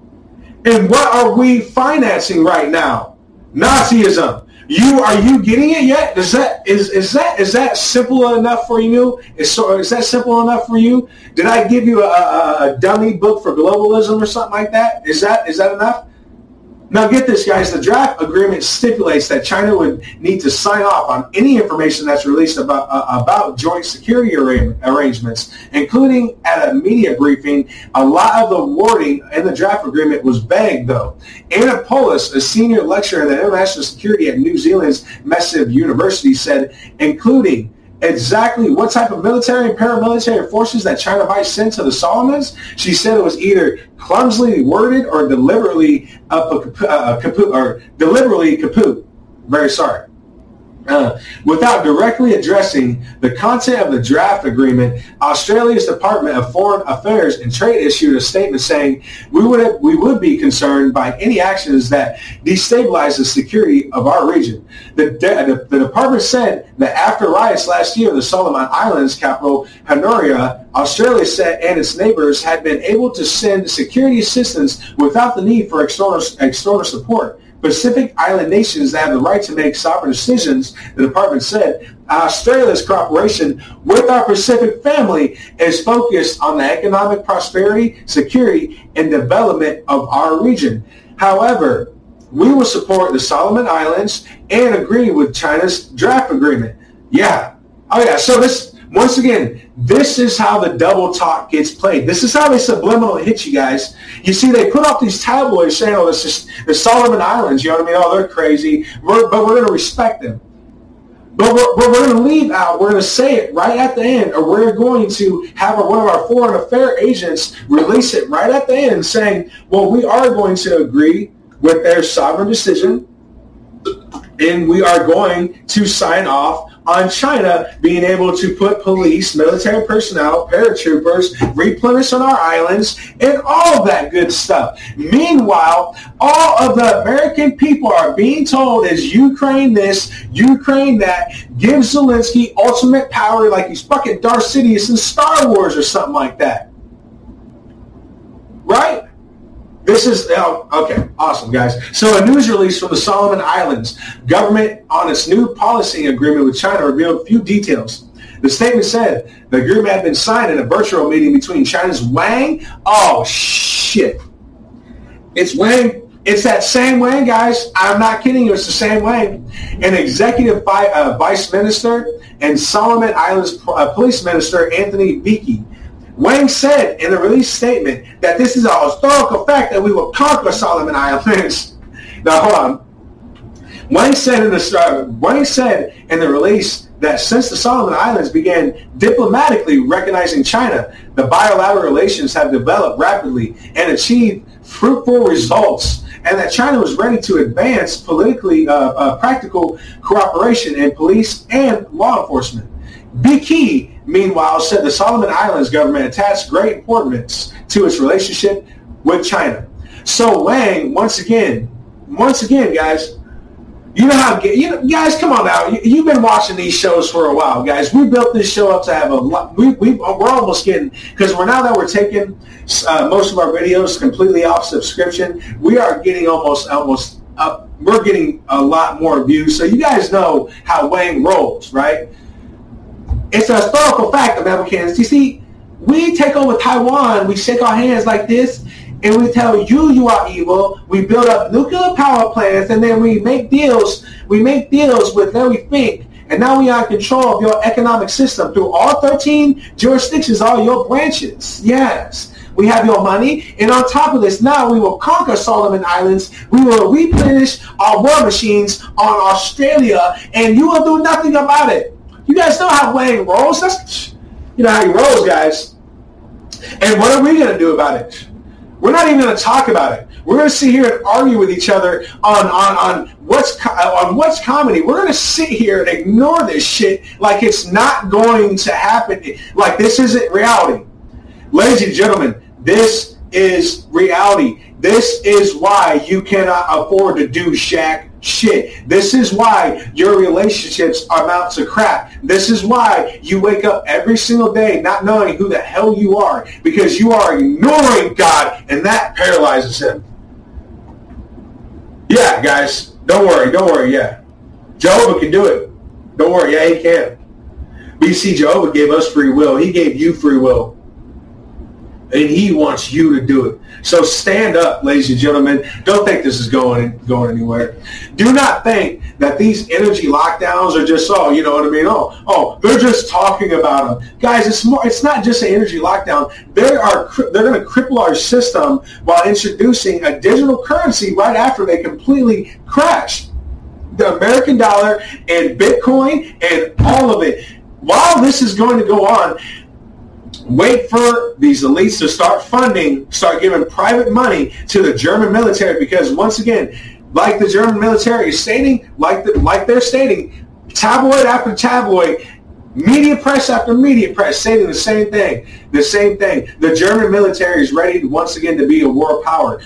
[SPEAKER 1] And what are we financing right now? Nazism. You are you getting it yet? Is that is is that is that simple enough for you? Is so is that simple enough for you? Did I give you a, a, a dummy book for globalism or something like that? Is that is that enough? Now get this, guys. The draft agreement stipulates that China would need to sign off on any information that's released about uh, about joint security arra- arrangements, including at a media briefing. A lot of the wording in the draft agreement was vague, though. Anna Powles, a senior lecturer in international security at New Zealand's Massey University, said, including exactly what type of military and paramilitary forces that China might send to the Solomons. She said it was either clumsily worded or deliberately uh, uh, kaput, or deliberately kaput. Very sorry. Without directly addressing the content of the draft agreement, Australia's Department of Foreign Affairs and Trade issued a statement saying we would have, we would be concerned by any actions that destabilize the security of our region. The, the, the department said that after riots last year in the Solomon Islands capital, Honiara, Australia said and its neighbors had been able to send security assistance without the need for external, external support. Pacific Island nations that have the right to make sovereign decisions, the department said, Australia's cooperation with our Pacific family is focused on the economic prosperity, security, and development of our region. However, we will support the Solomon Islands and agree with China's draft agreement. Yeah. Oh yeah. So this once again, this is how the double talk gets played. This is how they subliminal hit you guys. You see, they put up these tabloids saying, "Oh, this is the Solomon Islands." You know what I mean? Oh, they're crazy, we're, but we're going to respect them. But we're, we're going to leave out. We're going to say it right at the end, or we're going to have one of our foreign affair agents release it right at the end, saying, "Well, we are going to agree with their sovereign decision, and we are going to sign off on China being able to put police, military personnel, paratroopers, replenish on our islands, and all that good stuff. Meanwhile, all of the American people are being told is Ukraine this, Ukraine that, give Zelensky ultimate power like he's fucking Darth Sidious in Star Wars or something like that. Right? This is, oh, okay, awesome, guys. So a news release from the Solomon Islands government on its new policy agreement with China revealed a few details. The statement said the agreement had been signed in a virtual meeting between China's Wang. Oh, shit. It's Wang. It's that same Wang, guys. I'm not kidding you. It's the same Wang. An executive uh, vice minister and Solomon Islands uh, police minister, Anthony Veke, Wang said in the release statement that this is a historical fact that we will conquer Solomon Islands. now hold on. Wang said in the uh, Wang said in the release that since the Solomon Islands began diplomatically recognizing China, the bilateral relations have developed rapidly and achieved fruitful results, and that China was ready to advance politically uh, uh, practical cooperation in police and law enforcement. Veke meanwhile, said the Solomon Islands government attached great importance to its relationship with China. So Wang, once again, once again, guys, You know how you know, guys. Come on now. You, have been watching these shows for a while, guys. We built this show up to have a lot. We, we we're almost getting because we're now that we're taking uh, most of our videos completely off subscription. We are getting almost almost up. We're getting a lot more views. So you guys know how Wang rolls, right? It's a historical fact, of Americans. You see, we take over Taiwan. We shake our hands like this and we tell you you are evil. We build up nuclear power plants, and then we make deals. We make deals with Larry Fink, and now we are in control of your economic system through all 13 jurisdictions, all your branches. Yes. We have your money, and on top of this, now we will conquer Solomon Islands. We will replenish our war machines on Australia, and you will do nothing about it. You guys know how Wayne rolls. That's, you know how he rolls, guys. And what are we going to do about it? We're not even going to talk about it. We're going to sit here and argue with each other on on on what's on what's comedy. We're going to sit here and ignore this shit like it's not going to happen. Like this isn't reality, ladies and gentlemen. This is reality. This is why you cannot afford to do Shaq shit. This is why your relationships amount to crap. This is why you wake up every single day not knowing who the hell you are because you are ignoring God and that paralyzes him. Yeah, guys, don't worry, don't worry, yeah. Jehovah can do it. Don't worry, yeah, he can. But you see, Jehovah gave us free will. He gave you free will and he wants you to do it. So stand up, ladies and gentlemen. Don't think this is going going anywhere. Do not think that these energy lockdowns are just oh, you know what I mean? Oh, oh, they're just talking about them, guys. It's more. It's not just an energy lockdown. They are they're going to cripple our system while introducing a digital currency right after they completely crash the American dollar and Bitcoin and all of it. While this is going to go on, wait for these elites to start funding, start giving private money to the German military because once again, like the German military is stating, like the, like they're stating, tabloid after tabloid, media press after media press stating the same thing. The same thing. The German military is ready once again to be a world power.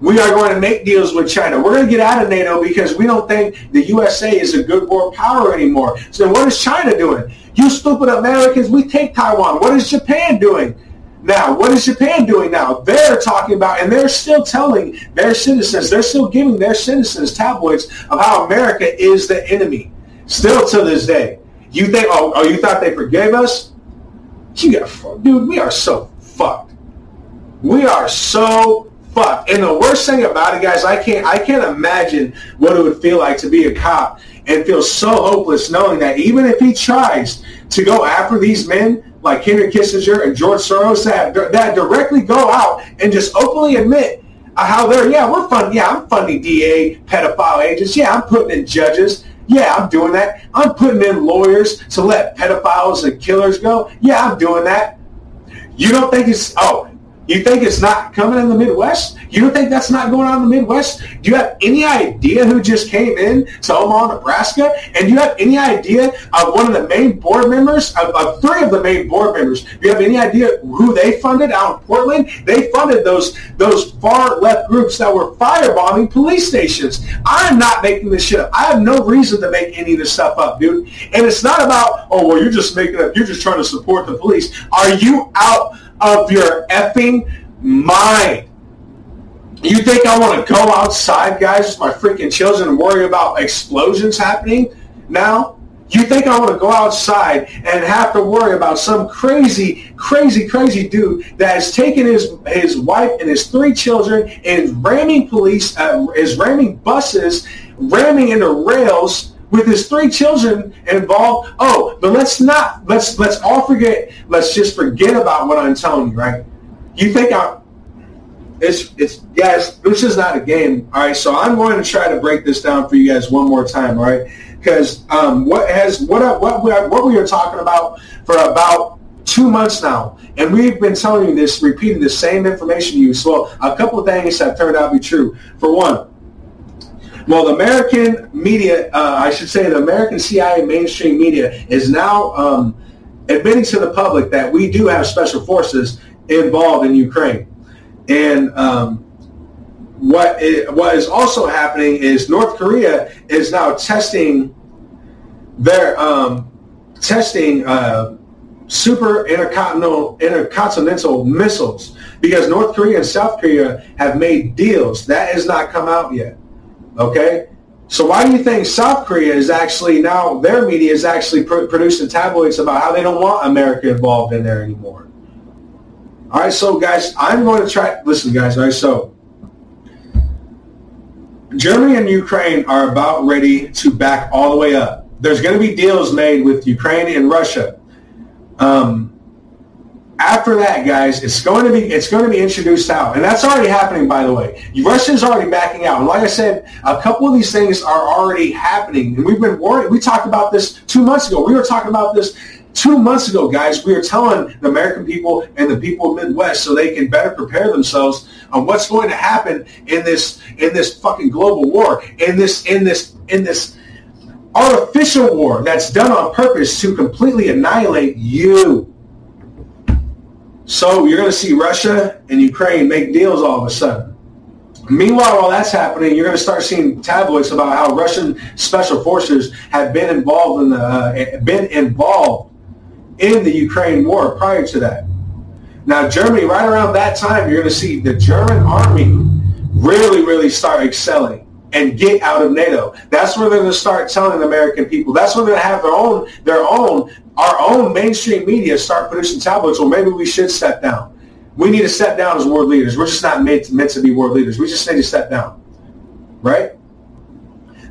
[SPEAKER 1] We are going to make deals with China. We're going to get out of NATO because we don't think the USA is a good world power anymore. So what is China doing? You stupid Americans, we take Taiwan. What is Japan doing? Now, what is Japan doing now? They're talking about, and they're still telling their citizens, they're still giving their citizens tabloids of how America is the enemy. Still to this day. You think, oh, oh you thought they forgave us? You got, dude, we are so fucked. We are so fucked. And the worst thing about it, guys, I can't, I can't imagine what it would feel like to be a cop and feel so hopeless knowing that even if he tries to go after these men like Henry Kissinger and George Soros that, that directly go out and just openly admit uh, how they're, yeah, we're funding, yeah, I'm funding DA pedophile agents. Yeah, I'm putting in judges. Yeah, I'm doing that. I'm putting in lawyers to let pedophiles and killers go. Yeah, I'm doing that. You don't think it's, oh, you think it's not coming in the Midwest? You don't think that's not going on in the Midwest? Do you have any idea who just came in to Omaha, Nebraska? And do you have any idea of one of the main board members, of, of three of the main board members? Do you have any idea who they funded out in Portland? They funded those those far left groups that were firebombing police stations. I'm not making this shit up. I have no reason to make any of this stuff up, dude. And it's not about, oh, well, you're just making up, you're just trying to support the police. Are you out of your effing mind. You think I want to go outside, guys, with my freaking children and worry about explosions happening now? You think I want to go outside and have to worry about some crazy, crazy, crazy dude that has taken his his wife and his three children and ramming police, uh, is ramming buses, ramming into rails with his three children involved. Oh, but let's not let's let's all forget. Let's just forget about what I'm telling you, right? You think I? It's it's guys. This is not a game. All right, so I'm going to try to break this down for you guys one more time, all right? Because um, what has what what we what we are talking about for about two months now, and we've been telling you this, repeating the same information to you. So a couple of things have turned out to be true. For one, well, the American media, uh, I should say the American CIA mainstream media is now um, admitting to the public that we do have special forces involved in Ukraine. And um, what is, what is also happening is North Korea is now testing their um, testing uh, super intercontinental intercontinental missiles because North Korea and South Korea have made deals that has not come out yet. Okay, so why do you think South Korea is actually now their media is actually pr- producing tabloids about how they don't want America involved in there anymore? All right, so guys, I'm going to try. Listen, guys. All right, so Germany and Ukraine are about ready to back all the way up. There's going to be deals made with Ukraine and Russia. Um, after that, guys, it's going to be it's going to be introduced out, and that's already happening. By the way, Russia's already backing out, and like I said, a couple of these things are already happening, and we've been warning. We talked about this two months ago. We were talking about this two months ago, guys. We were telling the American people and the people of Midwest so they can better prepare themselves on what's going to happen in this in this fucking global war, in this in this in this artificial war that's done on purpose to completely annihilate you. So you're going to see Russia and Ukraine make deals all of a sudden. Meanwhile, while that's happening, you're going to start seeing tabloids about how Russian special forces have been involved in the uh, been involved in the Ukraine war prior to that. Now, Germany, right around that time, you're going to see the German army really, really start excelling and get out of NATO. That's where they're going to start telling American people. That's when they're going to have their own, their own our own mainstream media start producing tabloids, well, maybe we should step down. We need to step down as world leaders. We're just not to, meant to be world leaders. We just need to step down. Right?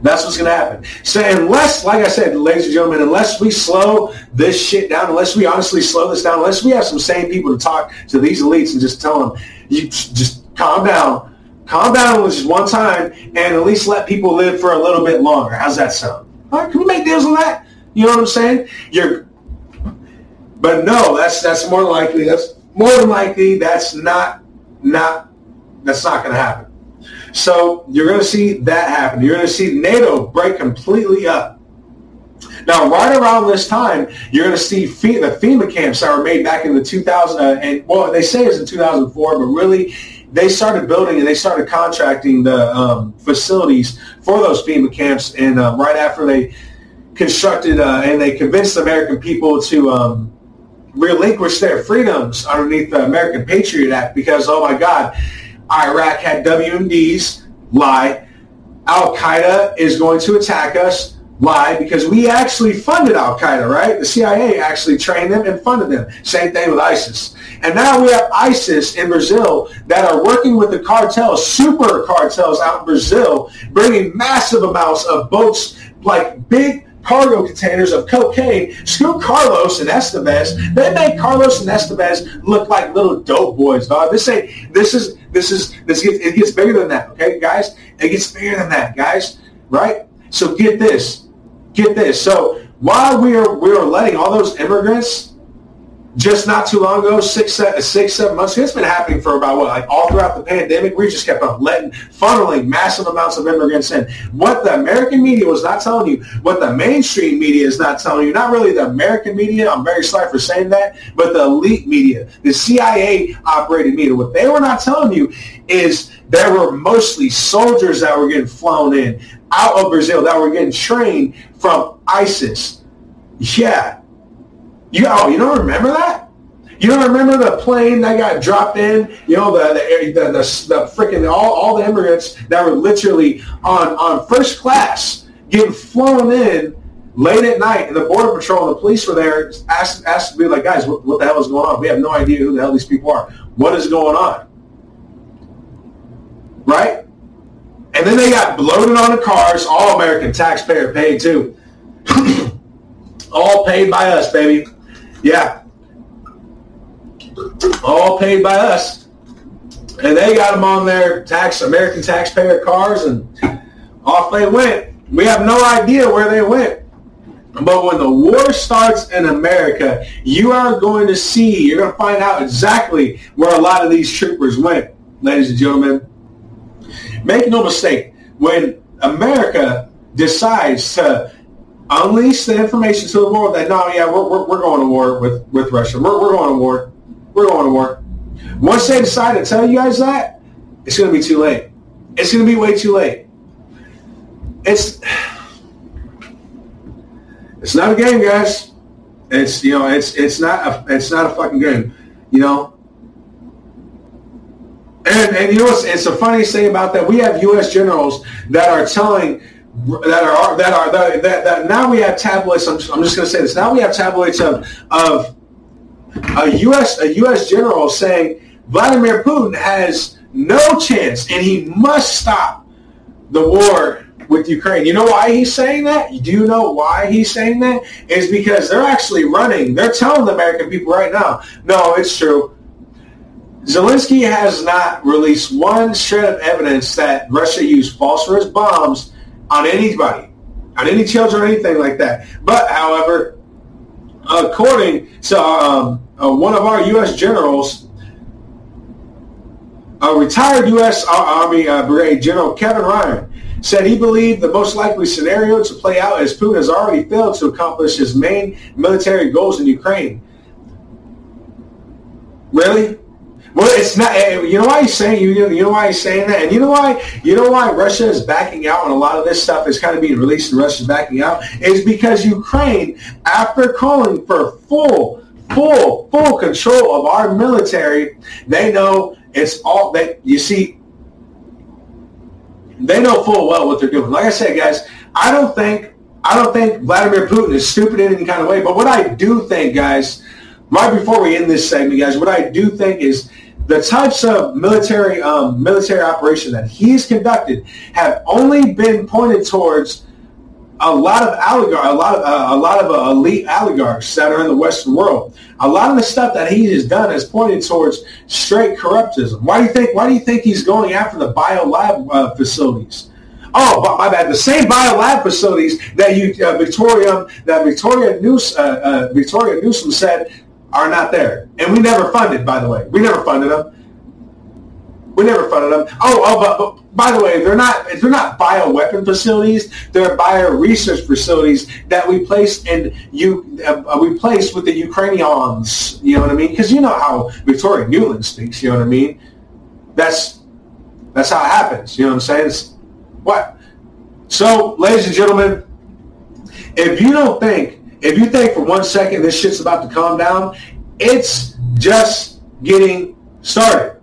[SPEAKER 1] That's what's going to happen. So unless, like I said, ladies and gentlemen, unless we slow this shit down, unless we honestly slow this down, unless we have some sane people to talk to these elites and just tell them, you just calm down, calm down just one time, and at least let people live for a little bit longer. How's that sound? All right, can we make deals on that? You know what I'm saying? You're but no, that's that's more likely. That's more than likely. That's not not that's not going to happen. So you're going to see that happen. You're going to see NATO break completely up. Now, right around this time, you're going to see the FEMA camps that were made back in the 2000 uh, and well, they say it's in 2004, but really they started building and they started contracting the um, facilities for those FEMA camps. And uh, right after they constructed uh, and they convinced the American people to um, relinquish their freedoms underneath the American Patriot Act because, oh my God, Iraq had WMDs, lie. Al Qaeda is going to attack us, lie, because we actually funded Al Qaeda, right? The CIA actually trained them and funded them. Same thing with ISIS. And now we have ISIS in Brazil that are working with the cartels, super cartels out in Brazil, bringing massive amounts of boats, like big cargo containers of cocaine. Screw Carlos and Estevez. They make Carlos and Estevez look like little dope boys, dog. This ain't. This is. This is. This gets. It gets bigger than that. Okay, guys. It gets bigger than that, guys. Right. So get this. Get this. So while we are we are letting all those immigrants just not too long ago, six, six, seven months ago, it's been happening for about what, like all throughout the pandemic. We just kept on letting, funneling massive amounts of immigrants in. What the American media was not telling you, what the mainstream media is not telling you, not really the American media, I'm very sorry for saying that, but the elite media, the CIA operated media, what they were not telling you is there were mostly soldiers that were getting flown in out of Brazil that were getting trained from ISIS. Yeah, you oh, you don't remember that? You don't remember the plane that got dropped in? You know the the the, the, the freaking all, all the immigrants that were literally on on first class getting flown in late at night, and the border patrol and the police were there, asked asked be like, guys, what, what the hell is going on? We have no idea who the hell these people are. What is going on? Right? And then they got loaded on the cars. All American taxpayer paid too. all paid by us, baby. Yeah. All paid by us. And they got them on their tax American taxpayer cars and off they went. We have no idea where they went. But when the war starts in America, you are going to see, you're going to find out exactly where a lot of these troopers went, ladies and gentlemen. Make no mistake, when America decides to unleash the information to the world that no, yeah, we're, we're, we're going to war with, with Russia. We're, we're going to war. We're going to war. Once they decide to tell you guys that, it's going to be too late. it's going to be way too late. It's it's not a game, guys. It's you know, it's it's not a it's not a fucking game. You know, and, and you know what's it's the funniest thing about that? We have U.S. generals that are telling that are that are that, that, that now we have tabloids. I'm, I'm just going to say this. Now we have tabloids of of a U.S. a U.S. general saying Vladimir Putin has no chance and he must stop the war with Ukraine. You know why he's saying that? Do you know why he's saying that? Is because they're actually running. They're telling the American people right now, no, it's true. Zelensky has not released one shred of evidence that Russia used phosphorus bombs on anybody, on any children or anything like that. But, however, according to um, uh, one of our U.S. generals, a retired U.S. Army uh, Brigade General Kevin Ryan said he believed the most likely scenario to play out as Putin has already failed to accomplish his main military goals in Ukraine. Really? Well, it's not. Eh, you know why he's saying you. You know why he's saying that, and you know why. You know why Russia is backing out, and a lot of this stuff is kind of being released, and Russia's backing out, is because Ukraine, after calling for full, full, full control of our military, they know it's all that. You see, they know full well what they're doing. Like I said, guys, I don't think I don't think Vladimir Putin is stupid in any kind of way. But what I do think, guys, right before we end this segment, guys, what I do think is the types of military um, military operation that he's conducted have only been pointed towards a lot of oligarchs, a lot of uh, a lot of uh, elite oligarchs that are in the Western world. A lot of the stuff that he has done has pointed towards straight corruptism. Why do you think? Why do you think he's going after the biolab uh, facilities? Oh, my bad. The same bio lab facilities that you uh, Victoria that Victoria News uh, uh, Victoria Newsom said are not there, and we never funded. By the way, we never funded them. We never funded them. Oh, oh, but, but by the way, they're not they're not bioweapon facilities. They're bio research facilities that we place in you uh, we place with the Ukrainians. You know what I mean? Because you know how Victoria Nuland speaks. You know what I mean? That's that's how it happens. You know what I'm saying? It's, what? So, ladies and gentlemen, if you don't think, if you think for one second this shit's about to calm down, it's just getting started.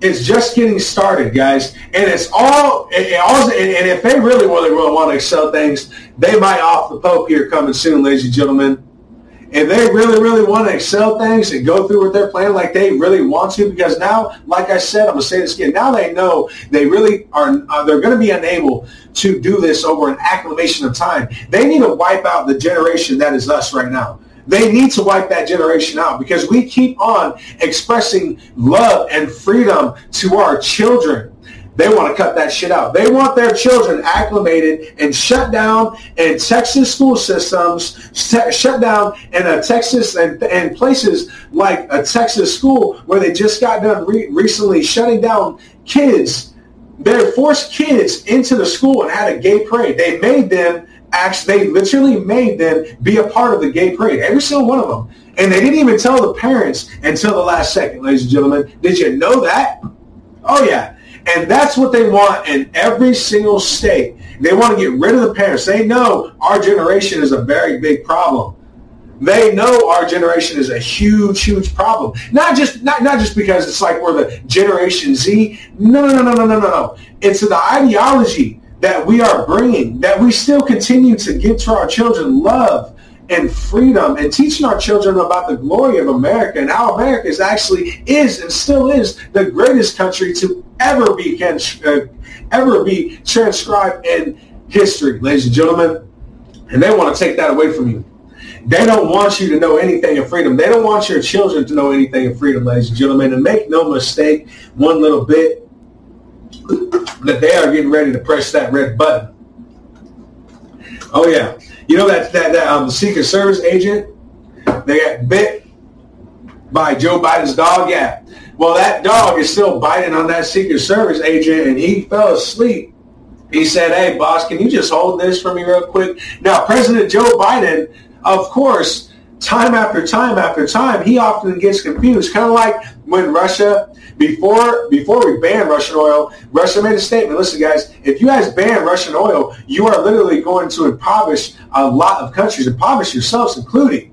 [SPEAKER 1] It's just getting started, guys, and it's all. It, and, and, if they really, really, really want to excel things, they might off the pope here coming soon, ladies and gentlemen. If they really, really want to excel things and go through with their plan like they really want to, because now, like I said, I'm gonna say this again. Now they know they really are. Uh, they're going to be unable to do this over an acclamation of time. They need to wipe out the generation that is us right now. They need to wipe that generation out because we keep on expressing love and freedom to our children. They want to cut that shit out. They want their children acclimated and shut down in Texas school systems, shut down in a Texas and, and places like a Texas school where they just got done re- recently shutting down kids. They forced kids into the school and had a gay parade. They made them actually, they literally made them be a part of the gay parade, every single one of them. And they didn't even tell the parents until the last second, ladies and gentlemen. Did you know that? Oh, yeah. And that's what they want in every single state. They want to get rid of the parents. They know our generation is a very big problem. They know our generation is a huge, huge problem. Not just not, not just because it's like we're the Generation Z. No, no, no, no, no, no, no. It's the ideology that we are bringing, that we still continue to give to our children love and freedom and teaching our children about the glory of America and how America is actually is and still is the greatest country to ever be can, uh, ever be transcribed in history, ladies and gentlemen. And they want to take that away from you. They don't want you to know anything of freedom. They don't want your children to know anything of freedom, ladies and gentlemen. And make no mistake, one little bit, that they are getting ready to press that red button. Oh yeah, you know that that, that um, Secret Service agent they got bit by Joe Biden's dog. Yeah, well that dog is still biting on that Secret Service agent, and he fell asleep. He said, "Hey boss, can you just hold this for me real quick?" Now President Joe Biden, of course, time after time after time, he often gets confused. Kind of like when Russia, before before we banned Russian oil, Russia made a statement. Listen, guys, if you guys ban Russian oil, you are literally going to impoverish a lot of countries, impoverish yourselves, including.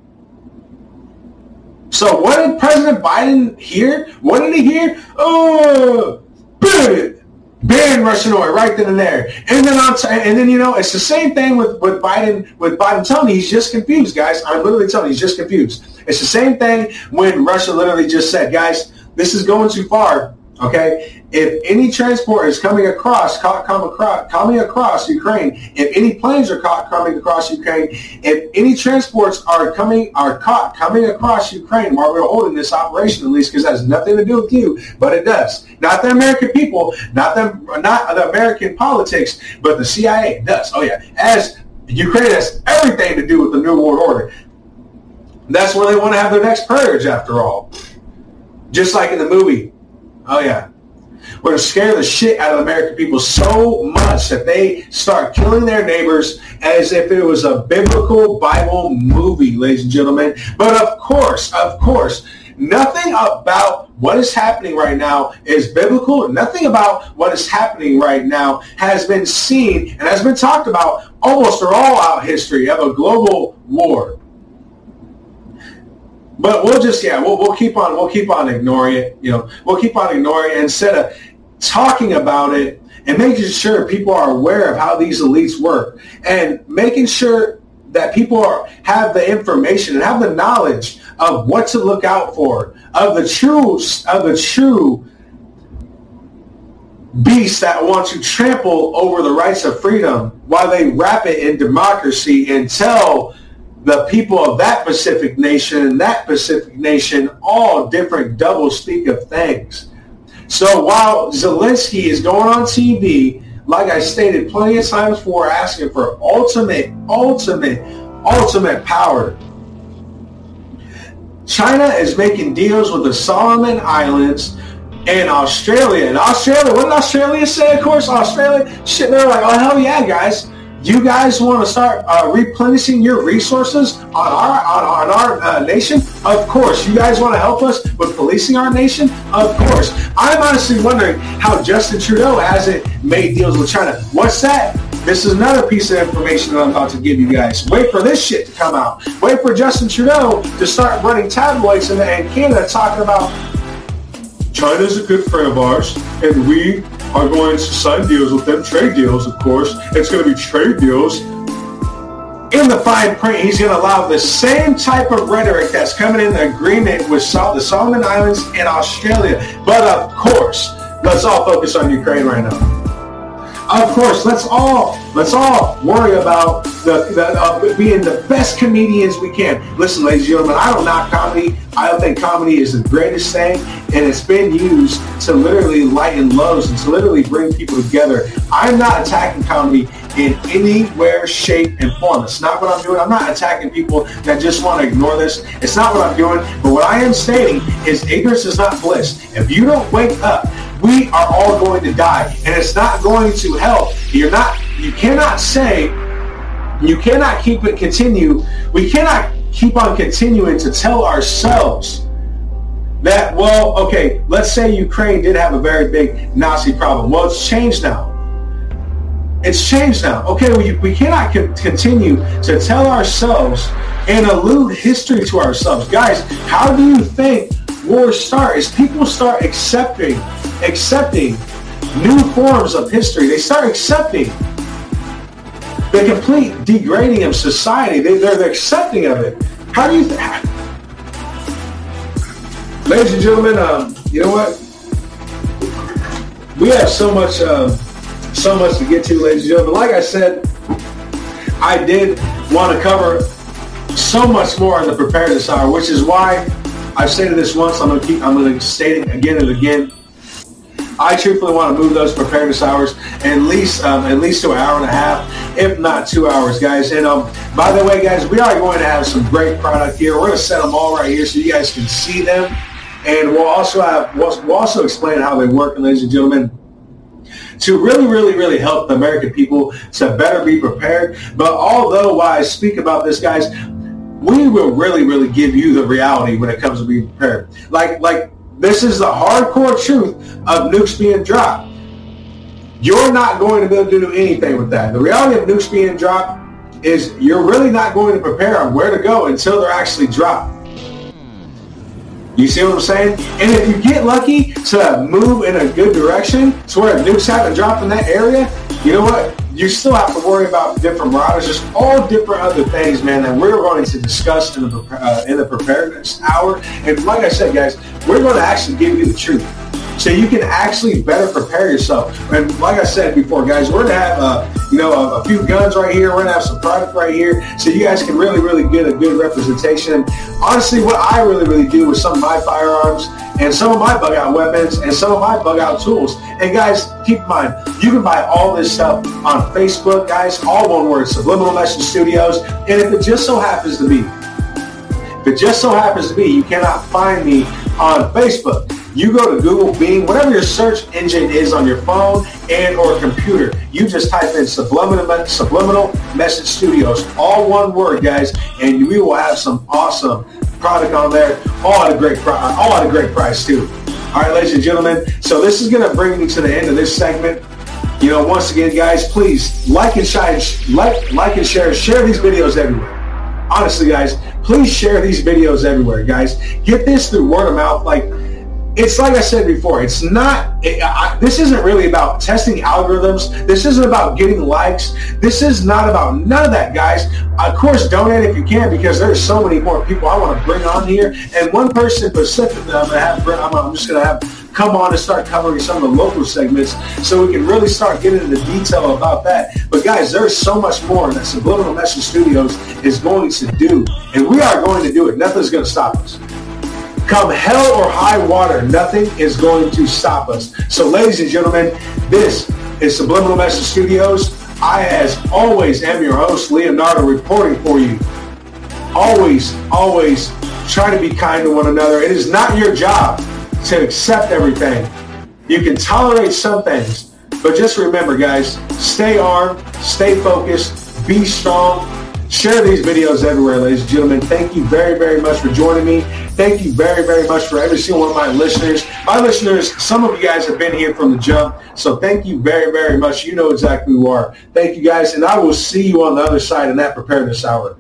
[SPEAKER 1] So what did President Biden hear? What did he hear? Oh, ban, ban Russian oil right then and there. And then on t- and then you know it's the same thing with with Biden with Biden telling me he's just confused, guys. I'm literally telling you, he's just confused. It's the same thing when Russia literally just said, guys, this is going too far. Okay, if any transport is coming across, come across, coming across Ukraine, if any planes are caught coming across Ukraine, if any transports are coming are caught coming across Ukraine while we're holding this operation, at least because that has nothing to do with you, but it does. Not the American people, not the not the American politics, but the CIA does. Oh yeah, as Ukraine has everything to do with the New World Order. That's where they want to have their next purge, after all. Just like in the movie Oh yeah. We're going to scare the shit out of American people so much that they start killing their neighbors as if it was a biblical Bible movie, ladies and gentlemen. But of course, of course, nothing about what is happening right now is biblical. Nothing about what is happening right now has been seen and has been talked about almost all out history of a global war. But we'll just yeah, we'll, we'll keep on we'll keep on ignoring it. You know, we'll keep on ignoring it instead of talking about it and making sure people are aware of how these elites work and making sure that people are, have the information and have the knowledge of what to look out for of the true of the true beasts that want to trample over the rights of freedom while they wrap it in democracy and tell the people of that Pacific nation and that Pacific nation all different double speak of things. So while Zelensky is going on TV, like I stated plenty of times before, asking for ultimate, ultimate, ultimate power, China is making deals with the Solomon Islands and Australia. And Australia, what did Australia say, of course? Australia, shit, they're like, oh, hell yeah, guys you guys want to start uh, replenishing your resources on our on, on our uh, nation? Of course. You guys want to help us with policing our nation? Of course. I'm honestly wondering how Justin Trudeau hasn't made deals with China. What's that? This is another piece of information that I'm about to give you guys. Wait for this shit to come out. Wait for Justin Trudeau to start running tabloids in, in Canada talking about China's a good friend of ours, and we are going to sign deals with them, trade deals, of course. It's going to be trade deals. In the fine print, he's going to allow the same type of rhetoric that's coming in the agreement with the Solomon Islands and Australia. But of course, let's all focus on Ukraine right now. Of course, let's all let's all worry about the, the uh, being the best comedians we can. Listen, ladies and gentlemen, I don't knock comedy. I don't think comedy is the greatest thing, and it's been used to literally lighten lows and to literally bring people together. I'm not attacking comedy in anywhere, shape, and form. It's not what I'm doing. I'm not attacking people that just want to ignore this. It's not what I'm doing. But what I am stating is ignorance is not bliss. If you don't wake up we are all going to die. And it's not going to help. You're not, you cannot say, you cannot keep it continue. We cannot keep on continuing to tell ourselves that, well, okay, let's say Ukraine did have a very big Nazi problem. Well, it's changed now. It's changed now. Okay, we, we cannot co- continue to tell ourselves and allude history to ourselves. Guys, how do you think wars start? Is people start accepting accepting new forms of history. They start accepting the complete degrading of society. They, they're, they're accepting of it. How do you think? Ladies and gentlemen, um, you know what? We have so much, uh, so much to get to, ladies and gentlemen. Like I said, I did want to cover so much more in the preparedness hour, which is why I've stated this once. I'm going to keep. I'm going to state it again and again. I truthfully want to move those preparedness hours at least um, at least to an hour and a half, if not two hours, guys. And um, by the way, guys, we are going to have some great product here. We're going to set them all right here so you guys can see them, and we'll also have we'll, also explain how they work, ladies and gentlemen to really, really, really help the American people to better be prepared. But although while I speak about this, guys, we will really, really give you the reality when it comes to being prepared. Like, like this is the hardcore truth of nukes being dropped. You're not going to be able to do anything with that. The reality of nukes being dropped is you're really not going to prepare on where to go until they're actually dropped. You see what I'm saying? And if you get lucky to move in a good direction to where nukes haven't dropped in that area, you know what? You still have to worry about different routers, just all different other things, man, that we're going to discuss in the, uh, in the preparedness hour. And like I said, guys, we're going to actually give you the truth so you can actually better prepare yourself. And like I said before, guys, we're gonna have uh, you know a, a, few guns right here. We're gonna have some product right here, so you guys can really, really get a good representation. Honestly, what I really, really do with some of my firearms and some of my bug out weapons and some of my bug out tools. And guys, keep in mind, you can buy all this stuff on Facebook, guys, all one word, Subliminal Message Studios. And if it just so happens to be, if it just so happens to be you cannot find me on Facebook, you go to Google, Bing, whatever your search engine is on your phone and or computer. You just type in subliminal, subliminal message studios, all one word, guys, and we will have some awesome product on there, all at a great price, all at a great price too. All right, ladies and gentlemen. So this is going to bring me to the end of this segment. You know, once again, guys, please like and share, like, like and share, share these videos everywhere. Honestly, guys, please share these videos everywhere, guys. Get this through word of mouth. Like, it's like I said before, it's not, it, I, this isn't really about testing algorithms. This isn't about getting likes. This is not about none of that, guys. Of course, donate if you can because there's so many more people I want to bring on here. And one person specifically I'm, gonna have, I'm, I'm just going to have come on and start covering some of the local segments so we can really start getting into detail about that. But guys, there's so much more that Subliminal Message Studios is going to do. And we are going to do it. Nothing's going to stop us. Come hell or high water, nothing is going to stop us. So ladies and gentlemen, this is Subliminal Message Studios. I, as always, am your host, Leonardo, reporting for you. Always, always try to be kind to one another. It is not your job to accept everything. You can tolerate some things, but just remember, guys, stay armed, stay focused, be strong, Share these videos everywhere, ladies and gentlemen. Thank you very, very much for joining me. Thank you very, very much for every single one of my listeners. My listeners, some of you guys have been here from the jump. So thank you very, very much. You know exactly who you are. Thank you guys. And I will see you on the other side in that preparedness hour.